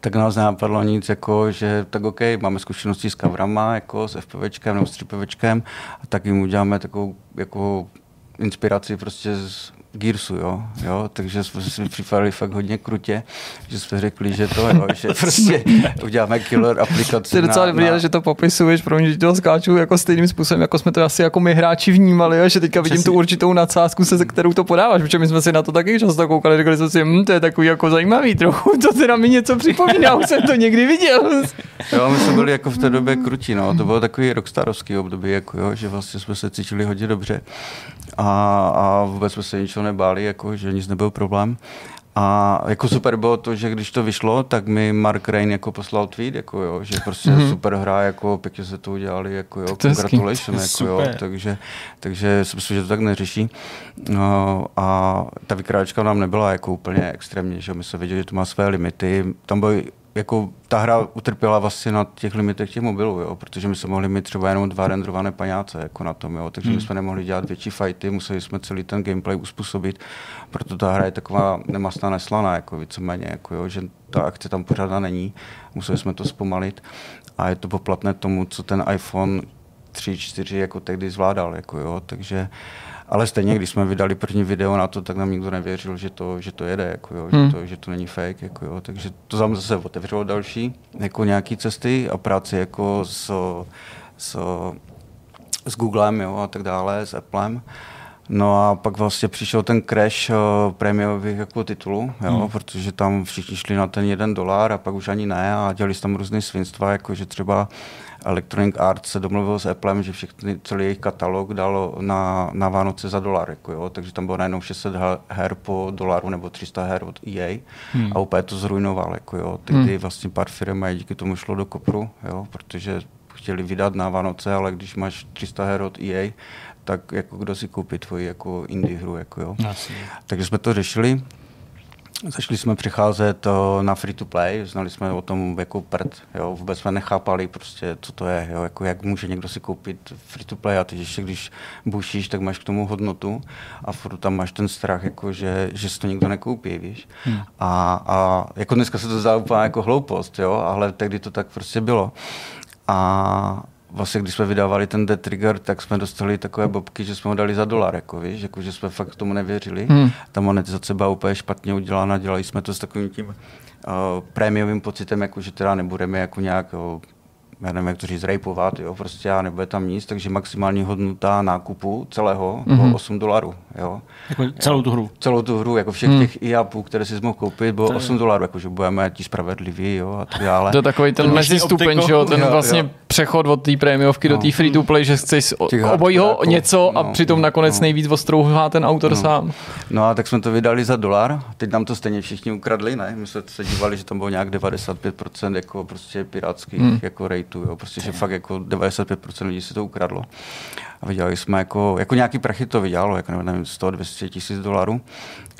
S4: tak nás nenapadlo nic, jako, že tak OK, máme zkušenosti s kavrama, jako s FPVčkem nebo s 3PVčkem, a tak jim uděláme takovou jako inspiraci prostě z Gearsu, jo, jo, takže jsme si připadali fakt hodně krutě, že jsme řekli, že to, jo, že (laughs) prostě uděláme killer aplikaci.
S2: To je docela dobrý, na... že to popisuješ, pro mě, že to skáču jako stejným způsobem, jako jsme to asi jako my hráči vnímali, a že teďka vidím Přesně. tu určitou nadsázku, se, kterou to podáváš, protože my jsme si na to taky často koukali, řekli jsme si, hm, to je takový jako zajímavý trochu, to teda mi něco připomíná, už jsem to někdy viděl.
S4: Jo, my jsme byli jako v té době krutí, no, to bylo takový rockstarovský období, jako jo, že vlastně jsme se cítili hodně dobře a, a vůbec jsme se ničeho nebáli, jako, že nic nebyl problém. A jako super bylo to, že když to vyšlo, tak mi Mark Rain jako poslal tweet, jako jo, že prostě mm-hmm. super hra, jako pěkně se to udělali, jako jo, congratulations, jako jo, takže, takže si myslím, že to tak neřeší. No, a ta vykráčka nám nebyla jako úplně extrémně, že my jsme věděli, že to má své limity. Tam byly jako ta hra utrpěla vlastně na těch limitech těch mobilů, jo, protože my jsme mohli mít třeba jenom dva renderované paňáce jako na tom, jo, takže hmm. my jsme nemohli dělat větší fighty, museli jsme celý ten gameplay uspůsobit, proto ta hra je taková nemastná, neslaná, jako víceméně, jako jo, že ta akce tam pořád není, museli jsme to zpomalit a je to poplatné tomu, co ten iPhone 3, 4 jako tehdy zvládal, jako jo, takže ale stejně, když jsme vydali první video na to, tak nám nikdo nevěřil, že to, že to jede, jako jo, hmm. že, to, že to není fake. Jako jo. Takže to nám zase otevřelo další jako nějaký cesty a práci jako s, s, s Googlem jo, a tak dále, s Applem. No a pak vlastně přišel ten crash uh, prémiových jako titulů, jo, hmm. protože tam všichni šli na ten jeden dolar a pak už ani ne a dělali tam různé svinstva, jako že třeba Electronic Arts se domluvil s Applem, že všechny, celý jejich katalog dal na, na Vánoce za dolar, jako jo, takže tam bylo najednou 600 her po dolaru nebo 300 her od EA hmm. a úplně to zrujnoval, jako jo. Tehdy hmm. vlastně pár firm a díky tomu šlo do kopru, jo, protože chtěli vydat na Vánoce, ale když máš 300 her od EA, tak jako kdo si koupí tvoji jako indie hru, jako jo. Asi. Takže jsme to řešili. Začali jsme přicházet eh, na free to play, znali jsme o tom jako prd, jo, vůbec jsme nechápali prostě, co to je, jo, jako jak může někdo si koupit free to play a teď ještě když bušíš, tak máš k tomu hodnotu a furt tam máš ten strach, jako že, že si to nikdo nekoupí, víš. Hmm. A, a jako dneska se to zdá úplně jako hloupost, jo, ale tehdy to tak prostě bylo. A vlastně, když jsme vydávali ten Dead Trigger, tak jsme dostali takové bobky, že jsme ho dali za dolar, jako víš, jako, že jsme fakt tomu nevěřili. Hmm. Ta monetizace byla úplně špatně udělána, dělali jsme to s takovým tím uh, prémiovým pocitem, jako, že teda nebudeme jako nějak uh, já nevím, jak to říct, rejpovat, jo, prostě a nebude tam nic, takže maximální hodnota nákupu celého mm-hmm. bylo 8 dolarů, jo.
S3: Jako celou tu hru?
S4: Celou tu hru, jako všech mm. těch e které si mohl koupit, bylo to 8 dolarů, jako že budeme ti spravedliví, jo, a tak dále.
S2: To je takový ten mezi stupeň, že jo, ten jo, vlastně jo. přechod od té prémiovky no. do té free to play, že chceš obojího jako, něco no, a přitom nakonec no. nejvíc ostrouhá ten autor
S4: no.
S2: sám.
S4: No a tak jsme to vydali za dolar, teď nám to stejně všichni ukradli, ne, my jsme se dívali, že tam bylo nějak 95% jako prostě pirátských mm. jako rateu, jo, prostě, že fakt jako 95% lidí si to ukradlo. A vydělali jsme jako, jako nějaký prachy to vydělalo, jako nevím, 100-200 tisíc dolarů.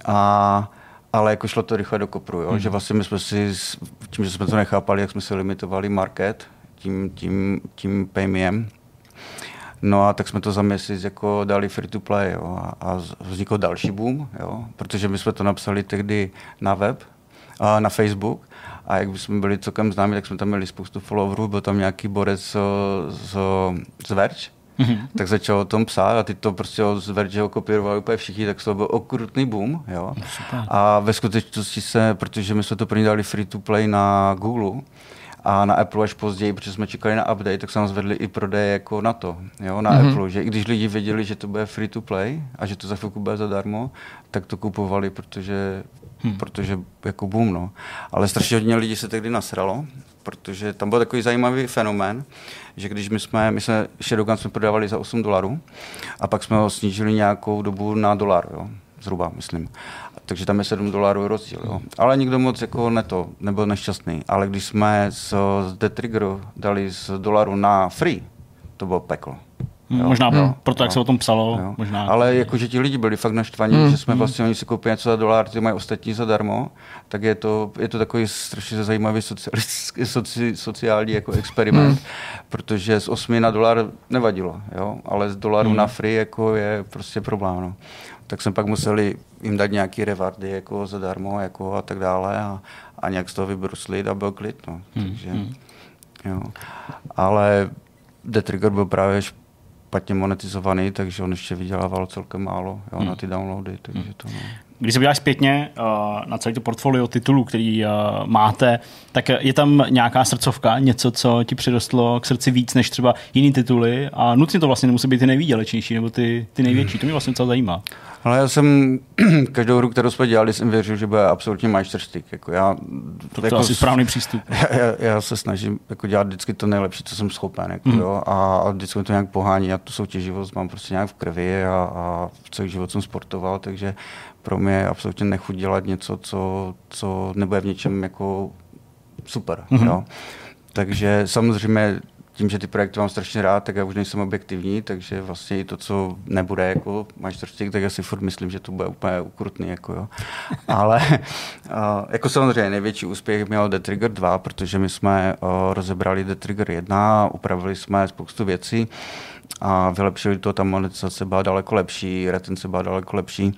S4: A ale jako šlo to rychle do kopru, jo? Hmm. že vlastně my jsme si, tím, že jsme to nechápali, jak jsme si limitovali market, tím, tím, tím paymiem, No a tak jsme to za měsíc jako dali free to play jo, a, a vznikl další boom, jo, protože my jsme to napsali tehdy na web, a na Facebook a jak jsme byli celkem známi, tak jsme tam měli spoustu followerů, byl tam nějaký borec z, z, z Verge, Mm-hmm. tak začal o tom psát a ty to prostě z Verge ho kopírovali úplně všichni, tak to byl okrutný boom. Jo? No, a ve skutečnosti se, protože my jsme to první dali free to play na Google, a na Apple až později, protože jsme čekali na update, tak se nám zvedli i prodeje jako na to, jo, na mm-hmm. Apple, že i když lidi věděli, že to bude free to play a že to za chvilku bude zadarmo, tak to kupovali, protože, hmm. protože jako boom, no. Ale strašně hodně lidí se tehdy nasralo, protože tam byl takový zajímavý fenomén, že když my jsme, my jsme Shadowgun jsme prodávali za 8 dolarů a pak jsme ho snížili nějakou dobu na dolar, jo, zhruba, myslím takže tam je 7 dolarů rozdíl. Jo. Ale nikdo moc jako ne to, nebyl nešťastný. Ale když jsme z, z The Triggeru dali z dolaru na free, to bylo peklo.
S3: Jo, možná jo, proto, jak jo, se o tom psalo. Jo. Možná.
S4: Ale jako, že ti lidi byli fakt naštvaní, hmm, že jsme hmm. vlastně, oni si koupili něco za dolar, ty mají ostatní zadarmo, tak je to, je to takový strašně zajímavý soci, sociální jako experiment, hmm. protože z 8 na dolar nevadilo, jo, ale z dolaru hmm. na free jako je prostě problém. No tak jsme pak museli jim dát nějaký rewardy jako zadarmo jako a tak dále a, a nějak z toho vybruslit a byl klid. No. Hmm. Takže, hmm. Jo. Ale The Trigger byl právě špatně monetizovaný, takže on ještě vydělával celkem málo jo, hmm. na ty downloady. Takže to, no.
S3: Když se podíváš zpětně uh, na celý to portfolio titulů, který uh, máte, tak je tam nějaká srdcovka, něco, co ti přirostlo k srdci víc než třeba jiný tituly a nutně to vlastně nemusí být ty nejvýdělečnější nebo ty, ty největší. To mě vlastně docela zajímá.
S4: Ale já jsem (clears throat) každou hru, kterou jsme dělali, jsem věřil, že bude absolutně majsterštyk. Jako já,
S3: to, to jako, asi správný přístup. (laughs)
S4: Já, já, já, se snažím jako dělat vždycky to nejlepší, co jsem schopen. Jako, mm. jo, a, a vždycky mi to nějak pohání. Já tu soutěživost mám prostě nějak v krvi a, a celý život jsem sportoval, takže pro mě je absolutně nechuť dělat něco, co, co nebude v něčem jako super. Mm-hmm. Jo. Takže samozřejmě tím, že ty projekty mám strašně rád, tak já už nejsem objektivní, takže vlastně i to, co nebude jako majstrovství, tak já si furt myslím, že to bude úplně ukrutný. Jako jo. (laughs) Ale jako samozřejmě největší úspěch měl The Trigger 2, protože my jsme rozebrali The Trigger 1, upravili jsme spoustu věcí a vylepšili to, ta monetizace byla daleko lepší, retence byla daleko lepší,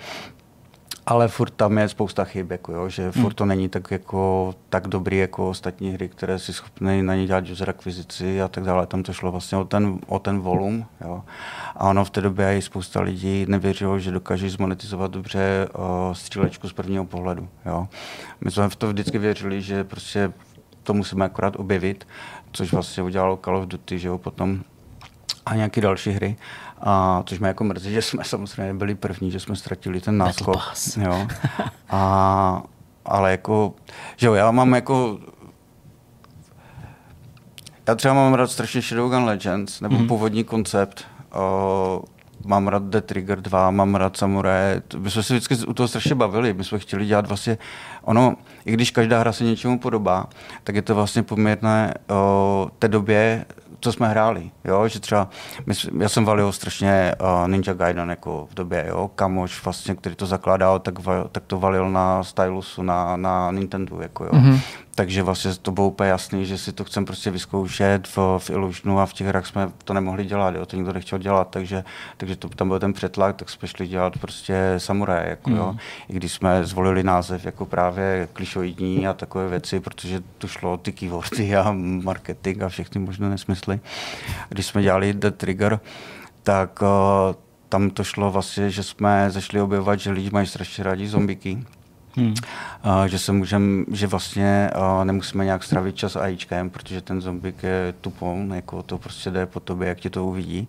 S4: ale furt tam je spousta chyb, jako jo, že furt hmm. to není tak, jako, tak dobrý jako ostatní hry, které si schopné na ně dělat user akvizici a tak dále. Tam to šlo vlastně o ten, o ten volum. Jo. A ono v té době i spousta lidí nevěřilo, že dokáže zmonetizovat dobře uh, střílečku z prvního pohledu. Jo. My jsme v to vždycky věřili, že prostě to musíme akorát objevit, což vlastně udělalo Call of Duty, že jo, potom a nějaké další hry. A což mě jako mrzí, že jsme samozřejmě byli první, že jsme ztratili ten náskok. Jo. (laughs) A, ale jako, že jo, já mám jako já třeba mám rád strašně Shadowgun Legends, nebo mm. původní koncept. O, mám rád The Trigger 2, mám rád Samurai. My jsme se vždycky u toho strašně bavili. My jsme chtěli dělat vlastně, ono, i když každá hra se něčemu podobá, tak je to vlastně poměrné o, té době co jsme hráli, jo? že třeba, my, já jsem valil strašně uh, Ninja Gaiden jako v době, jo? kamoš vlastně, který to zakládal, tak, tak to valil na stylusu, na, na Nintendo, jako jo. Mm-hmm. Takže vlastně to bylo úplně jasný, že si to chcem prostě vyzkoušet v, v Illusionu a v těch hrách jsme to nemohli dělat, jo? to nikdo nechtěl dělat, takže, takže to, tam byl ten přetlak, tak jsme šli dělat prostě samuraje, jako, mm. jo? I když jsme zvolili název jako právě klišoidní a takové věci, protože tu šlo ty keywordy a marketing a všechny možné nesmysly. Když jsme dělali The Trigger, tak uh, tam to šlo vlastně, že jsme zašli objevovat, že lidi mají strašně rádi zombiky Hmm. Uh, že se můžem, že vlastně uh, nemusíme nějak stravit čas AIčkem, protože ten zombik je tupou, jako to prostě jde po tobě, jak ti to uvidí.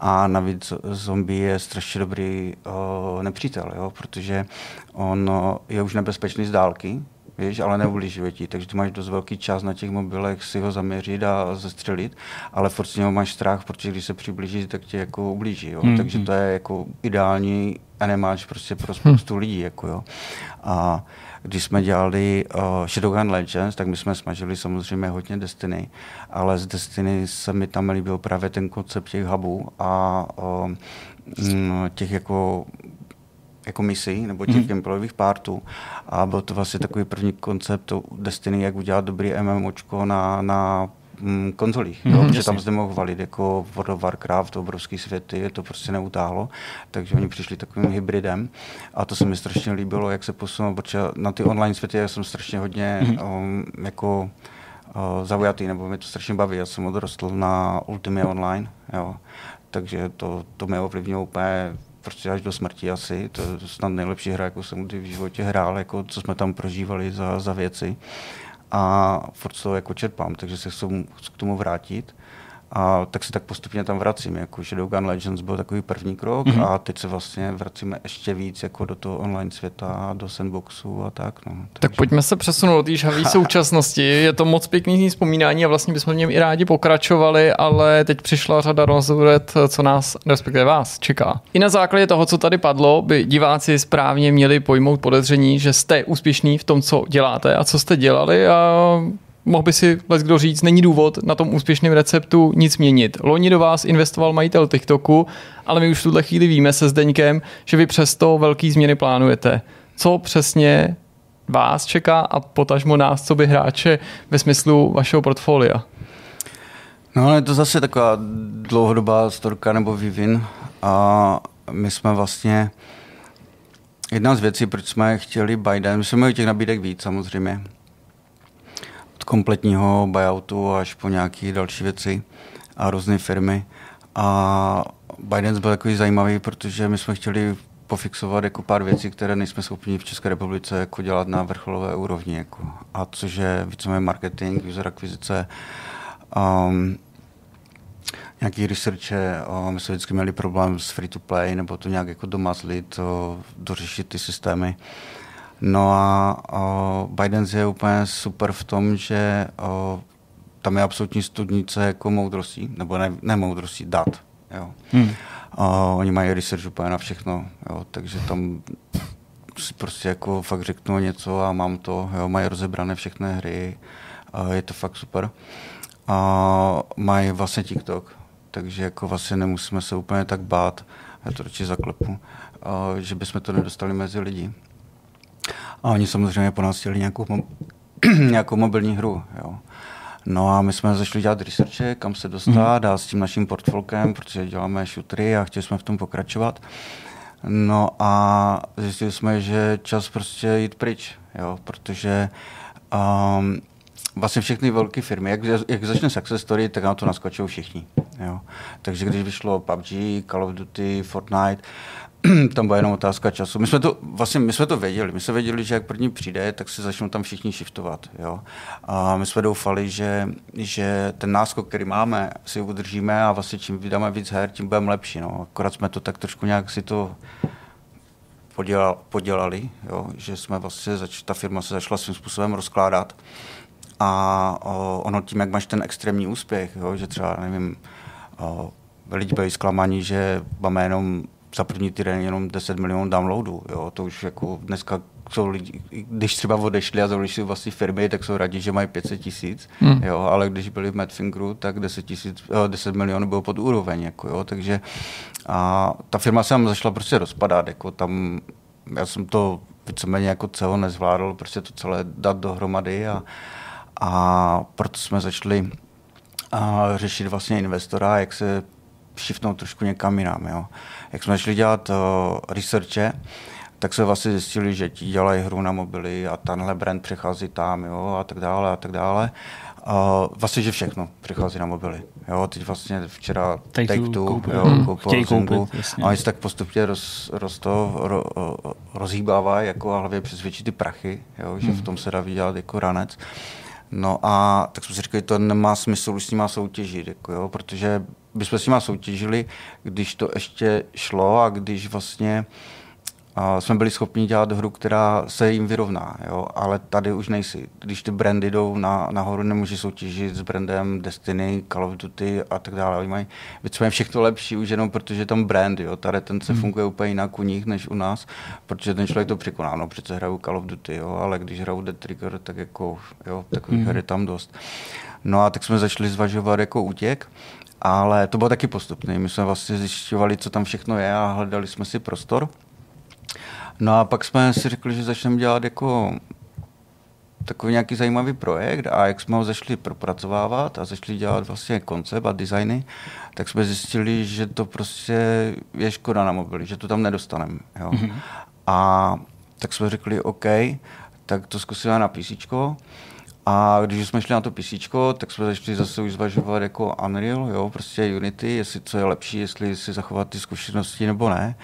S4: A navíc zombie je strašně dobrý uh, nepřítel, jo, protože on uh, je už nebezpečný z dálky, víš, ale neubližuje ti, takže ty máš dost velký čas na těch mobilech si ho zaměřit a zastřelit, ale furt z něho máš strach, protože když se přiblíží, tak tě jako ublíží, jo? Mm-hmm. takže to je jako ideální animáč prostě pro spoustu hmm. lidí. Jako jo. A když jsme dělali uh, Shadowgun Legends, tak my jsme smažili samozřejmě hodně Destiny, ale z Destiny se mi tam líbil právě ten koncept těch hubů a uh, těch jako jako misí nebo těch mm. gameplayových partů. A byl to vlastně takový první koncept Destiny, jak udělat dobrý MMOčko na, na mm, konzolích, mm, jo, že tam zde mohl valit jako World of Warcraft, obrovský světy, to prostě neutáhlo, takže oni přišli takovým hybridem a to se mi strašně líbilo, jak se posunulo, protože na ty online světy já jsem strašně hodně mm. um, jako uh, zaujatý, nebo mě to strašně baví, já jsem odrostl na Ultimate Online, jo, takže to, to mě ovlivnilo úplně prostě až do smrti asi. To je snad nejlepší hra, jakou jsem kdy v životě hrál, jako co jsme tam prožívali za, za věci. A furt to jako čerpám, takže se chci k tomu vrátit. A tak se tak postupně tam vracím, jako Shadowgun Legends byl takový první krok mm-hmm. a teď se vlastně vracíme ještě víc jako do toho online světa, do sandboxu a tak. No.
S2: Takže... Tak pojďme se přesunout do té (laughs) současnosti. Je to moc pěkný vzpomínání a vlastně bychom v něm i rádi pokračovali, ale teď přišla řada rozhodet, co nás, respektive vás, čeká. I na základě toho, co tady padlo, by diváci správně měli pojmout podezření, že jste úspěšný v tom, co děláte a co jste dělali a mohl by si les kdo říct, není důvod na tom úspěšném receptu nic měnit. Loni do vás investoval majitel TikToku, ale my už v tuhle chvíli víme se Zdeňkem, že vy přesto velký změny plánujete. Co přesně vás čeká a potažmo nás, co by hráče ve smyslu vašeho portfolia?
S4: No, je to zase taková dlouhodobá storka nebo vývin a my jsme vlastně Jedna z věcí, proč jsme chtěli Biden, my jsme měli těch nabídek víc samozřejmě, kompletního buyoutu až po nějaké další věci a různé firmy. A Biden byl takový zajímavý, protože my jsme chtěli pofixovat jako pár věcí, které nejsme schopni v České republice jako dělat na vrcholové úrovni. Jako. A což je víceméně marketing, user akvizice, um, nějaký researche, my jsme vždycky měli problém s free to play, nebo to nějak jako domazlit, dořešit ty systémy. No a uh, Biden je úplně super v tom, že uh, tam je absolutní studnice jako moudrostí, nebo ne, ne moudrostí, dat. Jo. Hmm. Uh, oni mají research úplně na všechno, jo, takže tam si prostě jako fakt řeknu něco a mám to, jo, mají rozebrané všechny hry, uh, je to fakt super. A mají vlastně TikTok, takže jako vlastně nemusíme se úplně tak bát, já to radši zaklepu, uh, že bychom to nedostali mezi lidi. A oni samozřejmě po nás chtěli nějakou, mo- (clears throat) nějakou mobilní hru. Jo. No a my jsme začali dělat researche, kam se dostat, mm. dál s tím naším portfolkem, protože děláme šutry a chtěli jsme v tom pokračovat. No a zjistili jsme, že čas prostě jít pryč, jo, protože um, vlastně všechny velké firmy, jak, jak začne Success Story, tak na to naskočou všichni. Jo. Takže když vyšlo PUBG, Call of Duty, Fortnite, (clears throat) tam byla jenom otázka času. My jsme to, vlastně my jsme to věděli. My jsme věděli, že jak první přijde, tak se začnou tam všichni shiftovat. Jo? A my jsme doufali, že, že ten náskok, který máme, si udržíme a vlastně čím vydáme víc her, tím budeme lepší. No. Akorát jsme to tak trošku nějak si to podělali, jo? že jsme vlastně, zač, ta firma se začala svým způsobem rozkládat. A o, ono tím, jak máš ten extrémní úspěch, jo? že třeba, nevím, o, lidi byli zklamaní, že máme jenom za první týden jenom 10 milionů downloadů. Jo? To už jako dneska jsou lidi, když třeba odešli a založili vlastní firmy, tak jsou rádi, že mají 500 tisíc, hmm. jo? ale když byli v Madfingeru, tak 10, tisíc, 10 eh, milionů bylo pod úroveň. Jako, jo? Takže a ta firma se tam začala prostě rozpadat. Jako tam, já jsem to víceméně jako celé nezvládl, prostě to celé dát dohromady a, a proto jsme začali a řešit vlastně investora, jak se shiftnout trošku někam jinam. Jo. Jak jsme začali dělat uh, researche, tak se vlastně zjistili, že ti dělají hru na mobily a tenhle brand přechází tam jo, a tak dále a tak dále. Uh, vlastně, že všechno přechází na mobily. Jo, teď vlastně včera Take-Two koupil, jo, hmm. koupil Zyngu a oni se tak postupně roz, roz to, ro, rozhýbávají jako a hlavně přesvědčí ty prachy, jo, že hmm. v tom se dá vydělat jako ranec. No a tak jsme si říkali, to nemá smysl už s nima soutěžit, jako jo, protože bychom s nima soutěžili, když to ještě šlo a když vlastně a jsme byli schopni dělat hru, která se jim vyrovná, jo? ale tady už nejsi. Když ty brandy jdou na, nahoru, nemůže soutěžit s brandem Destiny, Call of Duty a tak dále. Oni mají víceméně všechno lepší už jenom protože tam brand, jo? ta retence hmm. funguje úplně jinak u nich než u nás, protože ten člověk to překoná. No přece hraju Call of Duty, jo? ale když hraju Dead Trigger, tak jako, jo, takových hmm. her je tam dost. No a tak jsme začali zvažovat jako útěk, ale to bylo taky postupné. My jsme vlastně zjišťovali, co tam všechno je a hledali jsme si prostor. No a pak jsme si řekli, že začneme dělat jako takový nějaký zajímavý projekt a jak jsme ho začali propracovávat a začali dělat vlastně koncept a designy, tak jsme zjistili, že to prostě je škoda na mobily, že to tam nedostaneme. Jo. Mm-hmm. A tak jsme řekli, OK, tak to zkusíme na PC. A když jsme šli na to PC, tak jsme začali zase už zvažovat jako Unreal, jo, prostě Unity, jestli co je lepší, jestli si zachovat ty zkušenosti nebo ne.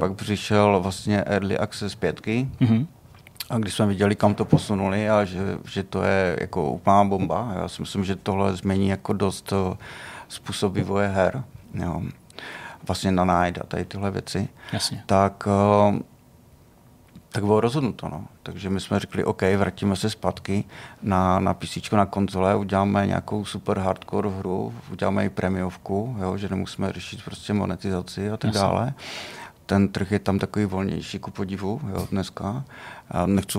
S4: Pak přišel vlastně Early Access 5. Mm-hmm. A když jsme viděli, kam to posunuli a že, že to je jako úplná bomba, já si myslím, že tohle změní jako dost eh, způsob vývoje her, jo. vlastně na Night a tady tyhle věci,
S3: Jasně.
S4: tak uh, tak bylo rozhodnuto. No. Takže my jsme řekli, OK, vrátíme se zpátky na, na PC, na konzole, uděláme nějakou super hardcore hru, uděláme i premiovku, jo, že nemusíme řešit prostě monetizaci a tak Jasně. dále. Ten trh je tam takový volnější ku podivu jo, dneska. Já nechci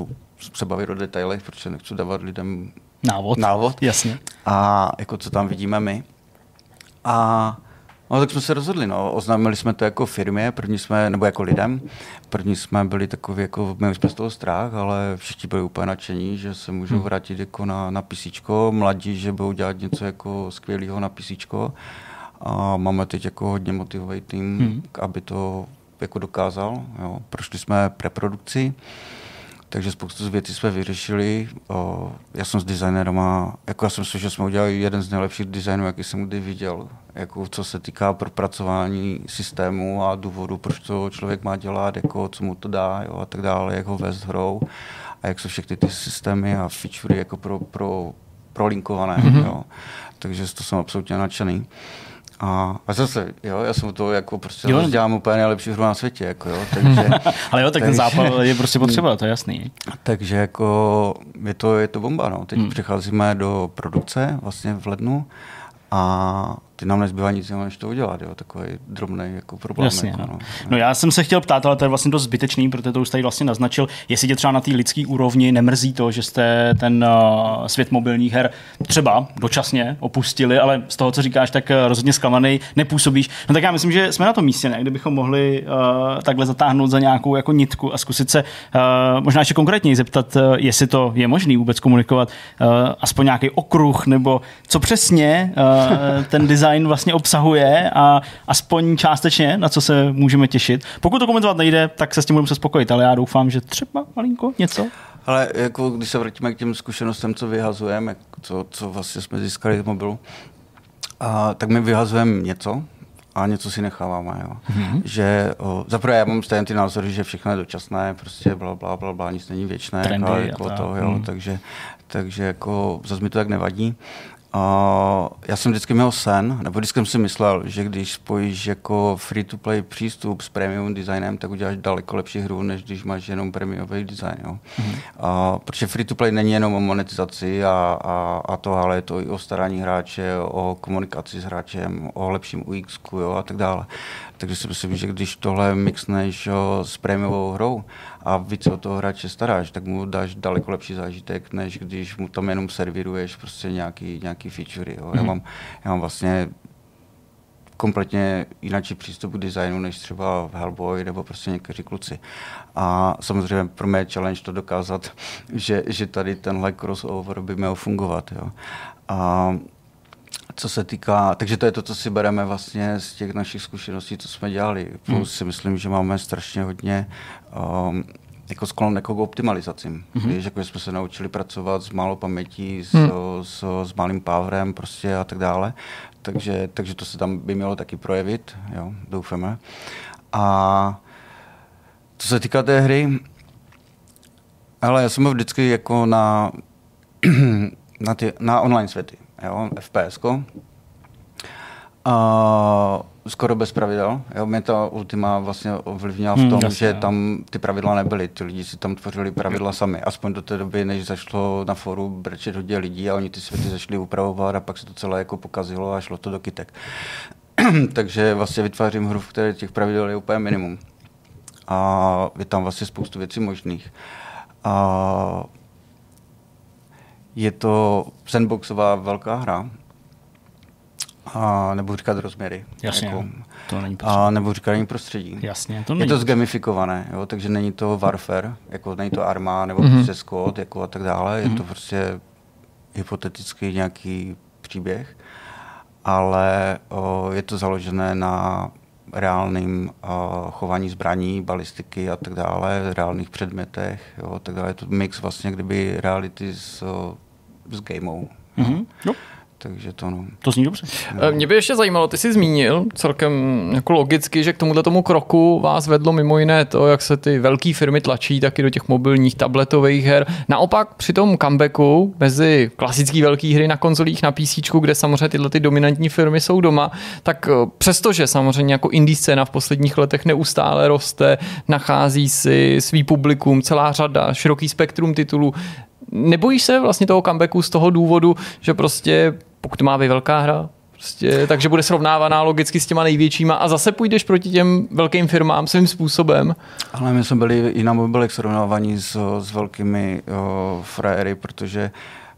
S4: se bavit o detailech, protože nechci dávat lidem
S3: návod.
S4: návod.
S3: Jasně.
S4: A jako co tam vidíme my. A No tak jsme se rozhodli, no. oznámili jsme to jako firmě, první jsme, nebo jako lidem, první jsme byli takový, jako měli jsme z toho strach, ale všichni byli úplně nadšení, že se můžou hmm. vrátit jako na, na PC, mladí, že budou dělat něco jako skvělého na PC. A máme teď jako hodně motivovaný tým, hmm. aby to jako dokázal. Jo. Prošli jsme preprodukci, takže spoustu z věcí jsme vyřešili. O, já jsem s designerama, jako já jsem si, že jsme udělali jeden z nejlepších designů, jaký jsem kdy viděl. Jako co se týká propracování systému a důvodu, proč to člověk má dělat, jako co mu to dá jo, a tak dále, jak ho vést hrou a jak jsou všechny ty systémy a featurey jako pro, pro, prolinkované. Mm-hmm. Jo. Takže to jsem absolutně nadšený. A, a zase, jo, já jsem to jako prostě jo. dělám úplně nejlepší hru na světě, jako jo, takže... (laughs)
S3: Ale jo, tak takže, ten zápal je prostě potřeba, to je jasný.
S4: Takže jako je to, je to bomba, no. Teď hmm. přecházíme do produkce vlastně v lednu a ty nám nezbývá nic jiného, než to udělat, jo, takový drobný jako problém.
S3: Jasně,
S4: jako,
S3: no. No. no. já jsem se chtěl ptát, ale to je vlastně dost zbytečný, protože to už tady vlastně naznačil, jestli tě třeba na té lidské úrovni nemrzí to, že jste ten uh, svět mobilních her třeba dočasně opustili, ale z toho, co říkáš, tak uh, rozhodně zklamaný nepůsobíš. No tak já myslím, že jsme na tom místě, ne? kdybychom mohli uh, takhle zatáhnout za nějakou jako nitku a zkusit se uh, možná ještě konkrétně zeptat, uh, jestli to je možné vůbec komunikovat, uh, aspoň nějaký okruh, nebo co přesně uh, ten design design vlastně obsahuje a aspoň částečně, na co se můžeme těšit. Pokud to komentovat nejde, tak se s tím budeme se spokojit, ale já doufám, že třeba malinko něco.
S4: Ale jako když se vrátíme k těm zkušenostem, co vyhazujeme, co, co vlastně jsme získali z mobilu, a, tak my vyhazujeme něco, a něco si necháváme. Jo. Mm-hmm. Že zaprvé já mám stejně ty názory, že všechno je dočasné, prostě bla, bla, bla, bla nic není věčné.
S3: Trendy
S4: ale
S3: jako
S4: to, jo, mm. takže, takže jako zase mi to tak nevadí. Uh, já jsem vždycky měl sen, nebo vždycky jsem si myslel, že když spojíš jako free-to-play přístup s premium designem, tak uděláš daleko lepší hru, než když máš jenom premiový design. Jo. Mm-hmm. Uh, protože free-to-play není jenom o monetizaci a, a, a to, ale je to i o starání hráče, o komunikaci s hráčem, o lepším UX a tak dále. Takže si myslím, že když tohle mixneš jo, s prémiovou hrou a více o toho hráče staráš, tak mu dáš daleko lepší zážitek, než když mu tam jenom servíruješ prostě nějaký, nějaký feature. Jo. Já, mhm. mám, já mám vlastně kompletně jiný přístup k designu, než třeba v Hellboy nebo prostě někteří kluci. A samozřejmě pro mě je challenge to dokázat, (laughs) že, že tady tenhle crossover by měl fungovat. Jo. A co se týká, takže to je to, co si bereme vlastně z těch našich zkušeností, co jsme dělali. Plus hmm. si myslím, že máme strašně hodně um, jako sklon jako k optimalizacím. Mm-hmm. Víš, jako jsme se naučili pracovat s málo pamětí, s, mm. s, s malým powerem prostě a tak dále. Takže, takže to se tam by mělo taky projevit, jo, doufáme. A co se týká té hry, ale já jsem byl vždycky jako na, (clears throat) na, ty, na online světy jo, FPS. Uh, skoro bez pravidel. Jo, mě ta Ultima vlastně ovlivnila v
S3: Hmm,
S4: tom,
S3: jasně,
S4: že
S3: jo.
S4: tam ty pravidla nebyly. Ty lidi si tam tvořili pravidla sami. Aspoň do té doby, než zašlo na foru brečet hodně lidí a oni ty světy začali upravovat a pak se to celé jako pokazilo a šlo to do kytek. (clears throat) Takže vlastně vytvářím hru, v které těch pravidel je úplně minimum. A je tam vlastně spoustu věcí možných. A je to sandboxová velká hra, a nebudu říkat rozměry.
S3: Jasně,
S4: Jako,
S3: to není
S4: a nebudu říkat ani prostředí.
S3: Jasně, to
S4: Je
S3: není
S4: to zgamifikované, jo, takže není to Warfare, jako není to Arma nebo
S2: Mhm.
S4: mm-hmm. prostě Squad jako a tak dále, je to prostě hypoteticky nějaký příběh, ale o, je to založené na reálným o, chování zbraní, balistiky a tak dále, reálných předmětech, jo, tak dále. Je to mix vlastně kdyby reality s, o, s gamou.
S3: Mhm. Jo,
S4: Takže to no.
S3: to zní dobře.
S2: Eh, Mě by ještě zajímalo, ty jsi zmínil celkem jako logicky, že k tomuhle tomu kroku vás vedlo mimo jiné to, jak se ty velké firmy tlačí taky do těch mobilních tabletových her. Naopak při tom comebacku mezi klasický velké hry na konzolích, na PC, kde samozřejmě tyhle ty dominantní firmy jsou doma, tak eh, přestože samozřejmě jako indie scéna v posledních letech neustále roste, nachází si svý publikum, celá řada, široký spektrum titulů, Nebojíš se vlastně toho comebacku z toho důvodu, že prostě pokud má být velká hra, prostě, takže bude srovnávaná logicky s těma největšíma a zase půjdeš proti těm velkým firmám svým způsobem.
S4: Ale my jsme byli i na mobilech srovnávaní s, s velkými o, frajery, protože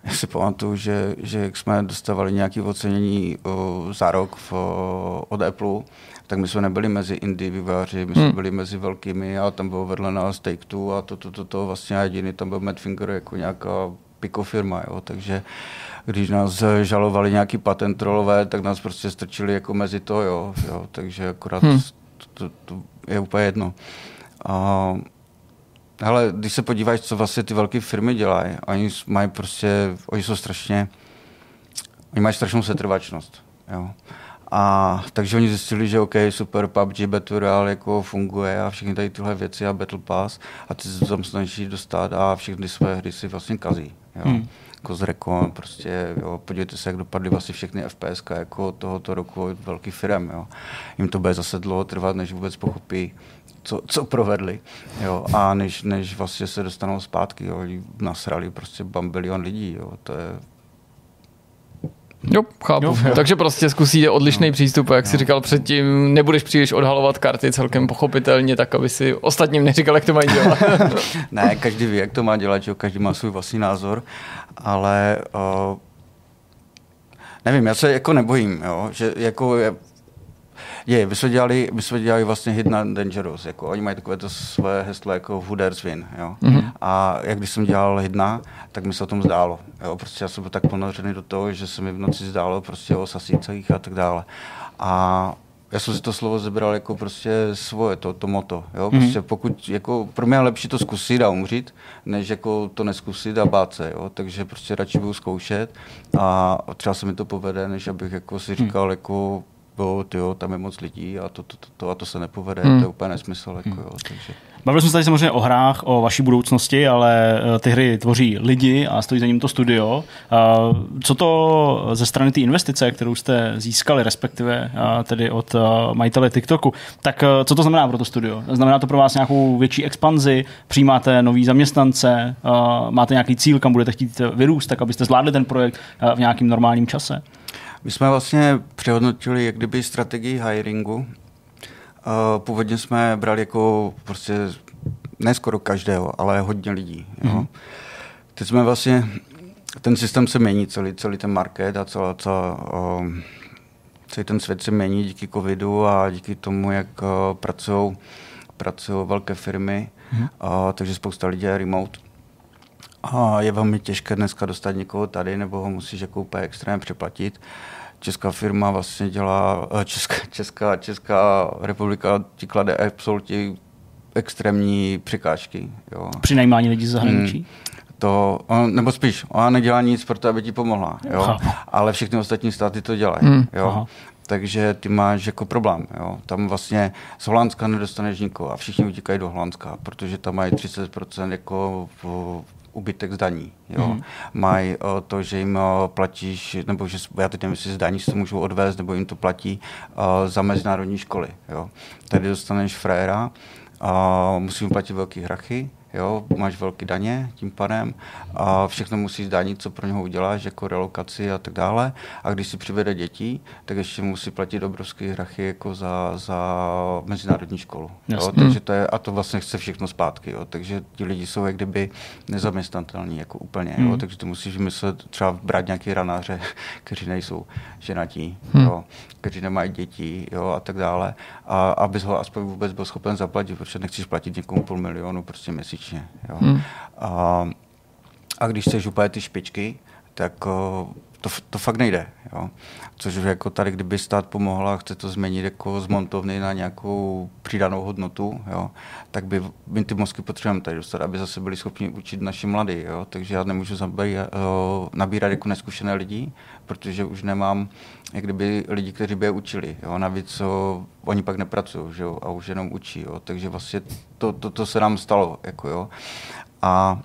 S4: já si pamatuju, že, že jsme dostávali nějaké ocenění o, za rok v, o, od Apple, tak my jsme nebyli mezi indie vývojáři, my jsme
S2: Hmm.
S4: byli mezi velkými a tam bylo vedle nás Take Two a to, to, to, to vlastně jediný, tam byl Madfinger jako nějaká piko firma, jo, takže když nás žalovali nějaký patent trollové, tak nás prostě strčili jako mezi to, jo, jo takže akorát
S2: Hmm.
S4: to, to, to je úplně jedno. A, hele, když se podíváš, co vlastně ty velké firmy dělají, oni mají prostě, oni jsou strašně, oni mají strašnou setrvačnost, jo. A takže oni zjistili, že OK, super, PUBG, Battle Royale jako funguje a všechny tady tyhle věci a Battle Pass a ty se tam snaží dostat a všechny své hry si vlastně kazí. Jo.
S3: Hmm.
S4: Jako z Recon, prostě, jo, podívejte se, jak dopadly vlastně všechny FPS jako tohoto roku od velkých firm. Jo. Jim to bude zase dlouho trvat, než vůbec pochopí, co, co provedli. Jo. A než, než vlastně se dostanou zpátky, jo. Nasrali prostě bambilion lidí. Jo. To je
S2: Jo, chápu.
S3: Jo,
S2: Jo,
S3: jo.
S2: Takže prostě zkusíte odlišný přístup, a jak si říkal předtím, nebudeš příliš odhalovat karty celkem pochopitelně, tak aby si ostatním neříkal, jak to mají dělat. (laughs)
S4: ne, každý ví, jak to má dělat, že jo, každý má svůj vlastní názor, ale uh, nevím, já se jako nebojím, jo, že jako je, je, my jsme dělali, my jsme dělali vlastně hit na Dangerous, jako oni mají takové to své heslo jako Who Dares Win, jo. Mm-hmm. A jak když jsem dělal hidna, tak mi se o tom zdálo, jo, prostě já jsem byl tak ponořený do toho, že se mi v noci zdálo prostě o sasících a tak dále. A já jsem si to slovo zebral jako prostě svoje, to, to moto. Jo? Prostě pokud, jako, pro mě je lepší to zkusit a umřít, než jako to neskusit a bát se. Jo? Takže prostě radši budu zkoušet a třeba se mi to povede, než abych jako si říkal, jako, jo, tyjo, tam je moc lidí a to, to, to, to a to se nepovede,
S2: Hmm.
S4: to je úplně nesmysl. Jako, jo? Takže.
S3: Bavili jsme se tady samozřejmě o hrách, o vaší budoucnosti, ale eh, ty hry tvoří lidi a stojí za ním to studio. Eh, Co to ze strany té investice, kterou jste získali, respektive eh, tedy od majitele TikToku, tak co to znamená pro to studio? Znamená to pro vás nějakou větší expanzi, přijímáte nový zaměstnance, máte nějaký cíl, kam budete chtít vyrůst, tak abyste zvládli ten projekt v nějakým normálním čase?
S4: My jsme vlastně přehodnotili jak kdyby strategii hiringu. Uh, Původně jsme brali jako prostě ne skoro každého, ale hodně lidí. Jo.
S3: Mhm.
S4: Teď jsme vlastně, ten systém se mění, celý, celý ten market a celá, celá, um, celý ten svět se mění díky covidu a díky tomu, jak uh, pracují pracují velké firmy, uh, takže spousta lidí je remote. A je velmi těžké dneska dostat někoho tady, nebo ho musíš jako úplně extrémně přeplatit. Česká firma vlastně dělá, eh, Česká, Česká, Česká republika ti klade absolutně extrémní překážky. Jo.
S3: Při najímání lidí ze zahraničí?
S4: Hmm. To, on, nebo spíš, ona nedělá nic pro to, aby ti pomohla, jo? Ale všechny ostatní státy to dělají.
S2: Hmm.
S4: Jo?
S3: Aha.
S4: Takže ty máš jako problém. Jo? Tam vlastně z Holandska nedostaneš nikoho a všichni utíkají do Holandska, protože tam mají 30% jako v, ubytek zdaní. Jo. Mm. Mají uh, to, že jim uh, platíš, nebo že já teď nevím, jestli zdaní se to můžou odvést, nebo jim to platí uh, za mezinárodní školy. Jo. Tady dostaneš fréra, uh, musím platit velký hrachy, jo, máš velké daně tím pádem a všechno musí zdanit, co pro něho uděláš, jako relokaci a tak dále. A když si přivede děti, tak ještě musí platit obrovské hrachy jako za, za mezinárodní školu. Jo, takže to je, a to vlastně chce všechno zpátky. Jo, takže ti lidi jsou jak kdyby nezaměstnatelní jako úplně. Jo, hmm. takže ty musíš myslet třeba brát nějaký ranáře, (laughs) kteří nejsou ženatí, hmm. jo, kteří nemají děti jo, a tak dále. A abys ho aspoň vůbec byl schopen zaplatit, protože nechceš platit někomu půl milionu prostě měsíčně měsíčně. Jo. Hmm. A, a když chceš úplně ty špičky, tak to, to fakt nejde. Jo. Což jako tady, kdyby stát pomohla a chce to změnit jako z montovny na nějakou přidanou hodnotu, jo, tak by my ty mozky potřebujeme tady dostat, aby zase byli schopni učit naši mladí. Takže já nemůžu zabírat, nabírat jako neskušené lidi, protože už nemám jak kdyby lidi, kteří by je učili. Jo. Navíc o, oni pak nepracují že jo, a už jenom učí. Jo. Takže vlastně to, to, to se nám stalo. Jako, jo. A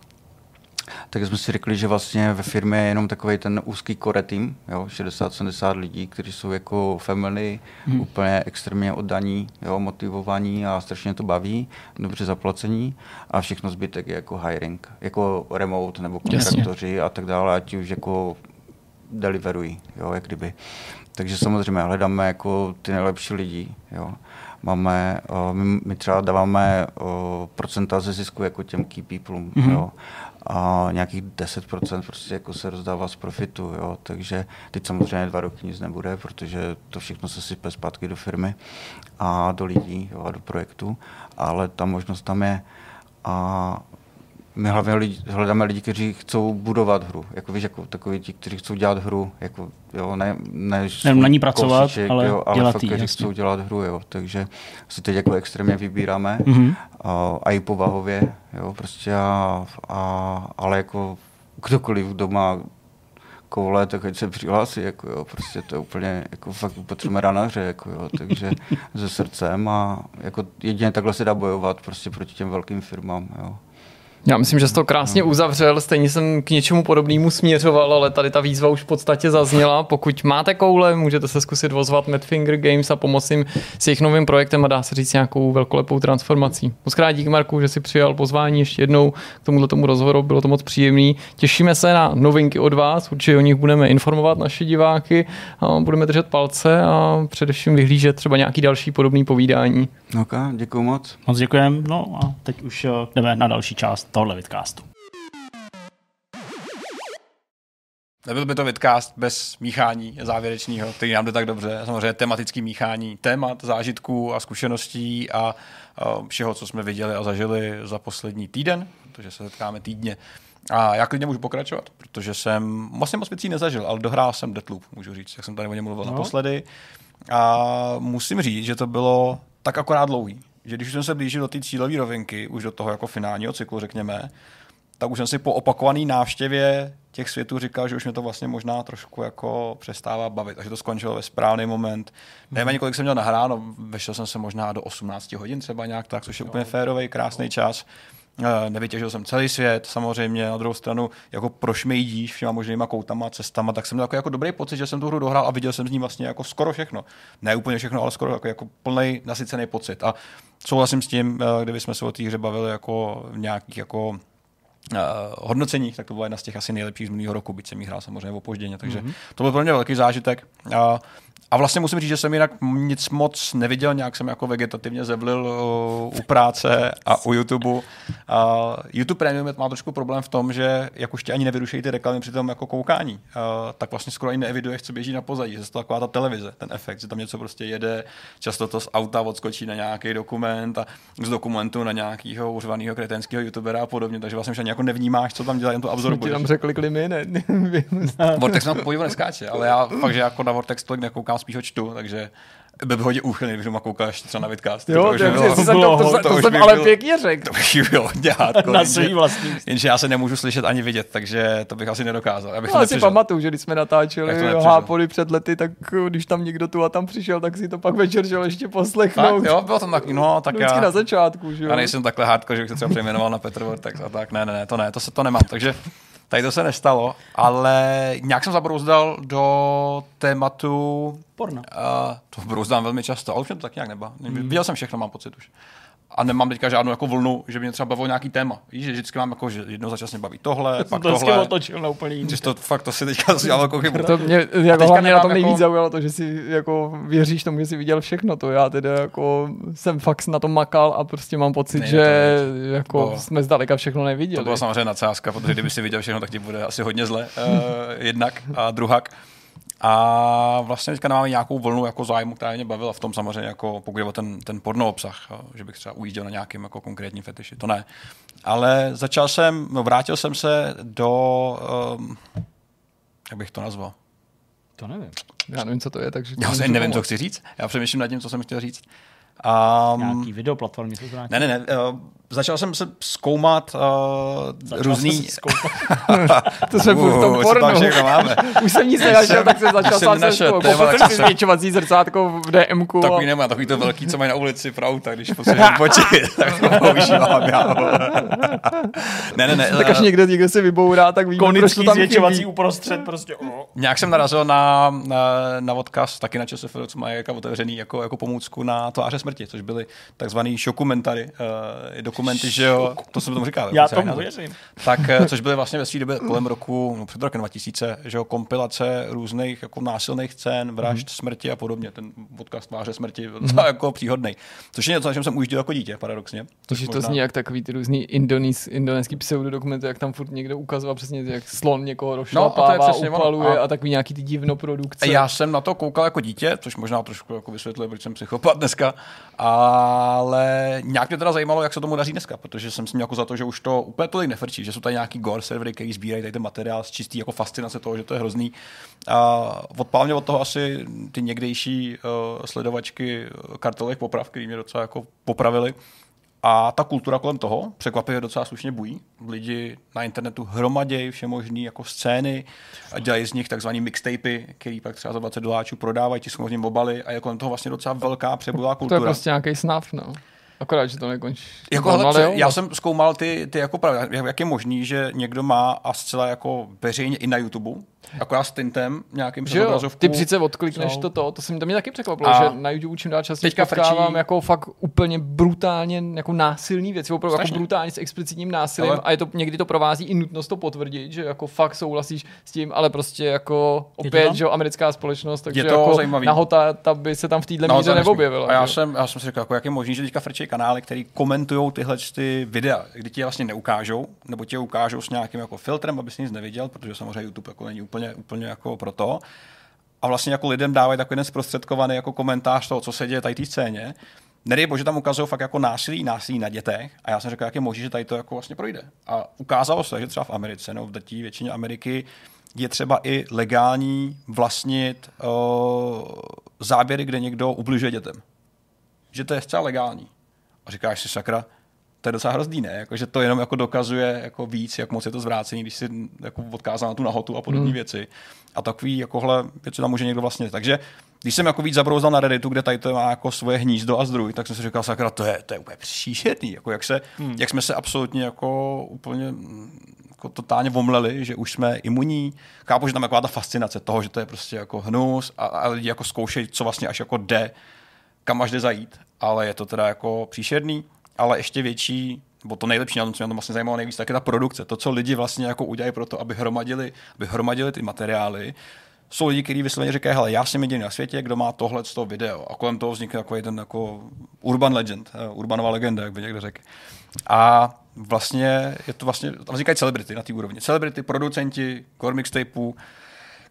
S4: tak jsme si řekli, že vlastně ve firmě je jenom takový ten úzký core team, 60-70 lidí, kteří jsou jako family, hmm. úplně extrémně oddaní, jo, motivovaní a strašně to baví, dobře zaplacení a všechno zbytek je jako hiring, jako remote nebo kontraktoři a tak dále, ať už jako deliverují, jo, jak kdyby. Takže samozřejmě hledáme jako ty nejlepší lidi, jo. Máme, my, my třeba dáváme procenta ze zisku jako těm key people, mm-hmm. jo a nějakých 10% prostě jako se rozdává z profitu, jo. takže teď samozřejmě dva roky nic nebude, protože to všechno se sype zpátky do firmy a do lidí jo, a do projektu, ale ta možnost tam je a my hlavně lidi, hledáme lidi, kteří chcou budovat hru. Jako víš, jako takový ti, kteří chcou dělat hru. Jako, jo, ne, ne,
S3: ne na ní pracovat, kousiček, ale,
S4: jo, ale
S3: dělat
S4: fakt, kteří chcou dělat hru. Jo. Takže si teď jako extrémně vybíráme. Mm-hmm. A, a, i povahově. Jo, prostě a, a, ale jako kdokoliv, kdo má koule, tak ať se přihlásí, jako jo, prostě to je úplně, jako fakt potřebujeme ranaře, jako jo, takže (laughs) se srdcem a jako jedině takhle se dá bojovat prostě proti těm velkým firmám, jo.
S2: Já myslím, že jsi to krásně no. uzavřel, stejně jsem k něčemu podobnému směřoval, ale tady ta výzva už v podstatě zazněla. Pokud máte koule, můžete se zkusit vozvat Madfinger Games a pomoci jim s jejich novým projektem a dá se říct nějakou velkolepou transformací. Moc krát díky Marku, že si přijal pozvání ještě jednou k tomuhle tomu rozhovoru, bylo to moc příjemný. Těšíme se na novinky od vás, určitě o nich budeme informovat naše diváky a budeme držet palce a především vyhlížet třeba nějaký další podobný povídání.
S4: Ok, děkuji moc.
S3: Moc děkujeme. No a teď už eh, jdeme na další část tohle vidcastu.
S1: Nebyl by to vidcast bez míchání závěrečného, který nám jde tak dobře. Samozřejmě tematický míchání témat, zážitků a zkušeností a, a všeho, co jsme viděli a zažili za poslední týden, protože se setkáme týdně. A já klidně můžu pokračovat, protože jsem vlastně moc věcí nezažil, ale dohrál jsem Deathloop, můžu říct, jak jsem tady o něm mluvil no. naposledy. A musím říct, že to bylo tak akorát dlouhý, že když jsem se blížil do té cílové rovinky, už do toho jako finálního cyklu, řekněme, tak už jsem si po opakované návštěvě těch světů říkal, že už mě to vlastně možná trošku jako přestává bavit. Takže to skončilo ve správný moment. Nevím kolik jsem měl nahráno, vešel jsem se možná do 18 hodin třeba nějak tak, což je úplně férový, krásný čas. Eh, nevytěžil jsem celý svět, samozřejmě na druhou stranu jako prošmejdíš všema možnýma koutama, cestama, tak jsem měl jako, jako dobrý pocit, že jsem tu hru dohrál a viděl jsem z ní vlastně jako skoro všechno. Ne úplně všechno, ale skoro jako, jako plný nasycený pocit. A souhlasím s tím, eh, kdyby jsme se o té hře bavili jako v nějakých jako uh, hodnoceních, tak to byla jedna z těch asi nejlepších z minulého roku, byť jsem jí hrál samozřejmě opožděně, takže mm-hmm. to byl pro mě velký zážitek. Uh, a vlastně musím říct, že jsem jinak nic moc neviděl, nějak jsem jako vegetativně zevlil uh, u práce a u YouTube. Uh, YouTube Premium má trošku problém v tom, že jak už tě ani nevyrušejí ty reklamy při tom jako koukání, uh, tak vlastně skoro ani neeviduješ, co běží na pozadí. Je to taková ta televize, ten efekt, že tam něco prostě jede, často to z auta odskočí na nějaký dokument a z dokumentu na nějakého uřvaného kretenského youtubera a podobně, takže vlastně už ani jako nevnímáš, co tam dělá, jen to absorbuješ.
S2: Ti tam řekli klimy, ne?
S1: Vortex nám pohybu neskáče, ale já fakt, že jako na Vortex tolik nekoukám, spíš ho čtu, takže Byl bych hodně úchylný, když doma koukal ještě třeba na vidcast.
S2: Jo,
S1: to, bylo-
S2: to, jsem, to, to, to,
S1: to
S2: jsem
S1: by
S2: ale
S1: bylo-
S2: pěkně řekl.
S1: to bych byl hodně hardcore,
S3: Na
S1: jenže-
S3: svý vlastní.
S1: Jenže já se nemůžu slyšet ani vidět, takže to bych asi nedokázal. Já bych
S2: No, ale si pamatuju, že když jsme natáčeli? Hápody před lety, tak uh, když tam někdo tu a tam přišel, tak si to pak večer šel ještě poslechnout.
S1: Tak, jo, bylo to tak, no, tak
S2: Vždycky
S1: já,
S2: na začátku, že jo.
S1: já nejsem takhle hardcore, že bych se třeba přejmenoval na Petr Vortex a tak, ne, ne, ne, to ne, to se to nemám, takže tady to se nestalo, ale nějak jsem zabrouzdal do tématu,
S3: Porno.
S1: uh, to brouzdám velmi často, ale už mě to tak nějak neba. Viděl jsem všechno, mám pocit už. A nemám teďka žádnou jako vlnu, že by mě třeba bavilo nějaký téma. Víš, že vždycky mám jako, že jednou za čas mě baví tohle, pak
S3: to
S1: tohle.
S3: otočil na úplně jiný.
S1: To fakt, to si teďka dělal velkou chybu.
S2: To mě jako
S1: teďka
S2: hlavně na tom nejvíc
S1: jako-
S2: zaujalo to, že si jako věříš tomu, že jsi viděl všechno. To já teda jako jsem fakt na tom makal a prostě mám pocit,
S1: Nejde
S2: že
S1: to
S2: jako
S1: Bylo-
S2: jsme zdaleka všechno
S1: To
S2: neviděli.
S1: byla samozřejmě nadsázka, protože kdyby si viděl všechno, tak ti bude asi hodně zle. Uh, jednak a druhak. A vlastně teďka máme nějakou vlnu jako zájmu, která mě bavila v tom samozřejmě, jako pokud jde o ten, ten porno obsah, že bych třeba ujížděl na nějakým jako konkrétním fetiši, to ne. Ale začal jsem, no vrátil jsem se do, um, jak bych to nazval?
S3: To nevím.
S2: Já nevím, co to je, takže...
S1: Já
S2: můžu
S1: nevím, co chci říct. Já přemýšlím nad tím, co jsem chtěl říct. Um,
S3: Nějaký videoplatformy to zvrátí.
S1: ne, ne, ne. Uh, začal jsem se zkoumat uh, různý... (laughs)
S2: To jsme furt v tom
S1: Uh, co tam
S2: pornu.
S1: máme.
S2: Už jsem nic nenašel, tak jsem začal
S1: tak
S2: Koupil jsem si zvětšovací zrcátko v DMku.
S1: Takový nemá, takový to velký, co mají na ulici pro auta, když potřebují (laughs) počít, tak to používám já. ne, ne, ne.
S2: tak až
S1: eh,
S2: někdo, někdo se vybourá, tak víme, proč to tam
S3: zvětšovací
S2: chybí.
S3: uprostřed prostě. Oh.
S1: Nějak jsem narazil na, na, na odkaz taky na ČSFD, co má jako otevřený jako, jako pomůcku na tváře smrti, což byly takzvaný šokumentary, uh, dokumenty, že jo, to jsem tomu říkal.
S3: Já tomu
S1: název.
S3: věřím.
S1: Tak, eh, což byly vlastně ve své době kolem roku, no před rokem 2000, že jo, kompilace různých jako násilných scén, vražd,
S3: Mhm.
S1: smrti a podobně. Ten odkaz tváře smrti byl docela jako příhodný. Což je něco, na čem jsem ujížděl jako dítě, paradoxně. Což
S2: Takže to zní jak takový ty různý indonés, indonéský pseudodokumenty, jak tam furt někdo ukazoval přesně, jak slon někoho rozšlapává,
S1: No, přesně ono.
S2: upaluje
S1: A-
S2: a, takový nějaký ty divnoprodukce.
S1: Já jsem na to koukal jako dítě, což možná trošku jako vysvětluje, proč jsem psychopat dneska, ale nějak mě teda zajímalo, jak se tomu daří dneska, protože jsem si měl jako za to, že už to úplně tolik nefrčí, že jsou tady nějaký gore servery, který sbírají tady ten materiál z čistý jako fascinace toho, že to je hrozný. A odpál mě od toho asi ty někdejší uh, sledovačky kartelových poprav, který mě docela jako popravili. A ta kultura kolem toho překvapivě docela slušně bují. Lidi na internetu hromadějí vše možný jako scény a dělají z nich takzvaný mixtapy, který pak třeba za 20 doláčů prodávají, tisknou z nich obaly a je kolem toho vlastně docela velká přebudová
S2: to
S1: kultura.
S2: je prostě nějaký snav, no. Akorát, že to nekončí.
S1: Jako, hele,
S2: ale jo,
S1: já jsem zkoumal ty, ty jako pravda, jak, jak je možný, že někdo má a zcela jako veřejně i na YouTube, akorát s tintem nějakým přes
S2: že jo,
S1: obrazovku.
S2: ty přece odklikneš
S1: jsou-
S2: to, to, to, se mi, to mě taky překvapilo,
S1: A
S2: že na YouTube čím dál častěji
S1: teďka
S2: potkávám jako fakt úplně brutálně jako násilný věci, opravdu jako brutálně s explicitním násilím
S1: Ale-
S2: a je to, někdy to provází i nutnost to potvrdit, že jako fakt souhlasíš s tím, ale prostě jako opět, že jo, americká společnost, takže
S1: to
S2: jako
S1: zajímavý.
S2: nahota ta by se tam v téhle
S1: No,
S2: míře neobjevila.
S1: A já
S2: že
S1: jsem, já jsem si říkal, jako jak je možný, že teďka frčí kanály, který komentují tyhle ty videa, kdy ti je vlastně neukážou, nebo ti je ukážou s nějakým jako filtrem, aby si nic neviděl, protože samozřejmě YouTube jako není úplně, úplně jako pro to. A vlastně jako lidem dávají takový ten zprostředkovaný jako komentář toho, co se děje tady té scéně. Nedej bože, tam ukazují fakt jako násilí, násilí na dětech. A já jsem řekl, jak je možné, že tady to jako vlastně projde. A ukázalo se, že třeba v Americe, no v drtí většině Ameriky, je třeba i legální vlastnit uh, záběry, kde někdo ubližuje dětem. Že to je zcela legální. A říkáš si, sakra, to je docela hrozný, ne? Jako, že to jenom jako dokazuje jako víc, jak moc je to zvrácení, když si jako odkázal na tu nahotu a podobné hmm. věci. A takový jakohle věci tam může někdo vlastně. Takže když jsem jako víc zabrouzdal na Redditu, kde tady to má jako svoje hnízdo a zdroj, tak jsem si říkal, sakra, to je, to je úplně příšerný. Jako jak, se, hmm. jak jsme se absolutně jako úplně jako totálně vomleli, že už jsme imunní. Chápu, že tam je taková ta fascinace toho, že to je prostě jako hnus a, a lidi jako zkoušejí, co vlastně až jako jde, kam až jde zajít, ale je to teda jako příšerný, ale ještě větší, nebo to nejlepší na tom, co mě tom vlastně zajímalo nejvíc, tak je ta produkce. To, co lidi vlastně jako udělají pro to, aby hromadili, aby hromadili ty materiály, jsou lidi, kteří vysloveně říkají, hele, já jsem jediný na světě, kdo má tohle z toho video. A kolem toho vznikne takový ten jako urban legend, eh, urbanová legenda, jak by někdo řekl. A vlastně je to vlastně, tam vznikají celebrity na té úrovni. Celebrity, producenti, core mixtapeů,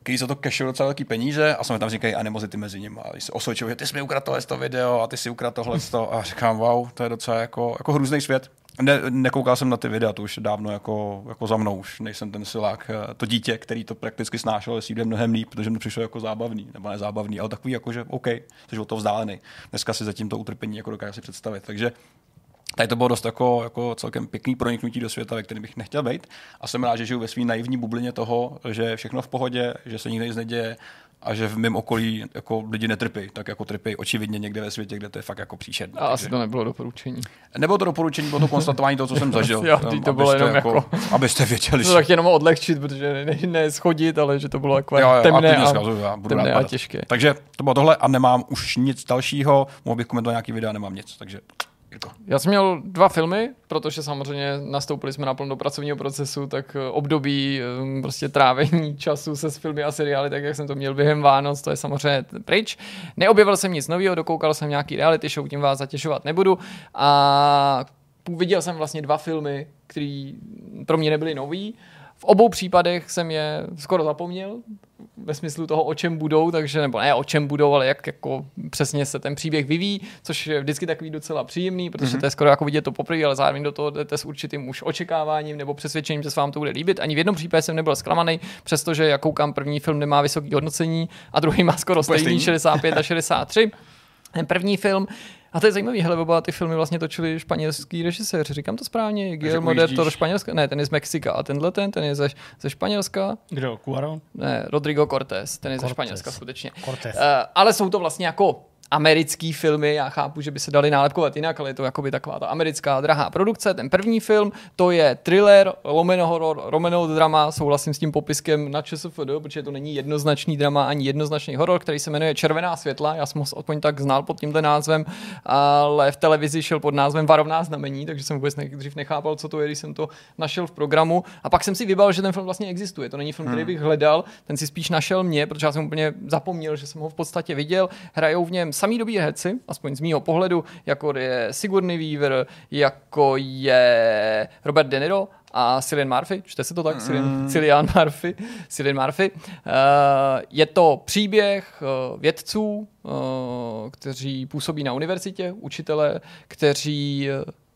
S1: který za to cashují docela velký peníze a jsme tam říkají animozity mezi nimi. A se osvědčují, že ty jsi mi ukradl tohle to video a ty si ukradl tohle to a říkám, wow, to je docela jako, jako hrůzný svět. Ne, nekoukal jsem na ty videa, to už dávno jako, jako za mnou, už nejsem ten silák, eh, to dítě, který to prakticky snášel, si jde mnohem líp, protože mi přišlo jako zábavný, nebo nezábavný, ale takový jako, že OK, jsi o to vzdálený. Dneska si zatím to utrpení jako dokážu si představit. Takže Tady to bylo dost jako, jako celkem pěkný proniknutí do světa, ve kterém bych nechtěl být. A jsem rád, že žiju ve své naivní bublině toho, že je všechno v pohodě, že se nikdy nic neděje a že v mém okolí jako lidi netrpí, tak jako trpí očividně někde ve světě, kde to je fakt jako příšerné.
S2: A asi to nebylo doporučení.
S1: Nebylo to doporučení, bylo to konstatování toho, co jsem (laughs) zažil.
S2: jo, to bylo jenom jako, jako,
S1: abyste věděli.
S2: No tak jenom odlehčit, protože ne, ne schodit, ale že to bylo jako jo, jo, temné, a,
S1: a, a,
S2: budu temné a těžké.
S1: Takže to bylo tohle a nemám už nic dalšího, mohl bych komentovat nějaký videa, nemám nic, takže
S2: jako. Já jsem měl dva filmy, protože samozřejmě nastoupili jsme naplno do pracovního procesu, tak eh, období eh, prostě trávení (laughs) času se s filmy a seriály, tak jak jsem to měl během Vánoc, to je samozřejmě pryč. Neobjevil jsem nic nového, dokoukal jsem nějaký reality show, tím vás zatěšovat nebudu. A viděl jsem vlastně dva filmy, které pro mě nebyly nový. V obou případech jsem je skoro zapomněl, ve smyslu toho, o čem budou, takže, nebo ne o čem budou, ale jak jako přesně se ten příběh vyvíjí, což je vždycky takový docela příjemný, protože mm-hmm. to je skoro jako vidět to poprvé, ale zároveň do toho jdete s určitým už očekáváním nebo přesvědčením, že se vám to bude líbit. Ani v jednom případě jsem nebyl zklamaný, přestože jak koukám, první film nemá vysoké hodnocení a druhý má skoro stejný 65 a 63. (laughs) Ten první film a to je zajímavé, hele, oba ty filmy vlastně točili španělský režiséři, říkám to správně, Guillermo del Toro Španělska, ne, ten je z Mexika a tenhle ten, ten je ze, ze Španělska.
S3: Kdo, Cuaron?
S2: Ne, Rodrigo Cortés, ten je Cortés. ze Španělska skutečně.
S3: Cortés. Uh,
S2: ale jsou to vlastně jako americký filmy, já chápu, že by se dali nálepkovat jinak, ale je to jakoby taková ta americká drahá produkce. Ten první film, to je thriller, lomeno horror, romeno drama, souhlasím s tím popiskem na ČSFD, protože to není jednoznačný drama ani jednoznačný horor, který se jmenuje Červená světla, já jsem ho aspoň tak znal pod tímto názvem, ale v televizi šel pod názvem Varovná znamení, takže jsem vůbec dřív nechápal, co to je, když jsem to našel v programu. A pak jsem si vybal, že ten film vlastně existuje. To není film, který hmm. bych hledal, ten si spíš našel mě, protože já jsem úplně zapomněl, že jsem ho v podstatě viděl. Hrajou v něm samý dobrý herci, aspoň z mýho pohledu, jako je Sigourney Weaver, jako je Robert De Niro a Cillian Murphy, čte se to tak? Mm. Cillian Murphy. Cillian Murphy. Uh, je to příběh uh, vědců, uh, kteří působí na univerzitě, učitele, kteří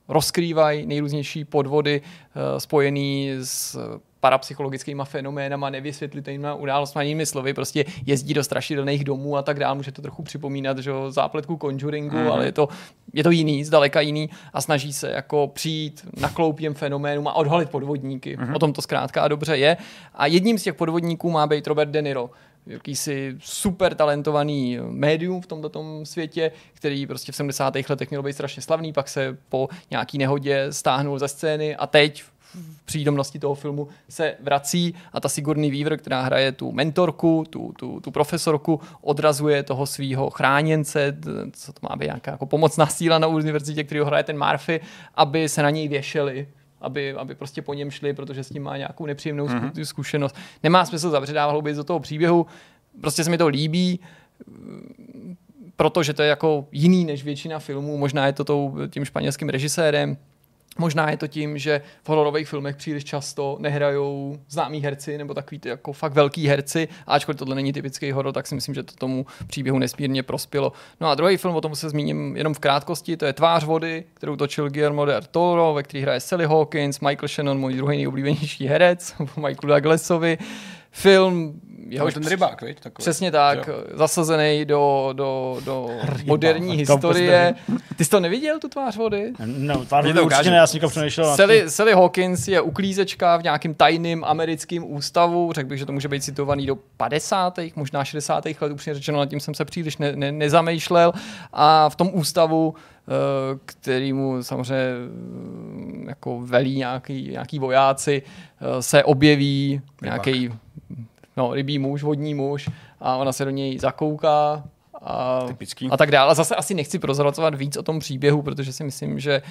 S2: rozkrývají nejrůznější podvody uh, spojený s parapsychologickými fenoménama, nevysvětlitelnými událostmi, jinými slovy, prostě jezdí do strašidelných domů a tak dále. Může to trochu připomínat, že zápletku Conjuringu, mm. ale je to, je to jiný, zdaleka jiný a snaží se jako přijít na kloupěm fenoménům a odhalit podvodníky. Mm. O tom to zkrátka a dobře je. A jedním z těch podvodníků má být Robert De Niro jakýsi super talentovaný médium v tomto světě, který prostě v 70. letech měl být strašně slavný, pak se po nějaký nehodě stáhnul ze scény a teď přítomnosti toho filmu se vrací a ta Sigourney Weaver, která hraje tu mentorku, tu, tu, tu profesorku, odrazuje toho svého chráněnce, co to má být nějaká jako pomocná síla na univerzitě, který hraje ten Murphy, aby se na něj věšeli aby, aby prostě po něm šli, protože s tím má nějakou nepříjemnou mm-hmm. zkušenost. Nemá smysl zavředávat hlouběji do toho příběhu, prostě se mi to líbí, protože to je jako jiný než většina filmů, možná je to tou, tím španělským režisérem, Možná je to tím, že v hororových filmech příliš často nehrajou známí herci nebo takový ty jako fakt velký herci, a ačkoliv tohle není typický horor, tak si myslím, že to tomu příběhu nesmírně prospělo. No a druhý film, o tom se zmíním jenom v krátkosti, to je Tvář vody, kterou točil Guillermo del Toro, ve který hraje Sally Hawkins, Michael Shannon, můj druhý nejoblíbenější herec, (laughs) Michael Douglasovi. Film
S1: jeho ten rybák, viď?
S2: Takový. Přesně tak, jo. zasazený do, do, do moderní historie. Ty jsi to neviděl, tu tvář vody?
S3: No, tvář vody určitě ne, já jsem přemýšlel.
S2: Sally, Sally Hawkins je uklízečka v nějakém tajným americkém ústavu, řekl bych, že to může být citovaný do 50. možná 60. let, upřímně řečeno, nad tím jsem se příliš ne, ne, nezamýšlel. A v tom ústavu eh, kterýmu samozřejmě eh, jako velí nějaký, nějaký vojáci, eh, se objeví nějaký no, rybí muž, vodní muž a ona se do něj zakouká a,
S1: Typický.
S2: a tak dále. A zase asi nechci prozrazovat víc o tom příběhu, protože si myslím, že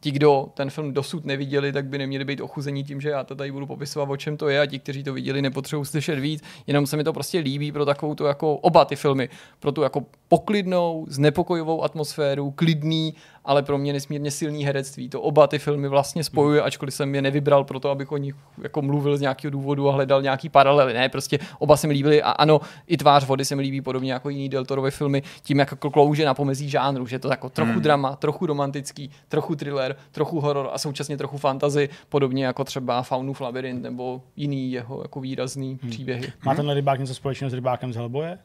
S2: ti, kdo ten film dosud neviděli, tak by neměli být ochuzení tím, že já to tady budu popisovat, o čem to je a ti, kteří to viděli, nepotřebují slyšet víc, jenom se mi to prostě líbí pro takovou tu jako oba ty filmy, pro tu jako poklidnou, znepokojivou atmosféru, klidný ale pro mě nesmírně silný herectví. To oba ty filmy vlastně spojuje, ačkoliv jsem je nevybral pro to, abych o nich jako mluvil z nějakého důvodu a hledal nějaký paralely. Ne, prostě oba se mi líbily a ano, i tvář vody se mi líbí podobně jako jiný Deltorové filmy, tím jako klouže na pomezí žánru, že je to jako trochu hmm. drama, trochu romantický, trochu thriller, trochu horor a současně trochu fantasy, podobně jako třeba Faunův labirint nebo jiný jeho jako výrazný hmm. příběhy.
S3: Má tenhle rybák něco společného s rybákem z Hellboye?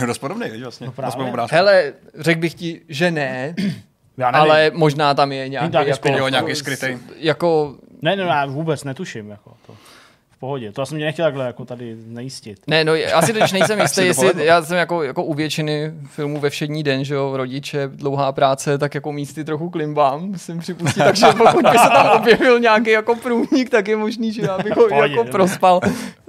S1: Je (laughs) dost podobný, víš, vlastně.
S3: No právě.
S2: Hele, řekl bych ti, že ne, (clears throat)
S3: Já nevím.
S2: ale možná tam je nějaký,
S3: nějaký
S2: jako.
S1: Jo, nějaký skrytý.
S2: jako
S3: Ne, ne, já vůbec netuším. Jako to. Pohodě. To já jsem tě nechtěl takhle jako tady nejistit.
S2: Ne, no asi teď nejsem (laughs) jistý, jestli já jsem jako, jako u většiny filmů ve všední den, že jo, rodiče, dlouhá práce, tak jako místy trochu klimbám, musím připustit, takže (laughs) pokud by se tam objevil nějaký jako průnik, tak je možný, že já bych ho (laughs)
S3: Pohodě,
S2: jako
S3: dobrý.
S2: prospal.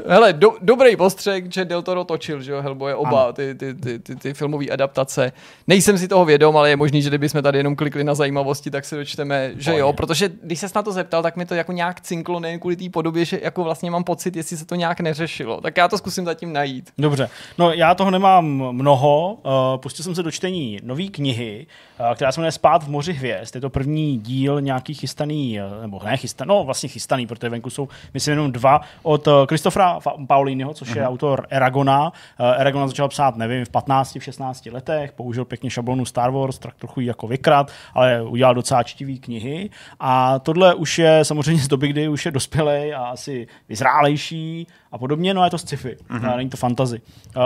S2: Hele, do, dobrý postřeh, že Del Toro točil, že jo, Hellboy, oba ty, ty, ty, ty, ty filmové adaptace. Nejsem si toho vědom, ale je možný, že kdybychom tady jenom klikli na zajímavosti, tak se dočteme, že jo, protože když se na to zeptal, tak mi to jako nějak cinklo, nejen kvůli té podobě, že jako vlastně mám pocit, jestli se to nějak neřešilo. Tak já to zkusím zatím najít.
S3: Dobře, no já toho nemám mnoho. Uh, pustil jsem se do čtení nové knihy, která se jmenuje Spát v moři hvězd. Je to první díl nějaký chystaný, uh, nebo ne chystaný, no vlastně chystaný, protože venku jsou, myslím, jenom dva od Kristofra Fa- Pauliniho, což je autor Eragona. Eragona začal psát, nevím, v 15, v 16 letech, použil pěkně šablonu Star Wars, tak trochu jako vykrat, ale udělal docela čtivý knihy. A tohle už je samozřejmě z doby, kdy už je dospělej a asi vyzrálejší a podobně, no a je to sci-fi, mm-hmm. není to fantasy. Uh,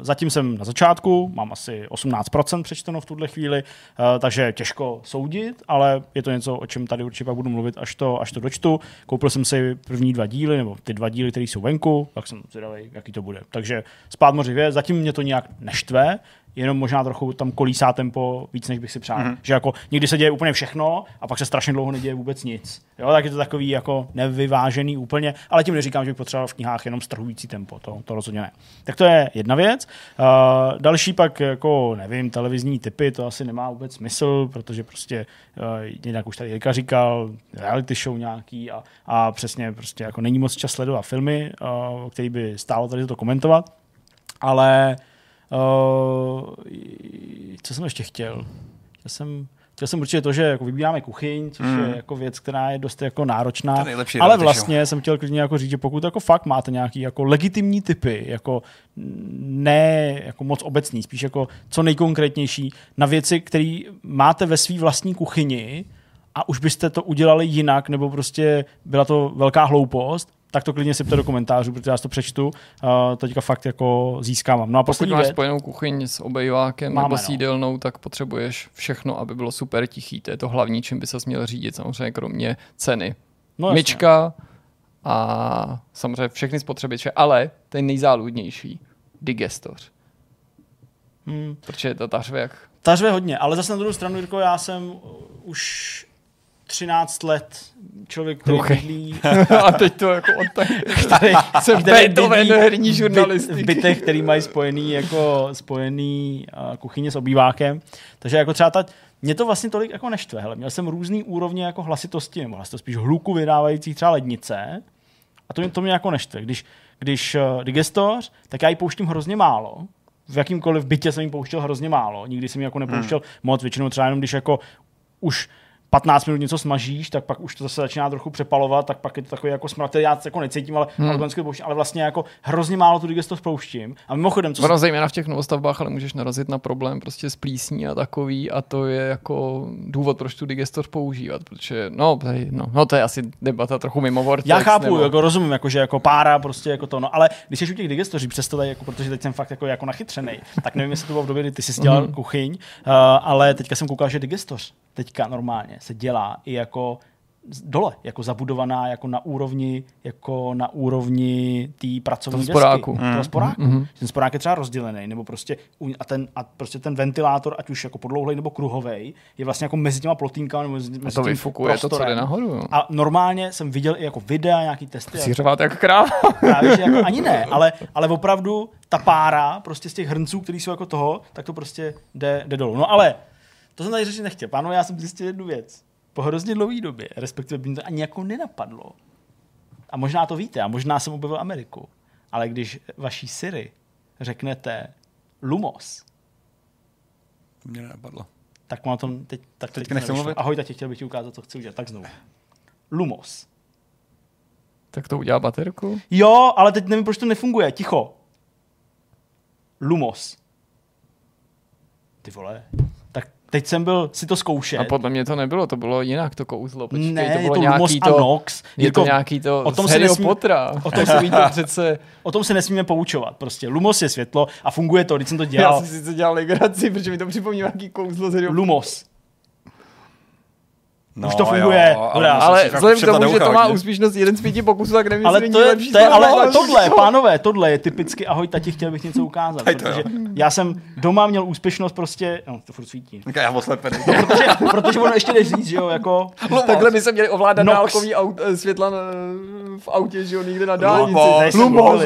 S3: zatím jsem na začátku, mám asi 18% přečteno v tuhle chvíli, takže těžko soudit, ale je to něco, o čem tady určitě pak budu mluvit, až to, až to dočtu. Koupil jsem si první dva díly, nebo ty dva díly, které jsou venku, tak jsem zvědavý, jaký to bude. Takže spát moři zatím mě to nějak neštve, jenom možná trochu tam kolísá tempo víc, než bych si přál. Mm-hmm. Že jako někdy se děje úplně všechno a pak se strašně dlouho neděje vůbec nic. Jo, tak je to takový jako nevyvážený úplně, ale tím neříkám, že bych potřeboval v knihách jenom strhující tempo, to, to rozhodně ne. Tak to je jedna věc. Uh, další pak jako, nevím, televizní typy, to asi nemá vůbec smysl, protože prostě uh, jinak už tady Jirka říkal, reality show nějaký a, a přesně prostě jako není moc čas sledovat filmy, uh, který by stálo tady to komentovat, ale Uh, co jsem ještě chtěl? Chtěl jsem, chtěl jsem určitě to, že jako vybíráme kuchyň, což mm. je jako věc, která je dost jako náročná. Ale
S1: reality
S3: vlastně jsem chtěl klidně jako říct, že pokud jako fakt máte nějaký jako legitimní typy, jako ne jako moc obecný, spíš jako co nejkonkrétnější, na věci, které máte ve své vlastní kuchyni a už byste to udělali jinak, nebo prostě byla to velká hloupost, tak to klidně sypte do komentářů, protože já si to přečtu. Uh, teďka fakt jako získávám. No a
S2: Pokud
S3: poslední
S2: máš
S3: věc.
S2: spojenou kuchyň s obejvákem
S3: Máme,
S2: nebo
S3: no.
S2: sídelnou, tak potřebuješ všechno, aby bylo super tichý. To je to hlavní, čím by se měl řídit, samozřejmě kromě ceny.
S3: No, jasně.
S2: Myčka a samozřejmě všechny spotřebiče, ale ten nejzáludnější, digestoř.
S3: Hmm.
S2: Protože je to tařvěk.
S3: Tařve hodně, ale zase na druhou stranu, Jirko, já jsem už 13 let člověk, který
S2: Hluchý.
S3: bydlí, (laughs)
S2: a teď to jako
S3: který,
S2: Jsem
S3: který bydlí
S2: herní
S3: v byt-
S2: žurnalistiky.
S3: V bytech, který mají spojený jako spojený uh, kuchyně s obývákem. Takže jako třeba ta, mě to vlastně tolik jako neštve. Hele. Měl jsem různý úrovně jako hlasitosti, nebo hlasitost spíš hluku vydávajících třeba lednice. A to mě, to mě jako neštve. Když, když uh, digestoř, tak já ji pouštím hrozně málo. V jakýmkoliv bytě jsem ji pouštěl hrozně málo. Nikdy jsem ji jako nepouštěl hmm. moc. Většinou třeba jenom, když jako už 15 minut něco smažíš, tak pak už to zase začíná trochu přepalovat, tak pak je to takový jako smrad, který já jako necítím, ale, hmm. ale, to pouštím, ale vlastně jako hrozně málo tu digestor pouštím. A mimochodem, co
S2: Ono zejména v těch novostavbách, ale můžeš narazit na problém prostě s plísní a takový a to je jako důvod, proč tu digestor používat, protože no, tady, no, no to je asi debata trochu mimo vortex.
S3: Já chápu,
S2: nebo...
S3: jako rozumím, jako, že jako pára, prostě jako to, no, ale když jsi u těch digestoří, přesto tady, jako, protože teď jsem fakt jako, jako nachytřený, tak nevím, jestli to bylo v době, kdy ty jsi dělal
S2: Mhm.
S3: kuchyň, uh, ale teďka jsem koukal, že digestoř teďka normálně se dělá i jako dole, jako zabudovaná, jako na úrovni, jako na úrovni té pracovní
S2: Toho sporáku.
S3: desky.
S2: Mm.
S3: Toho sporáku.
S2: Mhm.
S3: Ten sporák je třeba rozdělený, nebo prostě a ten, a prostě ten ventilátor, ať už jako podlouhlej nebo kruhovej, je vlastně jako mezi těma plotýnkami, nebo mezi,
S2: A
S3: mezi
S2: to
S3: tím
S2: vyfukuje to, co
S3: prostorem.
S2: jde nahoru. Jo.
S3: A normálně jsem viděl i jako videa, nějaký testy.
S2: Si řovat jak kráva. (laughs)
S3: Právě, že jako ani ne, ale, ale opravdu ta pára prostě z těch hrnců, který jsou jako toho, tak to prostě jde, jde dolů. No ale to jsem tady řešit nechtěl. Pánové, já jsem zjistil jednu věc. Po hrozně dlouhé době, respektive by mi to ani jako nenapadlo. A možná to víte, a možná jsem objevil Ameriku. Ale když vaší Siri řeknete Lumos,
S1: To mě nenapadlo.
S3: Tak mám to teď, tak teď to
S1: nechci mluvit?
S3: Ahoj, tati, chtěl bych ti ukázat, co chci udělat. Tak znovu. Lumos.
S2: Tak to udělá baterku.
S3: Jo, ale teď nevím, proč to nefunguje. Ticho. Lumos. Ty vole. Teď jsem byl si to zkoušet.
S2: A podle mě to nebylo, to bylo jinak to kouzlo. Počkej,
S3: ne,
S2: to
S3: je
S2: bylo
S3: to
S2: nějaký to,
S3: a Nox.
S2: Je to nějaký to
S3: o tom se nesmí-
S2: Pottera. (laughs)
S3: o tom
S2: se to přece.
S3: O tom se nesmíme poučovat. Prostě Lumos je světlo a funguje to, když jsem to
S2: Já
S3: dělal.
S2: jsem si sice dělal legraci, protože mi to připomíná nějaký kouzlo z
S3: Lumos.
S1: No,
S3: Už to funguje,
S1: Jo,
S2: Ale
S1: fakt
S2: vzhledem k tomu, že to má
S1: hodně.
S2: úspěšnost jeden z pěti pokusů, tak nevím,
S3: Ale to je,
S2: lepší
S3: to je, ale
S2: slovo.
S3: tohle, pánové, tohle je typicky ahoj tati, chtěl bych něco ukázat.
S1: Tady to
S3: Protože já jsem doma měl úspěšnost prostě, no to furt svítí.
S1: Říká, já oslepený.
S3: Protože, protože ono ještě jdeš říct, že jo, jako
S2: Takhle by se měli ovládat
S3: Nox.
S2: dálkový aut, světla na- v autě, že jo, někde na dálnici.
S1: Lumos.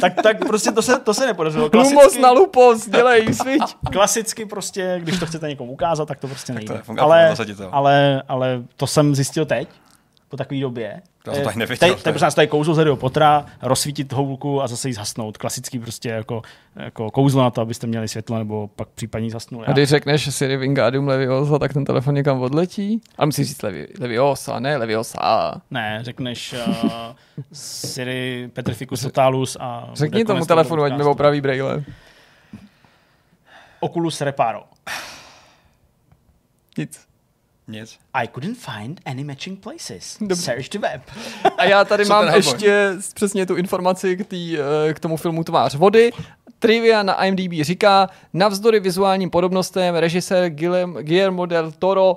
S3: Tak, tak prostě to se, to se nepodařilo.
S2: Lumos na lupos, dělej, switch.
S3: klasicky prostě, když to chcete někomu ukázat, tak to prostě nejde. Ale, ale, ale to jsem zjistil teď, po takové době.
S1: To jsem nevěděl,
S3: Tady, tady kouzlo z Harryho Pottera, rozsvítit houlku a zase jí zhasnout. Klasický prostě jako, jako kouzlo na to, abyste měli světlo, nebo pak případně zhasnuli.
S2: A když řekneš Siri Wingardium Leviosa, tak ten telefon někam odletí? Ale musíš říct Levi, Leviosa, ne Leviosa.
S3: Ne, řekneš uh, Siri Petrificus Totalus a...
S2: Řekni tomu telefonu, ať mi opraví braille.
S3: Oculus Reparo.
S2: Nic.
S1: Nic.
S3: I couldn't find any matching places.
S2: Dobře.
S3: Search the web.
S2: A já tady (laughs)
S1: Co
S2: mám ještě přesně tu informaci k, tý, eh, k tomu filmu Tvář vody. Trivia na IMDb říká, navzdory vizuálním podobnostem režisér Guillermo del Toro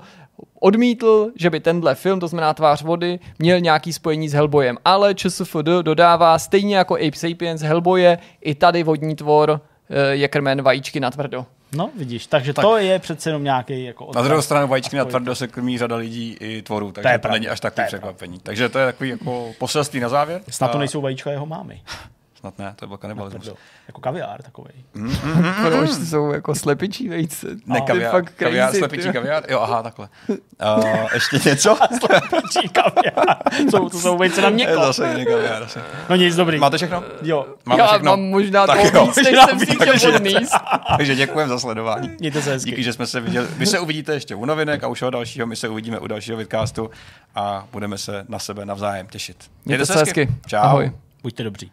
S2: odmítl, že by tenhle film, to znamená Tvář vody, měl nějaký spojení s Hellboyem, ale ČSFD dodává, stejně jako Ape Sapiens Hellboye, i tady vodní tvor eh, je krmen vajíčky na tvrdo.
S3: No, vidíš, takže tak. to je přece jenom nějaký jako
S1: Na druhou stranu vajíčky na tvrdo se krmí řada lidí i tvorů, takže
S3: To je
S1: to, není až
S3: to
S1: takový překvapení. Takže to je takový jako poselství na závěr.
S3: Snad to nejsou vajíčka jeho mámy. (laughs)
S1: Snad ne, to byl kanibalismus.
S3: Jako kaviár takový. (laughs)
S2: Proč to jsou jako slepičí vejce?
S1: Ne,
S2: Ty
S1: kaviár,
S2: fakt
S1: kaviár,
S2: crazy,
S1: slepičí
S2: ty.
S1: kaviár, jo, aha, takhle. Uh, (laughs) ještě něco? (laughs)
S3: Slepičí kaviár. jsou, to jsou vejce na
S1: Je
S3: měko.
S1: zase jiný kaviár. Asi.
S3: No nic, dobrý.
S1: Máte všechno?
S3: Jo.
S1: Máme
S2: Já
S1: všechno?
S2: mám možná
S1: Tak
S2: toho
S1: jo.
S2: víc, než jsem si chtěl
S1: takže-
S2: odníst.
S1: Takže děkujeme za sledování.
S3: Mějte se hezky.
S1: Díky, že jsme se viděli. Vy se uvidíte ještě u novinek a u všeho dalšího. My se uvidíme u dalšího vidcastu a budeme se na sebe navzájem těšit.
S2: Mějte se hezky.
S1: Čau.
S2: Ahoj.
S3: Buďte dobří.